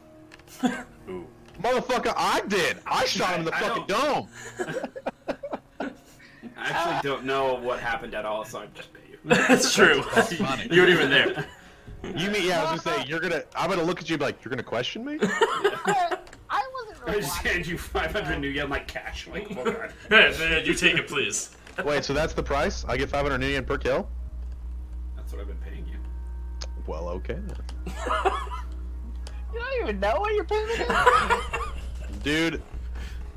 S1: Ooh.
S2: Motherfucker, I did. I shot him in the
S3: I
S2: fucking
S3: don't-
S2: dome.
S3: I actually don't know what happened at all, so I'm just pay you.
S1: That's true.
S2: funny.
S1: you weren't even there.
S2: You mean? Yeah, I was gonna say you're gonna. I'm gonna look at you and be like, "You're gonna question me?"
S4: I wasn't Really I
S3: just
S4: watching.
S3: hand you 500 new yen like cash. Like, oh god.
S1: you take it, please.
S2: Wait, so that's the price? I get 500 new per kill?
S3: That's what I've been paying you.
S2: Well, okay. then.
S4: You don't even know what you're paying me.
S2: Dude,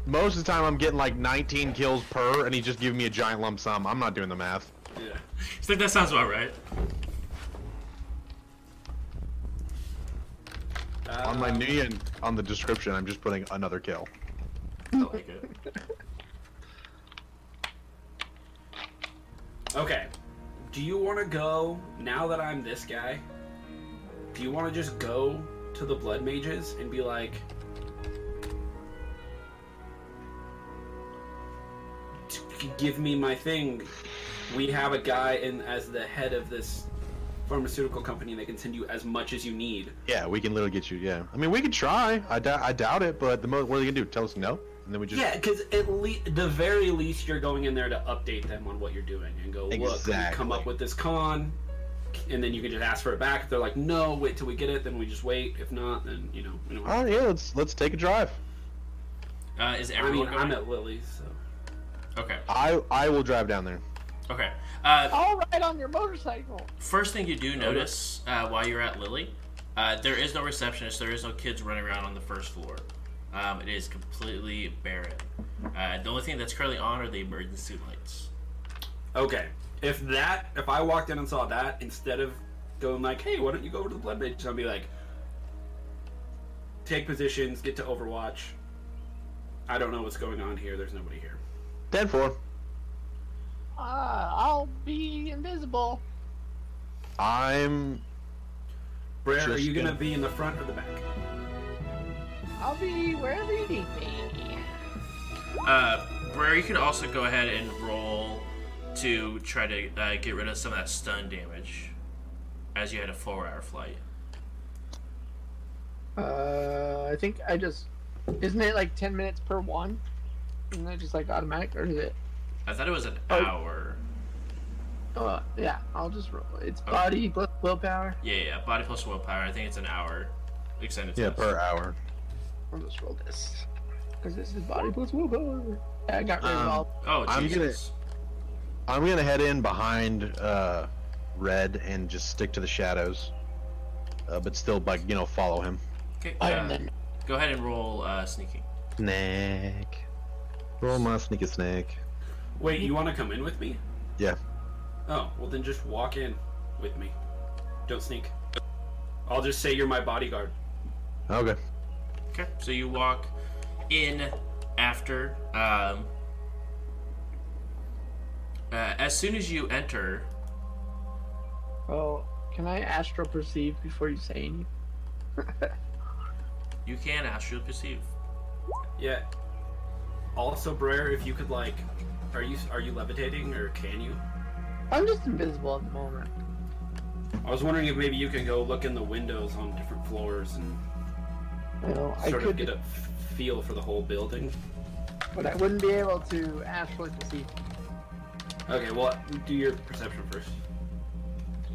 S2: most of the time I'm getting like 19 kills per, and he's just giving me a giant lump sum. I'm not doing the math.
S3: Yeah.
S1: I think that sounds about right.
S2: On my
S3: Um,
S2: new yen, on the description, I'm just putting another kill.
S1: I like it.
S3: Okay. Do you want to go now that I'm this guy? Do you want to just go to the blood mages and be like, "Give me my thing. We have a guy in as the head of this pharmaceutical company. and They can send you as much as you need."
S2: Yeah, we can literally get you. Yeah, I mean, we could try. I, doubt I doubt it, but the mo- what are they gonna do? Tell us no, and then we just
S3: Yeah, because at least the very least you're going in there to update them on what you're doing and go, look, we come up with this con, and then you can just ask for it back. If they're like, no, wait till we get it, then we just wait. If not, then you know, we don't
S2: All right, yeah, let's let's take a drive.
S1: Uh, is
S3: I mean,
S1: everyone
S3: I'm at Lilly's, so
S1: Okay.
S2: I I will drive down there.
S1: Okay. Uh,
S4: All right on your motorcycle.
S1: first thing you do notice uh, while you're at Lily, uh, there is no receptionist. There is no kids running around on the first floor. Um, it is completely barren. Uh, the only thing that's currently on are the emergency lights.
S3: okay. If that, if I walked in and saw that, instead of going like, hey, why don't you go over to the blood mage? I'd be like, take positions, get to Overwatch. I don't know what's going on here. There's nobody here.
S2: Ten four.
S4: Uh, I'll be invisible.
S2: I'm
S3: Brer, are you gonna
S2: gonna-
S3: be in the front or the back?
S4: I'll be wherever you need me.
S1: Uh, Brer, you can also go ahead and roll to try to uh, get rid of some of that stun damage as you had a four-hour flight.
S4: Uh, I think I just isn't it like ten minutes per one? Isn't that just like automatic, or is it?
S1: I thought it was an
S4: Oh.
S1: hour.
S4: Uh, yeah, I'll just roll. It's
S1: Okay.
S4: body plus willpower.
S1: Yeah, yeah, body plus willpower. I think it's an hour extended.
S2: Yeah,
S1: test.
S2: per hour.
S4: I'll just roll this because this is body plus willpower. Yeah, I got rid of
S2: Um,
S4: all.
S1: Oh,
S2: I'm gonna-
S1: Jesus.
S2: I'm gonna head in behind uh, Red and just stick to the shadows, uh, but still, like you know, follow him.
S1: Okay, uh, go ahead and roll uh, sneaking.
S2: Snack. Roll my sneaky snake.
S3: Wait, you want to come in with me?
S2: Yeah.
S3: Oh, well then just walk in with me. Don't sneak. I'll just say you're my bodyguard.
S2: Okay.
S1: Okay, so you walk in after. Um, uh, as soon as you enter,
S4: Oh, can I astral perceive before you say anything?
S1: you can astral perceive.
S3: Yeah. Also, Brer, if you could like, are you are you levitating or can you?
S4: I'm just invisible at the moment.
S3: I was wondering if maybe you could go look in the windows on different floors and
S4: You know, I
S3: sort of
S4: could,
S3: get a feel for the whole building.
S4: but I wouldn't be able to actually see.
S3: Okay, well, do your perception first.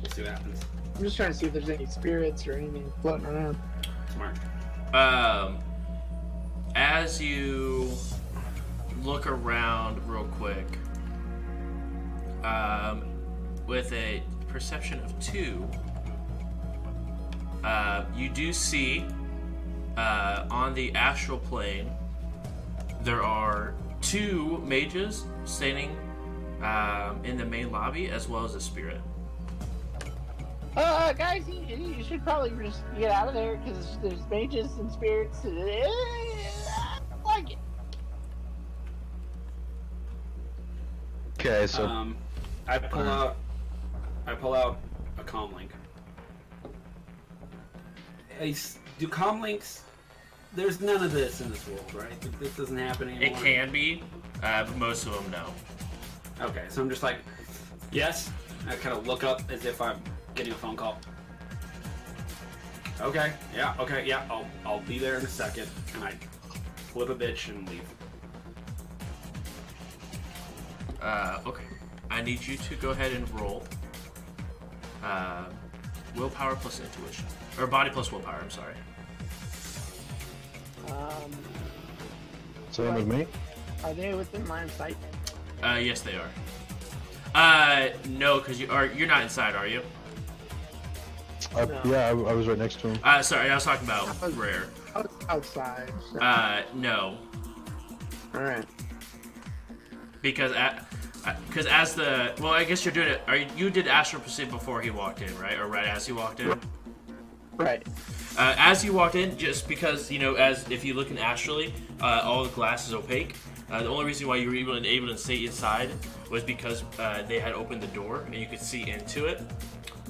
S3: We'll see what happens.
S4: I'm just trying to see if there's any spirits or anything floating around.
S3: Smart.
S1: Um, as you look around real quick, um, with a perception of two, uh, you do see uh, on the astral plane there are two mages standing um, in the main lobby as well as a spirit.
S4: Uh, guys, you, you should probably just get out of there because there's mages and spirits. I don't like it.
S2: Okay, so
S3: um, I pull out, I pull out a comm link. Hey, s- do comm links? There's none of this in this world, right? This doesn't happen anymore.
S1: It can be, uh, but most of them no.
S3: Okay, so I'm just like, yes. I kind of look up as if I'm getting a phone call. Okay, yeah, okay, yeah. I'll I'll be there in a second, and I flip a bitch and leave.
S1: Uh, okay. I need you to go ahead and roll. Uh, willpower plus intuition. Or body plus willpower, I'm sorry.
S4: Um,
S2: same with me.
S4: are they within line of sight?
S1: Uh, yes, they are. Uh, no, because you are you're not inside, are you?
S2: Uh,
S4: No.
S2: Yeah, I, I was right next to him.
S1: Uh, sorry, I was talking about rare.
S4: Out- Outside. So.
S1: Uh, no,
S4: All right.
S1: because at because as the well, I guess you're doing it. Are you, you did astral perceive before he walked in, right? Or right as he walked in?
S4: Right.
S1: Uh, as you walked in, just because you know, as if you look in astrally, uh, all the glass is opaque. Uh, the only reason why you were able, able to stay inside was because uh, they had opened the door and you could see into it.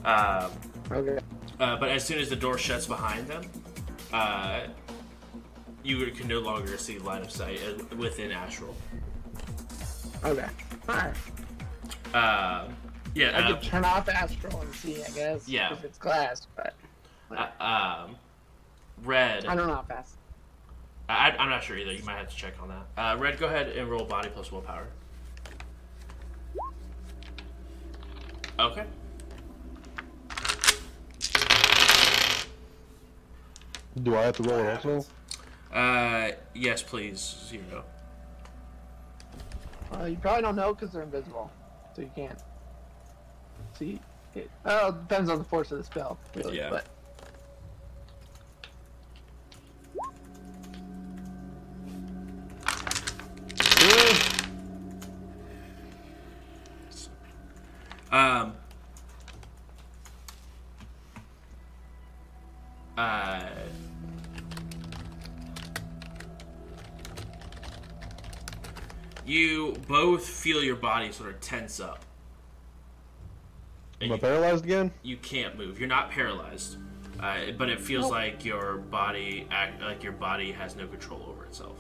S1: Um,
S4: Okay.
S1: uh, but as soon as the door shuts behind them, uh, you can no longer see line of sight within astral.
S4: Okay. Right.
S1: Um yeah.
S4: I could turn off astral and see, I guess.
S1: Yeah.
S4: If it's glass, but
S1: uh, um, red.
S4: I don't know how fast.
S1: I, I'm not sure either. You might have to check on that. Uh, Red, go ahead and roll body plus willpower. Okay.
S2: Do I have to roll it also?
S1: Uh, yes, please. Zero.
S4: Well, you probably don't know because they're invisible, so you can't see. It. Oh, it depends on the force of the spell, really.
S1: Yeah.
S4: But
S1: Um. Uh. You both feel your body sort of tense up. And
S2: Am I
S1: you-
S2: paralyzed again?
S1: you can't move. You're not paralyzed, uh, but it feels like your body act like your body has no control over itself.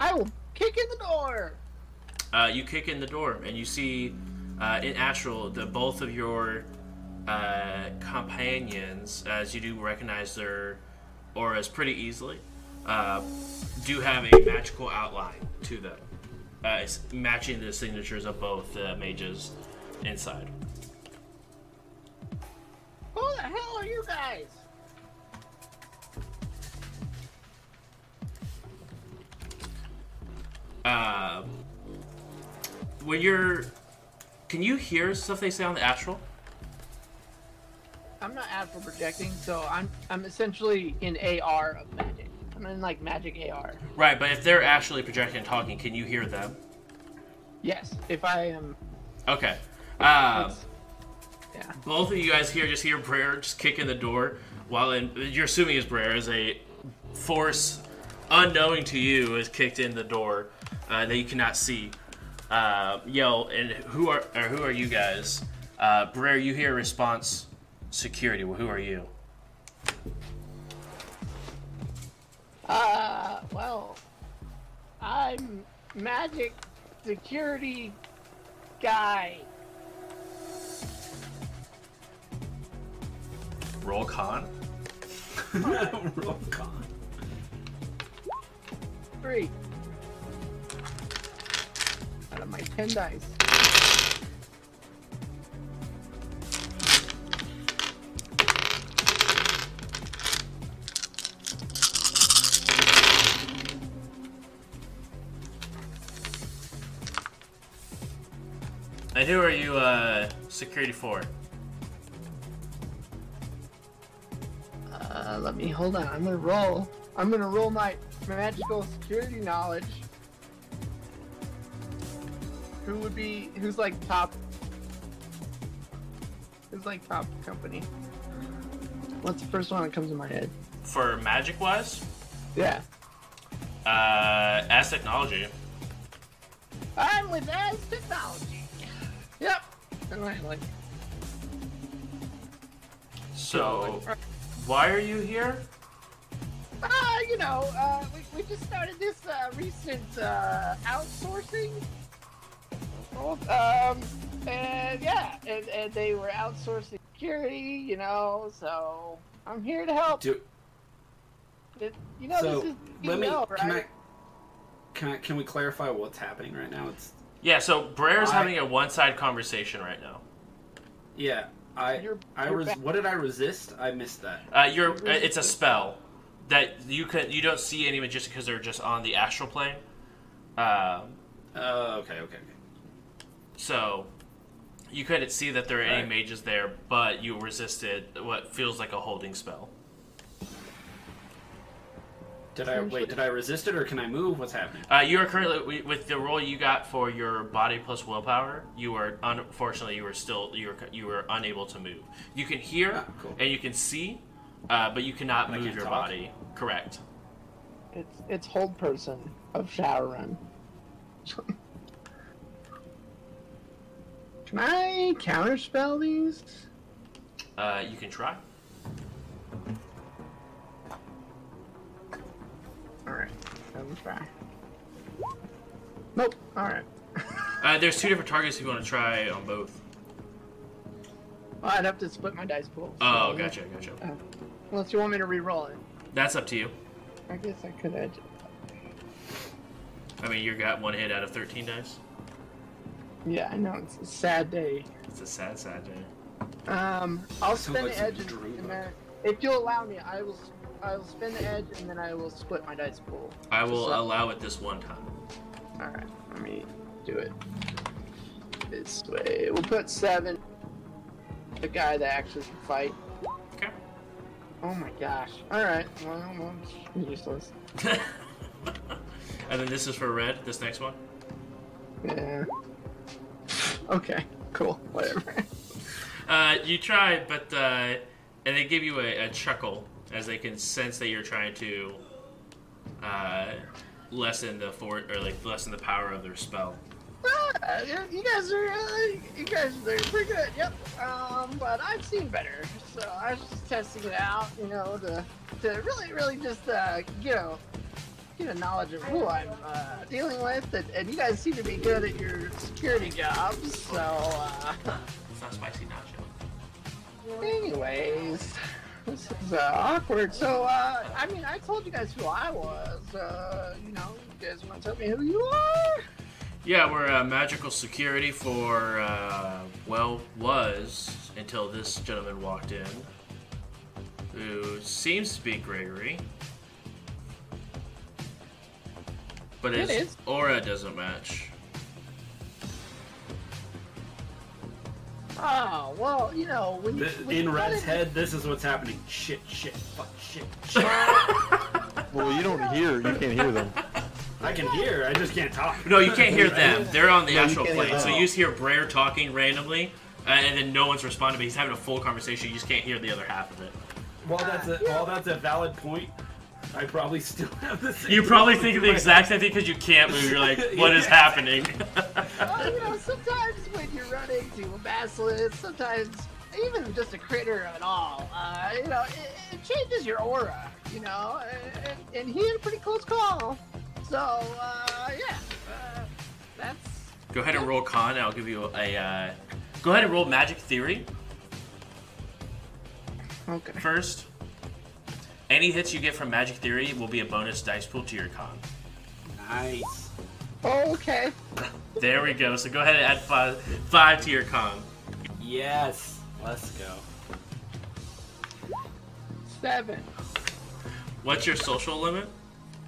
S4: I will kick in the door.
S1: Uh, you kick in the door and you see uh, in Astral the both of your uh, companions, as you do recognize their auras pretty easily, uh, do have a magical outline to them, uh, it's matching the signatures of both uh, mages inside.
S4: Who the hell are you guys?
S1: Uh, when you're, can you hear stuff they say on the Astral?
S4: I'm not astral projecting, so I'm I'm essentially in AR of magic. I'm in like magic AR.
S1: Right, but if they're actually projecting and talking, can you hear them?
S4: Yes, if I am.
S1: Okay. Um,
S4: yeah.
S1: both of you guys here just hear Brer just kick in the door while in, you're assuming is Brer is a force unknowing to you is kicked in the door uh, that you cannot see. Uh, yell and who are or who are you guys? Uh, Brer, you hear a response. Security. Well, who are you?
S4: Uh, well, I'm magic security guy.
S1: Roll con.
S3: Roll con.
S4: Three. Out of my ten dice.
S1: And who are you? Uh, security for?
S4: Uh, let me hold on. I'm gonna roll. I'm gonna roll my magical security knowledge. Who would be? Who's like top? Who's like top company? What's the first one that comes to my head?
S1: For magic wise,
S4: Yeah,
S1: uh, Aztechnology.
S4: I'm with Aztechnology. Yep. And I like.
S1: So, why are you here?
S4: Uh, you know, uh, we, we just started this uh, recent uh, outsourcing. Um, and yeah, and, and they were outsourcing security, you know, so I'm here to help.
S3: Do,
S4: It, you know,
S3: so
S4: this is
S3: let me.
S4: know,
S3: Can I? Can I? Can we clarify what's happening right now? It's
S1: Yeah, so Brer's
S3: I-
S1: having a one-side conversation right now.
S3: yeah. I
S4: You're-
S3: I
S4: you're
S3: res-
S4: back.
S3: what did I resist? I missed that.
S1: Uh, you're uh, it's a spell that you can you don't see any just because they're just on the astral plane. Um,
S3: Uh, okay, okay, okay.
S1: So you couldn't see that there are any
S3: Right.
S1: mages there, but you resisted what feels like a holding spell.
S3: Did I wait? Did I resist it or can I move? What's happening?
S1: Uh, you are currently with the roll you got for your body plus willpower. You are unfortunately you were still you were you were unable to move. You can hear
S3: Ah, cool.
S1: and you can see, uh, but you cannot
S3: But
S1: move your
S3: talk?
S1: body. Correct.
S4: It's it's hold person of Shadowrun. Can I counterspell these?
S1: Uh, you can try.
S4: Alright, let me try. Nope, alright.
S1: Uh, there's two different targets if you want to try on both.
S4: Well, I'd have to split my dice pool.
S1: Oh, gotcha, gotcha.
S4: Uh, unless you want me to re-roll it.
S1: That's up to you.
S4: I guess I could edge.
S1: I mean, you got one hit out of 13 dice.
S4: Yeah, I know, it's a sad day.
S1: It's a sad, sad day.
S4: Um, I'll
S3: Sounds
S4: spin the edge and, and then, if you'll allow me, I will, I will spin the edge and then I will split my dice pool.
S1: I will
S4: So-
S1: allow it this one time.
S4: Alright, let me do it this way. We'll put seven. The guy that actually can fight.
S1: Okay.
S4: Oh my gosh. Alright, well, well, it's useless.
S1: and then this is for red, this next one.
S4: Yeah. Okay, cool, whatever.
S1: Uh, you try, but uh, and they give you a, a chuckle as they can sense that you're trying to uh, lessen the for or like lessen the power of their spell.
S4: Ah, you you guys are, uh, you guys are pretty good, yep. Um, but I've seen better, so I was just testing it out, you know, to, to really, really just, uh, you know, a knowledge of who I'm uh, dealing with, and, and you guys seem to be good at your security jobs. So, uh,
S1: It's not spicy nacho.
S4: anyways, this is uh, awkward. So, uh, I mean, I told you guys who I was. Uh, you know, you guys want to tell me who you are?
S1: Yeah, we're uh, magical security for, uh, well, was until this gentleman walked in, who seems to be Gregory. But
S4: It
S1: his
S4: is.
S1: aura doesn't match.
S4: Oh, well, you know, when you.
S3: Th-
S4: when
S3: In
S4: you
S3: Red's
S4: into-
S3: head, this is what's happening. Shit, shit, fuck, shit, shit.
S2: Well, you don't hear. You can't hear them.
S3: I can hear, I just can't talk.
S1: No, you can't hear them. They're on the
S2: No, you
S1: astral plane. So you just hear Brer talking randomly, uh, and then no one's responding, but he's having a full conversation. You just can't hear the other half of it.
S3: Well, that's a, while that's a valid point, I probably still have the same.
S1: You probably think of the
S3: my
S1: exact same thing because you can't move. You're like, what is happening?
S4: Well, you know, sometimes when you run into a basilisk, sometimes even just a critter at all, uh, you know, it, it changes your aura, you know, and, and he had a pretty close call. So, uh, yeah, uh, that's.
S1: Go ahead and roll con. I'll give you a. Uh, go ahead and roll magic theory
S4: Okay.
S1: first. Any hits you get from magic theory will be a bonus dice pool to your con.
S3: Nice.
S4: Oh, okay.
S1: There we go. So go ahead and add five, five to your con.
S3: Yes. Let's go.
S4: Seven.
S1: What's your social limit?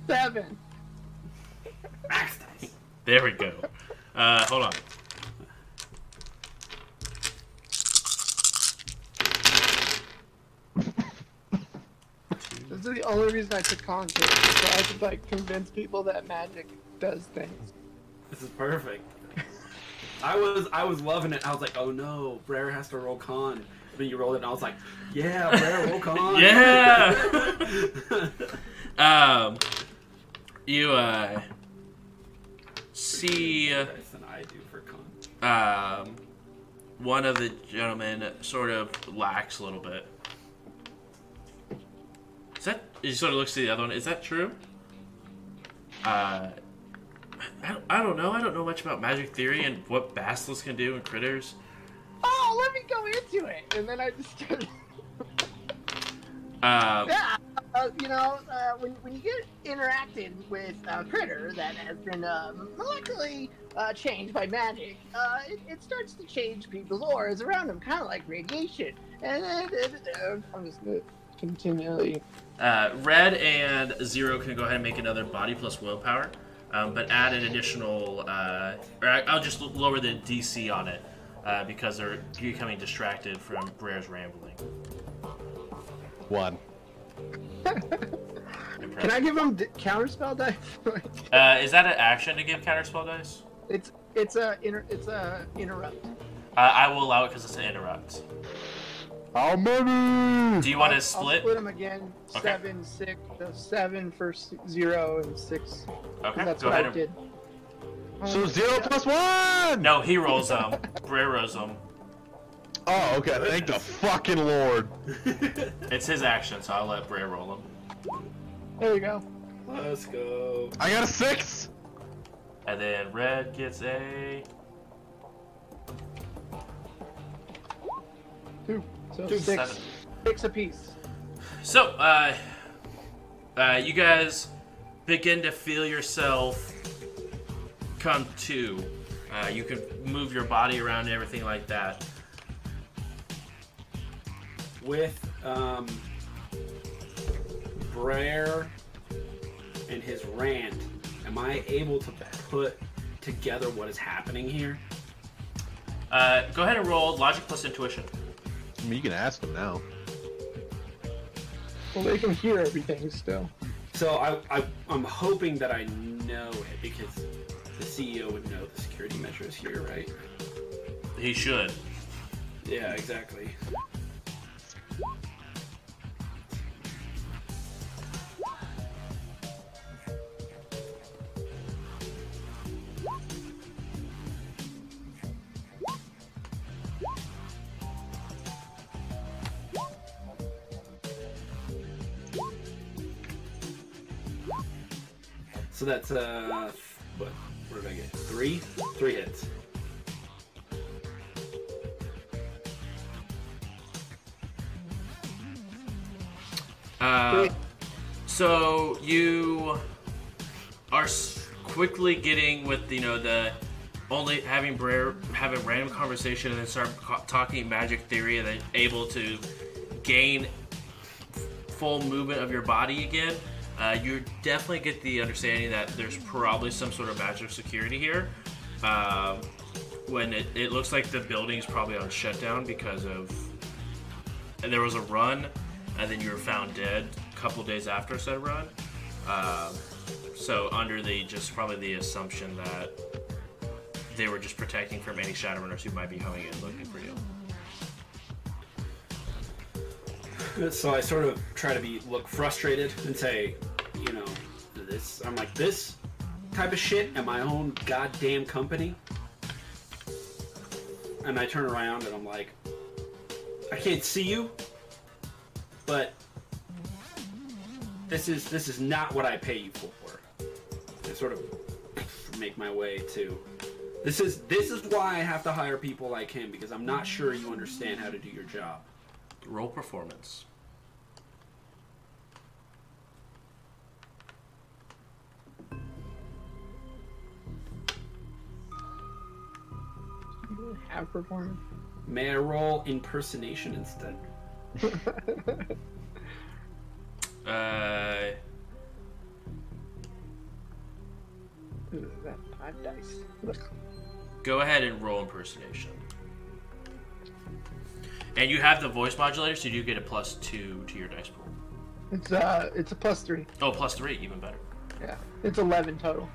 S4: Seven.
S3: Max dice.
S1: There we go. Uh, hold on.
S4: This is the only reason I took content, so I could, like, convince people that magic does things.
S3: This is perfect. I was I was loving it. I was like, oh no, Brer has to roll con. Then you rolled it, and I was like, yeah, Brer, roll con.
S1: Yeah. Um, you uh, see uh,
S3: than I do for con.
S1: um, one of the gentlemen sort of lacks a little bit. Is that? He sort of looks to the other one. Is that true? Uh, I don't, I don't know. I don't know much about magic theory and what basilisks can do and critters.
S4: Oh, let me go into it! And then I just started.
S1: Um,
S4: Yeah, uh, you know, uh, when, when you get interacted with a critter that has been uh, molecularly uh, changed by magic, uh, it, it starts to change people's auras around them, kind of like radiation. And then uh, I'm just gonna continually.
S1: Uh, Red and Zero can go ahead and make another body plus willpower, um, but add an additional, uh, or I- I'll just lower the DC on it uh, because they're becoming distracted from Brer's rambling.
S2: One.
S4: Can I give him d- counterspell dice?
S1: Uh, is that an action to give counterspell dice?
S4: it's it's a inter- it's a interrupt.
S1: Uh, I will allow it because it's an interrupt.
S2: How many?
S1: Do you want to
S4: I'll
S1: split?
S4: split them again.
S1: Okay.
S4: Seven, six, so seven for zero and six.
S1: Okay,
S4: That's
S1: go
S4: what
S1: ahead.
S4: I did.
S2: So zero plus one.
S1: No, he rolls um, them. Brer rolls them. Um.
S2: Oh, okay. Thank the fucking lord.
S1: It's his action, so I'll let Bray roll them.
S4: There you go.
S3: Let's go.
S2: I got a six.
S1: And then Red gets a.
S4: Two. So
S3: Two,
S4: six.
S1: seven.
S4: Six apiece.
S1: So, uh, uh, you guys begin to feel yourself come to. Uh, you can move your body around and everything like that.
S3: With um, Brer and his rant, am I able to put together what is happening here?
S1: Uh, go ahead and roll logic plus intuition.
S2: I mean, you can ask them now.
S4: Well, they can hear everything still.
S3: So I, I I'm hoping that I know it because the CEO would know the security measures here, right?
S1: He should.
S3: Yeah, exactly. So that's uh, what? What did I get? Three, three hits.
S1: Uh, so you are quickly getting with you know the only having have a random conversation and then start talking magic theory and then able to gain full movement of your body again. Uh, you definitely get the understanding that there's probably some sort of magic security here. Um, when it, it looks like the building's probably on shutdown because of and there was a run, and then you were found dead a couple days after said run. Um, so under the just probably the assumption that they were just protecting from any Shadowrunners who might be coming in looking for you.
S3: So I sort of try to be look frustrated and say, you know, this. I'm like this type of shit at my own goddamn company. And I turn around and I'm like, I can't see you, but this is this is not what I pay you for. I sort of make my way to. This is this is why I have to hire people like him because I'm not sure you understand how to do your job.
S1: Roll performance.
S4: Have performance.
S3: May I roll impersonation instead?
S1: Uh,
S4: Ooh, that five dice.
S1: Go ahead and roll impersonation. And you have the voice modulator, so you do get a plus two to your dice pool.
S4: It's uh, it's a plus three.
S1: Oh, plus three, even better.
S4: Yeah, it's eleven total.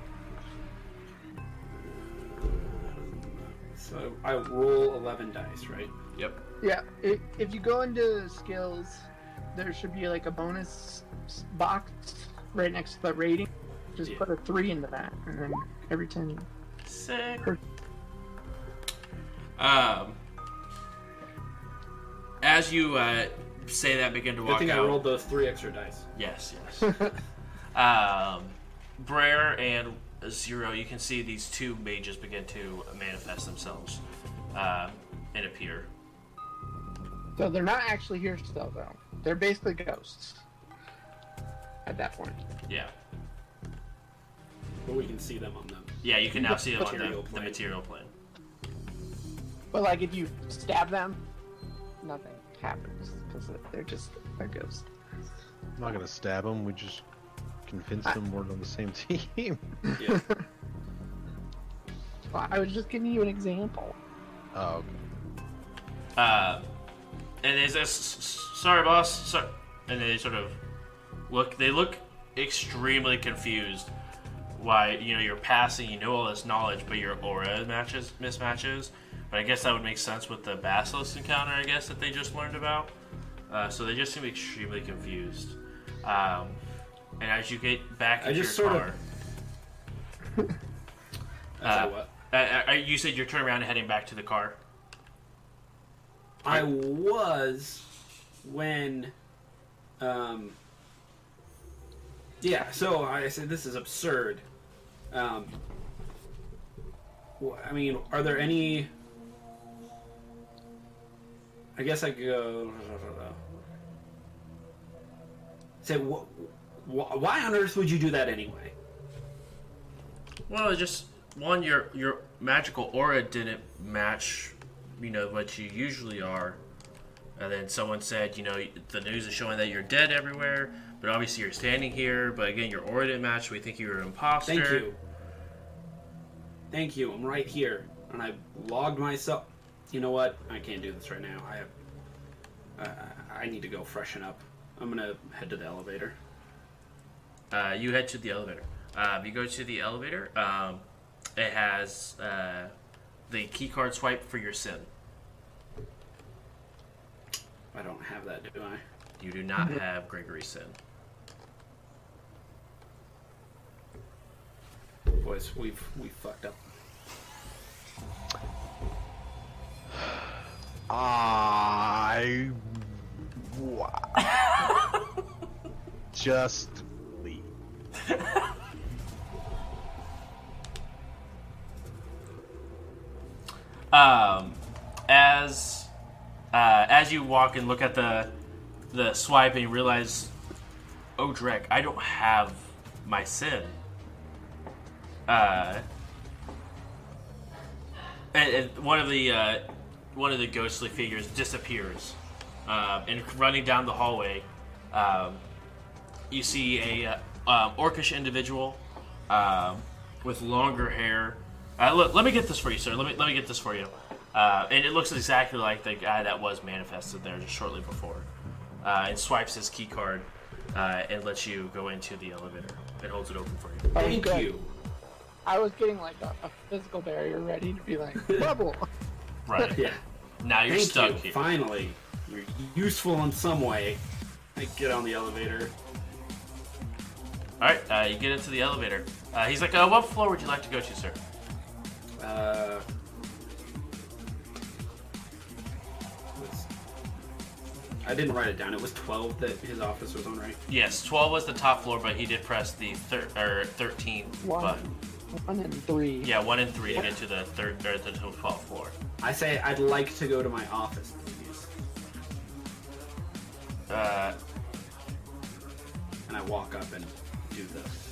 S3: So I roll 11 dice, right?
S1: Yep.
S4: Yeah, if, if you go into skills, there should be like a bonus box right next to the rating. Just
S3: Yeah.
S4: put a three into that, and then every time. you-
S1: Sick.
S4: Per-
S1: Um, as you uh, say that, begin to walk.
S3: Good
S1: walk
S3: thing I rolled those three extra dice.
S1: Yes, yes. um, Brer and Zero, you can see these two mages begin to manifest themselves um, and appear.
S4: So they're not actually here still, though. They're basically ghosts at that point.
S1: Yeah.
S3: But we can see them on them.
S1: Yeah, you can now see them on the, the material plane.
S4: But like, if you stab them, nothing happens because they're just a ghost.
S2: I'm not gonna stab them. We just convince them we're on the same team.
S3: Yeah.
S4: Well, I was just giving you an example.
S2: oh, okay.
S1: Uh, and they says, "Sorry, boss." Sorry. And they sort of look. They look extremely confused. Why you know you're passing, you know all this knowledge, but your aura matches mismatches. But I guess that would make sense with the basilisk encounter. I guess that they just learned about. Uh, so they just seem extremely confused. Um, and as you get back
S3: I
S1: into
S3: just
S1: your
S3: sort
S1: car,
S3: of-
S1: Uh,
S3: what?
S1: uh, uh, you said you're turning around and heading back to the car.
S3: I was when, um, yeah. So I said this is absurd. Um, I mean, are there any? I guess I go. Say, wh- wh- why on earth would you do that anyway?
S1: Well, just one, your your magical aura didn't match, you know, what you usually are. And then someone said, you know, the news is showing that you're dead everywhere, but obviously you're standing here. But again, your aura didn't match. We think you were an imposter.
S3: Thank you. Thank you. I'm right here, and I logged myself. You know what? I can't do this right now. I have. I, I need to go freshen up. I'm gonna head to the elevator.
S1: Uh, you head to the elevator. Um, you go to the elevator. Um, it has uh, the key card swipe for your SIN.
S3: I don't have that, do I?
S1: You do not have Gregory's SIN.
S3: Boys, we've we fucked up.
S2: I just leave.
S1: um, as uh, as you walk and look at the the swipe and you realize, oh Drek, I don't have my SIN. Uh, and, and one of the uh, one of the ghostly figures disappears, uh, and running down the hallway, um, you see a uh, um, orcish individual um, with longer hair. Uh, look, let me get this for you, sir. Let me let me get this for you. Uh, and it looks exactly like the guy that was manifested there just shortly before. Uh, and swipes his key card uh, and lets you go into the elevator. It holds it open for you.
S3: Thank
S4: good.
S3: you.
S4: I was getting like a, a physical barrier ready to be like bubble.
S1: Right.
S3: Yeah.
S1: Now you're
S3: Thank
S1: stuck
S3: you.
S1: here.
S3: Finally, you're useful in some way. I get on the elevator.
S1: All right, uh, you get into the elevator. Uh, he's like, uh, "What floor would you like to go to, sir?"
S3: Uh, was- I didn't write it down. It was 12 that his office was on, right?
S1: Yes, twelve was the top floor, but he did press the thir- or thirteen
S4: One,
S1: button.
S4: One and three.
S1: Yeah, one and three to get to the third or the twelfth floor.
S3: I say I'd like to go to my office, please.
S1: Uh,
S3: And I walk up and do this.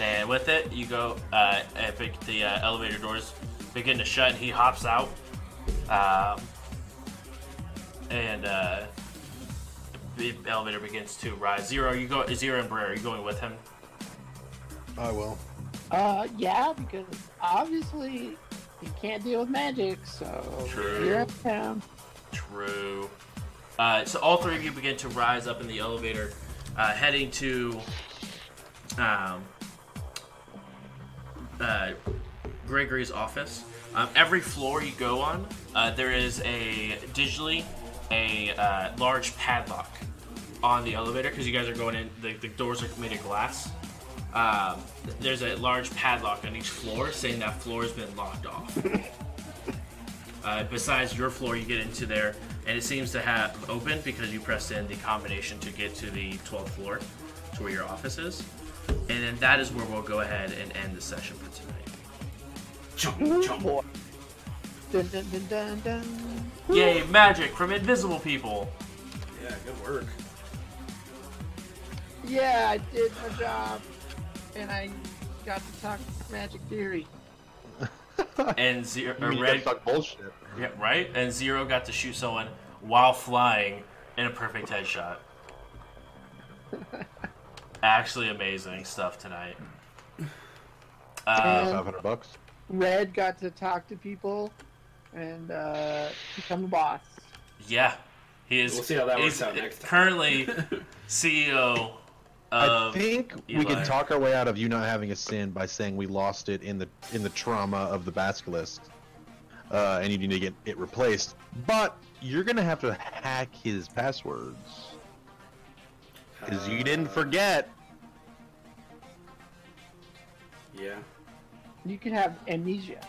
S1: and with it, you go. Uh, and big- the uh, elevator doors begin to shut, and he hops out. Um, and uh, the elevator begins to rise. Zero, you go. Zero and Brer, are you going with him?
S2: I will.
S4: Uh, yeah, because obviously you can't deal with magic, so
S1: True.
S4: you're up town.
S1: True. Uh, so all three of you begin to rise up in the elevator, uh, heading to um, uh, Gregory's office. Um, every floor you go on, uh, there is a digitally a uh, large padlock on the elevator because you guys are going in. The, the doors are made of glass. Um, there's a large padlock on each floor saying that floor has been locked off. Uh, besides your floor, you get into there, and it seems to have opened because you pressed in the combination to get to the 12th floor, to where your office is. And then that is where we'll go ahead and end the session for tonight.
S3: Chomp, chomp.
S4: Boy. Dun, dun, dun, dun, dun.
S1: Yay, magic from invisible people!
S3: Yeah, good work.
S4: Yeah, I did my job, and I got to talk magic theory.
S1: And zero,
S2: You mean
S1: red,
S2: gotta talk bullshit.
S1: yeah, right? And zero got to shoot someone while flying in a perfect headshot. Actually, amazing stuff tonight. Um,
S4: And-
S2: Five hundred bucks.
S4: Red got to talk to people and uh, become a boss.
S1: yeah, he is.
S3: We'll see how that works out next time.
S1: Currently CEO
S2: I
S1: of
S2: think we
S1: Eli.
S2: can talk our way out of you not having a SIN by saying we lost it in the in the trauma of the basilisk, uh, and you need to get it replaced. But you're gonna have to hack his passwords because you didn't forget.
S3: Yeah.
S4: You could have amnesia.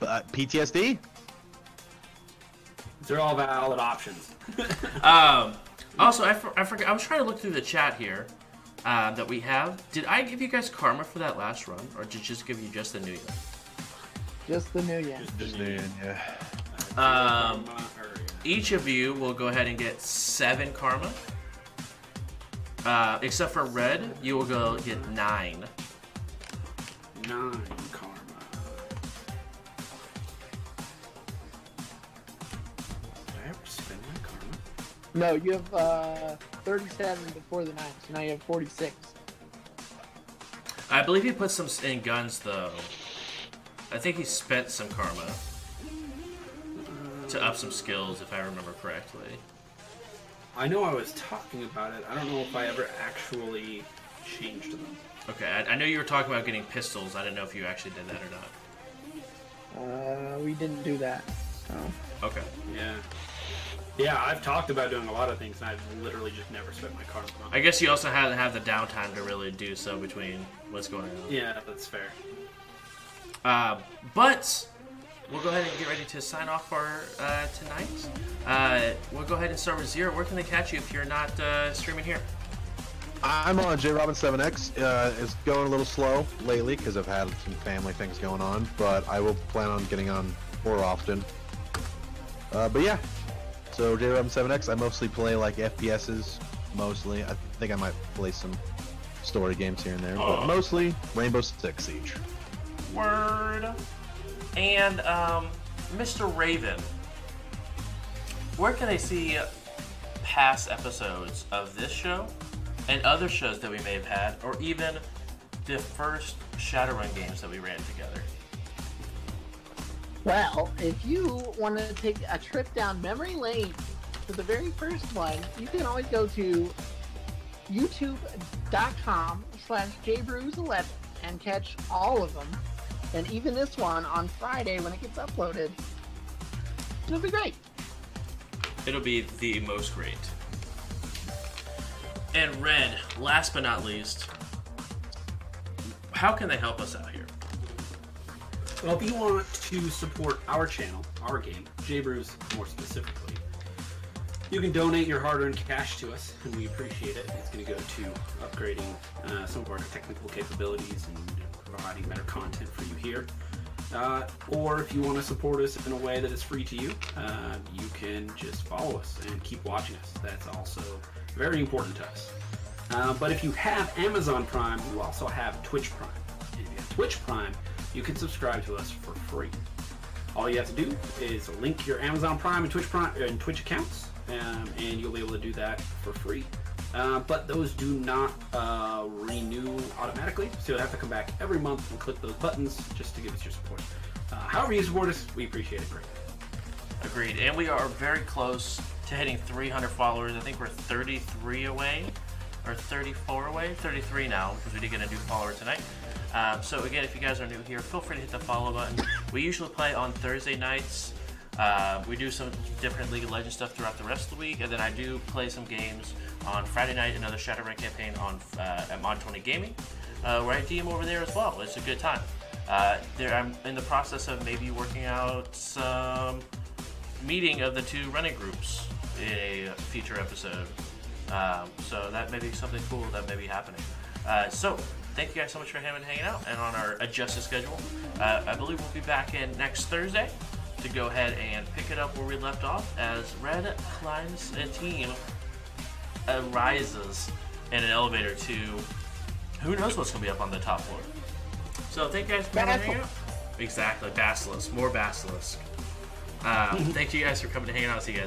S2: Uh, PTSD.
S3: They're all valid options.
S1: Um, also, I, for, I forgot. I was trying to look through the chat here uh, that we have. Did I give you guys karma for that last run, or did just give you just the new year?
S4: Just the new year.
S3: Just
S2: Just
S3: the new-
S2: doing, yeah.
S1: Um,
S3: or, yeah.
S1: Each of you will go ahead and get seven karma. Uh, except for red, you will go get nine.
S3: Nine
S4: No, you have uh, 37 before the 9, so now you have 46.
S1: I believe he put some in guns though. I think he spent some karma to up some skills, if I remember correctly.
S3: I know I was talking about it. I don't know if I ever actually changed them.
S1: Okay, I, I know you were talking about getting pistols. I didn't know if you actually did that or not.
S4: Uh, we didn't do that. So.
S1: Okay.
S3: Yeah. Yeah, I've talked about doing a lot of things, and I've literally just never spent my karma. on
S1: I guess you also have to have the downtime to really do so between what's going on.
S3: Yeah, that's fair.
S1: Uh, but we'll go ahead and get ready to sign off for uh, tonight. Uh, we'll go ahead and start with Zero. Where can they catch you if you're not uh, streaming here?
S2: I'm on JRobin7X. Uh, it's going a little slow lately because I've had some family things going on, but I will plan on getting on more often. Uh, but yeah, so JRobin7X. I mostly play like FPSs. Mostly, I think I might play some story games here and there, but
S1: Oh.
S2: mostly Rainbow Six Siege.
S1: Word. And um, Mr. Raven, where can I see past episodes of this show and other shows that we may have had, or even the first Shadowrun games that we ran together?
S4: Well, if you want to take a trip down memory lane for the very first one, you can always go to youtube.com slash jbrews11 and catch all of them. And even this one on Friday when it gets uploaded. It'll be great.
S1: It'll be the most great. And Red, last but not least, how can they help us out here?
S3: Well, if you want to support our channel, our game, JBrews more specifically, you can donate your hard-earned cash to us, and we appreciate it. It's going to go to upgrading uh, some of our technical capabilities and providing better content for you here. Uh, or if you want to support us in a way that is free to you, uh, you can just follow us and keep watching us. That's also very important to us. Uh, but if you have Amazon Prime, you also have Twitch Prime. And if you have Twitch Prime, you can subscribe to us for free. All you have to do is link your Amazon Prime and Twitch Prime and Twitch accounts, um, and you'll be able to do that for free. Uh, but those do not uh, renew automatically, so you'll have to come back every month and click those buttons just to give us your support. Uh, however you support us, we appreciate it greatly.
S1: Agreed. And we are very close to hitting 300 followers. I think we're 33 away, or 34 away. 33 now, because we did get a new follower tonight. Um, so again, if you guys are new here, feel free to hit the follow button. We usually play on Thursday nights. Uh, we do some different League of Legends stuff throughout the rest of the week, and then I do play some games on Friday night, another Shadowrun campaign on uh, at Mod 20 Gaming, uh, where I DM over there as well. It's a good time. Uh, there, I'm in the process of maybe working out some meeting of the two running groups in a future episode. Um, so that may be something cool that may be happening. Uh, so thank you guys so much for having hanging out and on our adjusted schedule. Uh, I believe we'll be back in next Thursday to go ahead and pick it up where we left off as Red climbs a team uh, rises in an elevator to who knows what's going to be up on the top floor. So thank you guys for coming hanging out. Exactly, Basilisk, more Basilisk. Um, thank you guys for coming to hang out. See you guys.